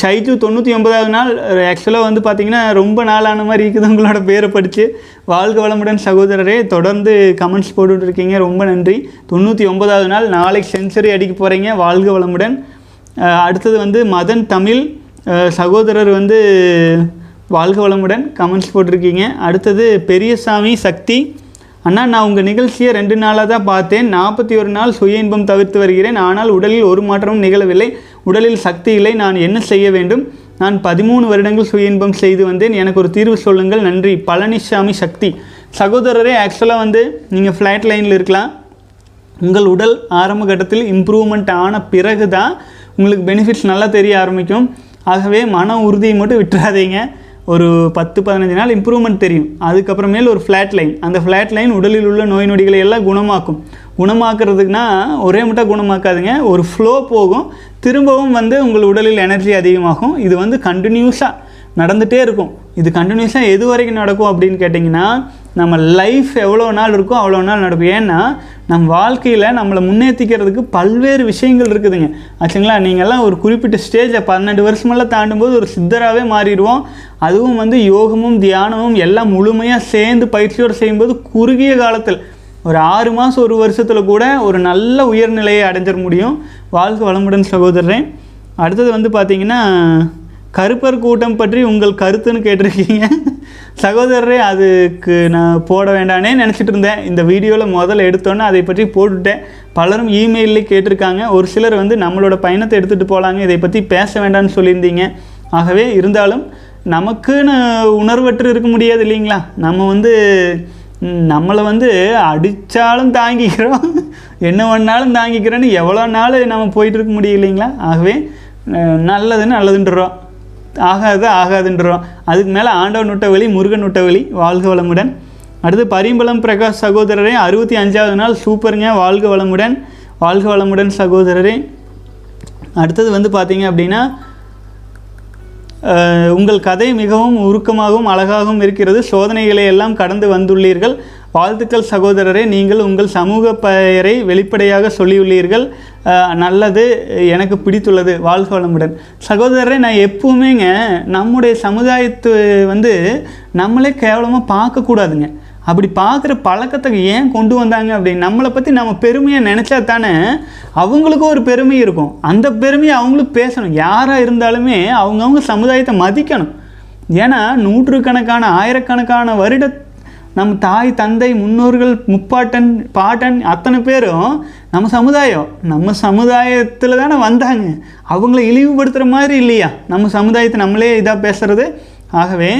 ஷைஜு தொண்ணூற்றி ஒன்பதாவது நாள் ஆக்சுவலாக வந்து பார்த்திங்கன்னா ரொம்ப நாளான மாதிரி இருக்குது உங்களோட பேரை படித்து வாழ்க வளமுடன் சகோதரரே தொடர்ந்து கமெண்ட்ஸ் போட்டுட்டு இருக்கீங்க ரொம்ப நன்றி. தொண்ணூற்றி ஒன்பதாவது நாள் நாளைக்கு செஞ்சுரி அடிக்க போகிறீங்க வாழ்க வளமுடன். அடுத்தது வந்து மதன் தமிழ் சகோதரர் வந்து வாழ்க வளமுடன் கமெண்ட்ஸ் போட்டிருக்கீங்க. அடுத்தது பெரியசாமி சக்தி அண்ணா நான் உங்கள் நிகழ்ச்சியை ரெண்டு நாளாக தான் பார்த்தேன். நாற்பத்தி ஒரு நாள் சுய இன்பம் தவிர்த்து வருகிறேன். ஆனால் உடலில் ஒரு மாற்றமும் நிகழவில்லை. உடலில் சக்தி இல்லை. நான் என்ன செய்ய வேண்டும்? நான் பதிமூணு வருடங்கள் சுய இன்பம் செய்து வந்தேன். எனக்கு ஒரு தீர்வு சொல்லுங்கள். நன்றி. பழனிசாமி சக்தி. சகோதரரே ஆக்சுவலாக வந்து நீங்கள் ஃப்ளைட் லைனில் இருக்கலாம். உங்கள் உடல் ஆரம்ப கட்டத்தில் இம்ப்ரூவ்மெண்ட் ஆன பிறகு தான் உங்களுக்கு பெனிஃபிட்ஸ் நல்லா தெரிய ஆரம்பிக்கும். ஆகவே மன உறுதியை மட்டும் விட்டுறாதீங்க. ஒரு பத்து பதினஞ்சு நாள் இம்ப்ரூவ்மெண்ட் தெரியும். அதுக்கப்புறமேல் ஒரு ஃப்ளாட் லைன் அந்த ஃப்ளாட் லைன் உடலில் உள்ள நோய் நொடிகளை எல்லாம் குணமாக்கும். குணமாக்குறதுக்குனா ஒரே மட்டும் குணமாக்காதுங்க. ஒரு ஃப்ளோ போகும். திரும்பவும் வந்து உங்கள் உடலில் எனர்ஜி அதிகமாகும். இது வந்து கண்டினியூஸாக நடந்துகிட்டே இருக்கும். இது கண்டினியூஸாக எது வரைக்கும் நடக்கும் அப்படின்னு கேட்டிங்கன்னா நம்ம லைஃப் எவ்வளோ நாள் இருக்கோ அவ்வளோ நாள் நடக்கும். ஏன்னா நம் வாழ்க்கையில் நம்மளை முன்னேற்றிக்கிறதுக்கு பல்வேறு விஷயங்கள் இருக்குதுங்க. ஆச்சுங்களா? நீங்கள்லாம் ஒரு குறிப்பிட்ட ஸ்டேஜை பன்னெண்டு வருஷமெல்லாம் தாண்டும்போது ஒரு சித்தராகவே மாறிடுவோம். அதுவும் வந்து யோகமும் தியானமும் எல்லாம் முழுமையாக சேர்ந்து பயிற்சியோடு செய்யும்போது குறுகிய காலத்தில் ஒரு ஆறு மாதம் ஒரு வருஷத்தில் கூட ஒரு நல்ல உயர்நிலையை அடைஞ்சிட முடியும். வாழ்க்கை வளமுடன் சகோதரன் அடுத்தது வந்து பார்த்தீங்கன்னா கருப்பர் கூட்டம் பற்றி உங்கள் கருத்துன்னு கேட்டிருக்கீங்க. சகோதரரே அதுக்கு நான் போட வேண்டானே நினச்சிட்டு இருந்தேன். இந்த வீடியோவில் முதல்ல எடுத்தோன்னே அதை பற்றி போட்டுட்டேன். பலரும் இமெயிலே கேட்டிருக்காங்க. ஒரு சிலர் வந்து நம்மளோட பயணத்தை எடுத்துகிட்டு போகலாங்க இதை பற்றி பேச வேண்டாம்னு சொல்லியிருந்தீங்க. ஆகவே இருந்தாலும் நமக்குன்னு உணர்வற்று இருக்க முடியாது இல்லைங்களா? நம்ம வந்து நம்மளை வந்து அடித்தாலும் தாங்கிக்கிறோம். என்ன பண்ணாலும் தாங்கிக்கிறோன்னு எவ்வளோ நாள் நம்ம போயிட்டு இருக்க முடியும் இல்லைங்களா ஆகவே நல்லதுன்னு நல்லதுன்றோம் ஆகாது ஆகாதுன்றோம். அதுக்கு மேலே ஆண்டவன் நுட்ட வழி முருகன் நுட்ட வழி வாழ்க வளமுடன். அடுத்து பரிம்பளம் பிரகாஷ் சகோதரரே அறுபத்தி அஞ்சாவது நாள் சூப்பருங்க வாழ்க வளமுடன் வாழ்க வளமுடன் சகோதரரே. அடுத்தது வந்து பார்த்தீங்க அப்படின்னா உங்கள் கதை மிகவும் உருக்கமாகவும் அழகாகவும் இருக்கிறது. சோதனைகளை எல்லாம் கடந்து வந்துள்ளீர்கள். வாழ்த்துக்கள் சகோதரரே நீங்கள் உங்கள் சமூக பெயரை வெளிப்படையாக சொல்லியுள்ளீர்கள். நல்லது எனக்கு பிடித்துள்ளது வாழ்க வளமுடன். சகோதரரே நான் எப்பவுமேங்க நம்முடைய சமுதாயத்து வந்து நம்மளே கேவலமாக பார்க்கக்கூடாதுங்க. அப்படி பார்க்குற பழக்கத்தை ஏன் கொண்டு வந்தாங்க அப்படின்னு நம்மளை பற்றி நம்ம பெருமையை நினச்சா தானே அவங்களுக்கும் ஒரு பெருமை இருக்கும். அந்த பெருமையை அவங்களும் பேசணும். யாராக இருந்தாலுமே அவங்கவுங்க சமுதாயத்தை மதிக்கணும். ஏன்னா நூற்றுக்கணக்கான ஆயிரக்கணக்கான வருட நம்ம தாய் தந்தை முன்னோர்கள் முப்பாட்டன் பாட்டன் அத்தனை பேரும் நம்ம சமுதாயம். நம்ம சமுதாயத்தில் தானே வந்தாங்க. அவங்கள இழிவுபடுத்துகிற மாதிரி இல்லையா? நம்ம சமுதாயத்தை நம்மளே இதாக பேசுகிறது ஆகவே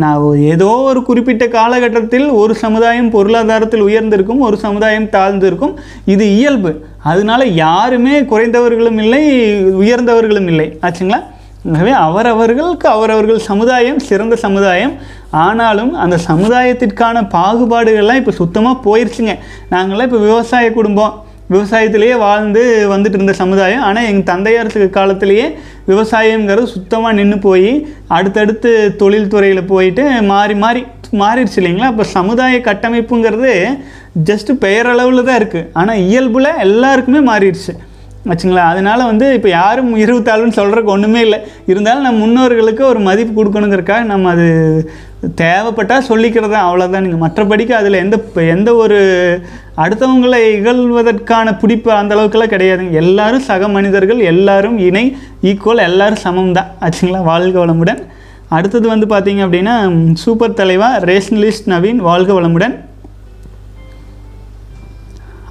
நான் ஏதோ ஒரு குறிப்பிட்ட காலகட்டத்தில் ஒரு சமுதாயம் பொருளாதாரத்தில் உயர்ந்திருக்கும் ஒரு சமுதாயம் தாழ்ந்திருக்கும். இது இயல்பு. அதனால யாருமே குறைந்தவர்களும் இல்லை உயர்ந்தவர்களும் இல்லை. ஆச்சுங்களா? ஆகவே அவரவர்களுக்கு அவரவர்கள் சமுதாயம் சிறந்த சமுதாயம். ஆனாலும் அந்த சமுதாயத்திற்கான பாகுபாடுகள்லாம் இப்போ சுத்தமாக போயிடுச்சுங்க நாங்களாம் இப்போ விவசாய குடும்பம். விவசாயத்திலேயே வாழ்ந்து வந்துட்டு இருந்த சமுதாயம். ஆனால் எங்கள் தந்தையார் காலத்திலேயே விவசாயங்கிறது சுத்தமாக நின்று போய் அடுத்தடுத்து தொழில்துறையில் போயிட்டு மாறி மாறி மாறிடுச்சு இல்லைங்களா? இப்போ சமுதாய கட்டமைப்புங்கிறது ஜஸ்ட்டு பெயரளவில் தான் இருக்குது ஆனால் இயல்பில் எல்லாருக்குமே மாறிடுச்சு. வச்சுங்களா அதனால் வந்து இப்போ யாரும் இருபத்தாளுன்னு சொல்கிறதுக்கு ஒன்றுமே இல்லை. இருந்தாலும் நம்ம முன்னோர்களுக்கு ஒரு மதிப்பு கொடுக்கணுங்கிறக்காக நம்ம அது தேவைப்பட்டால் சொல்லிக்கிறது அவ்வளோதான் நீங்கள் மற்றபடிக்கு அதில் எந்த எந்த ஒரு அடுத்தவங்களை இகழ்வதற்கான பிடிப்பு அந்தளவுக்குலாம் கிடையாதுங்க எல்லாரும் சக மனிதர்கள் எல்லாரும் இணை ஈக்குவல் எல்லாரும் சமம் தான் ஆச்சுங்களா வாழ்க வளமுடன். அடுத்தது வந்து பார்த்தீங்க அப்படின்னா சூப்பர் தலைவா ரேஷனலிஸ்ட் நவீன் வாழ்க வளமுடன்.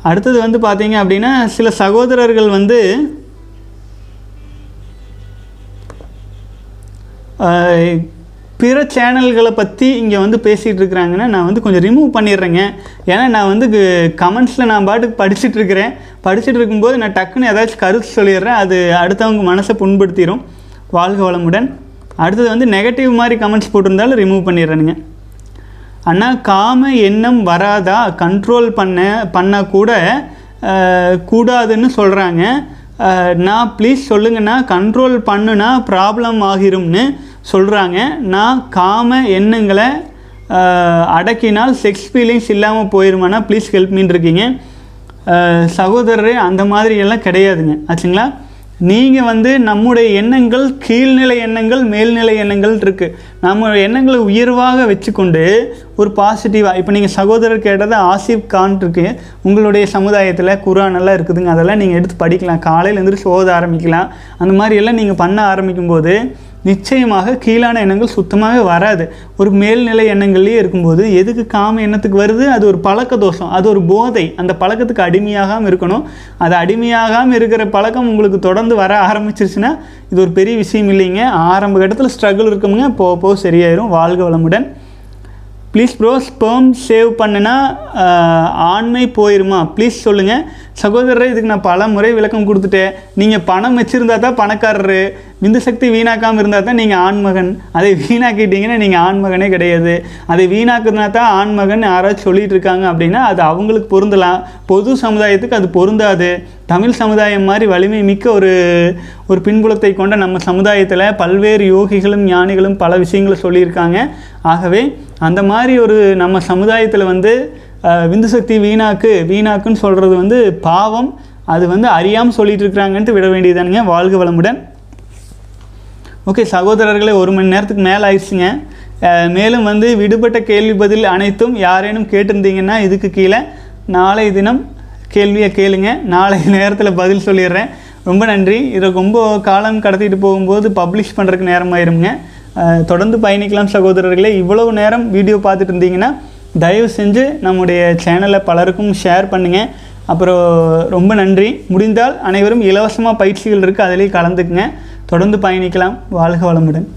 அடுத்தது வந்து பார்த்தீங்க அப்படின்னா சில சகோதரர்கள் வந்து பிற சேனல்களை பற்றி இங்கே வந்து பேசிகிட்டு இருக்கிறாங்கன்னா நான் வந்து கொஞ்சம் ரிமூவ் பண்ணிடுறேங்க. ஏன்னா நான் வந்து கமெண்ட்ஸில் நான் பாட்டுக்கு படிச்சுட்டு இருக்கிறேன். படிச்சுட்டு இருக்கும்போது நான் டக்குன்னு ஏதாச்சும் கருத்து சொல்லிடுறேன். அது அடுத்தவங்க மனசை புண்படுத்திடும் வாழ்க வளமுடன். அடுத்தது வந்து நெகட்டிவ் மாதிரி கமெண்ட்ஸ் போட்டிருந்தாலும் ரிமூவ் பண்ணிடுறேனுங்க. அண்ணா காம எண்ணம் வராதா? கண்ட்ரோல் பண்ண பண்ணால் கூட கூடாதுன்னு சொல்கிறாங்க நான் ப்ளீஸ் சொல்லுங்கண்ணா கண்ட்ரோல் பண்ணுனா ப்ராப்ளம் ஆகிரும்னு சொல்கிறாங்க நான் காம எண்ணங்களை அடக்கினால் செக்ஸ் ஃபீலிங்ஸ் இல்லாமல் போயிருமானா ப்ளீஸ் ஹெல்ப் மீன் இருக்கீங்க. சகோதரரே அந்த மாதிரியெல்லாம் கிடையாதுங்க. ஆச்சுங்களா? நீங்கள் வந்து நம்முடைய எண்ணங்கள் கீழ்நிலை எண்ணங்கள் மேல்நிலை எண்ணங்கள் இருக்குது நம்ம எண்ணங்களை உயர்வாக வச்சுக்கொண்டு ஒரு பாசிட்டிவாக இப்போ நீங்கள் சகோதரர் கேட்டது ஆசிப் கான் இருக்கு. உங்களுடைய சமுதாயத்தில் குரான் எல்லாம் இருக்குதுங்க. அதெல்லாம் நீங்கள் எடுத்து படிக்கலாம். காலையில் எழுந்திரிச்சு ஓத ஆரம்பிக்கலாம். அந்த மாதிரி எல்லாம் நீங்கள் பண்ண ஆரம்பிக்கும்போது நிச்சயமாக கீழான எண்ணங்கள் சுத்தமாகவே வராது. ஒரு மேல்நிலை எண்ணங்கள்லேயே இருக்கும்போது எதுக்கு காம எண்ணத்துக்கு வருது? அது ஒரு பழக்க தோஷம். அது ஒரு போதை. அந்த பழக்கத்துக்கு அடிமையாகாமல் இருக்கணும். அது அடிமையாகாமல் இருக்கிற பழக்கம் உங்களுக்கு தொடர்ந்து வர ஆரம்பிச்சிருச்சுன்னா இது ஒரு பெரிய விஷயம் இல்லைங்க. ஆரம்ப கட்டத்தில் ஸ்ட்ரகிள் இருக்குமுங்க. போக போக சரியாயிரும். வாழ்க வளமுடன். ப்ளீஸ் ப்ரோ ஸ்பேம் சேவ் பண்ணுனா ஆண்மை போயிருமா? ப்ளீஸ் சொல்லுங்கள் சகோதரரை இதுக்கு நான் பல முறை விளக்கம் கொடுத்துட்டேன். நீங்கள் பணம் வச்சுருந்தா தான் பணக்காரரு. விந்து சக்தி வீணாக்காமல் இருந்தால் தான் நீங்கள் ஆண்மகன். அதை வீணாக்கிட்டீங்கன்னா நீங்கள் ஆண்மகனே கிடையாது. அதை வீணாக்குனா தான் ஆண்மகன் யாராச்சும் சொல்லிட்டு இருக்காங்க அப்படின்னா அது அவங்களுக்கு பொருந்தலாம். பொது சமுதாயத்துக்கு அது பொருந்தாது. தமிழ் சமுதாயம் மாதிரி வலிமை மிக்க ஒரு ஒரு பின்புலத்தை கொண்ட நம்ம சமுதாயத்தில் பல்வேறு யோகிகளும் ஞானிகளும் பல விஷயங்களை சொல்லியிருக்காங்க. ஆகவே அந்த மாதிரி ஒரு நம்ம சமுதாயத்தில் வந்து விந்துசக்தி விந்து சக்தி வீணாக்கு வீணாக்குன்னு சொல்கிறது வந்து பாவம். அது வந்து அறியாமல் சொல்லிட்டு இருக்கிறாங்கன்ட்டு விட வேண்டியதானுங்க வாழ்க வளமுடன். ஓகே சகோதரர்களே ஒரு மணி நேரத்துக்கு மேலே ஆயிடுச்சுங்க. மேலும் வந்து விடுபட்ட கேள்வி பதில் அனைத்தும் யாரேனும் கேட்டிருந்தீங்கன்னா இதுக்கு கீழே நாளை தினம் கேள்வியை கேளுங்க. நாளை நேரத்தில் பதில் சொல்லிடுறேன். ரொம்ப நன்றி. இதை ரொம்ப காலம் கடத்திட்டு போகும்போது பப்ளிஷ் பண்ணுறதுக்கு நேரமாயிருங்க தொடர்ந்து பயணிக்கலாம் சகோதரர்களே. இவ்வளவு நேரம் வீடியோ பார்த்துட்டு இருந்தீங்கன்னா தயவு செஞ்சு நம்முடைய சேனலை பலருக்கும் ஷேர் பண்ணுங்கள் அப்புறம் ரொம்ப நன்றி. முடிந்தால் அனைவரும் இலவசமாக பயிற்சிகள் இருக்குது அதிலேயே கலந்துக்குங்க. தொடர்ந்து பயணிக்கலாம். வாழ்க வளமுடன்.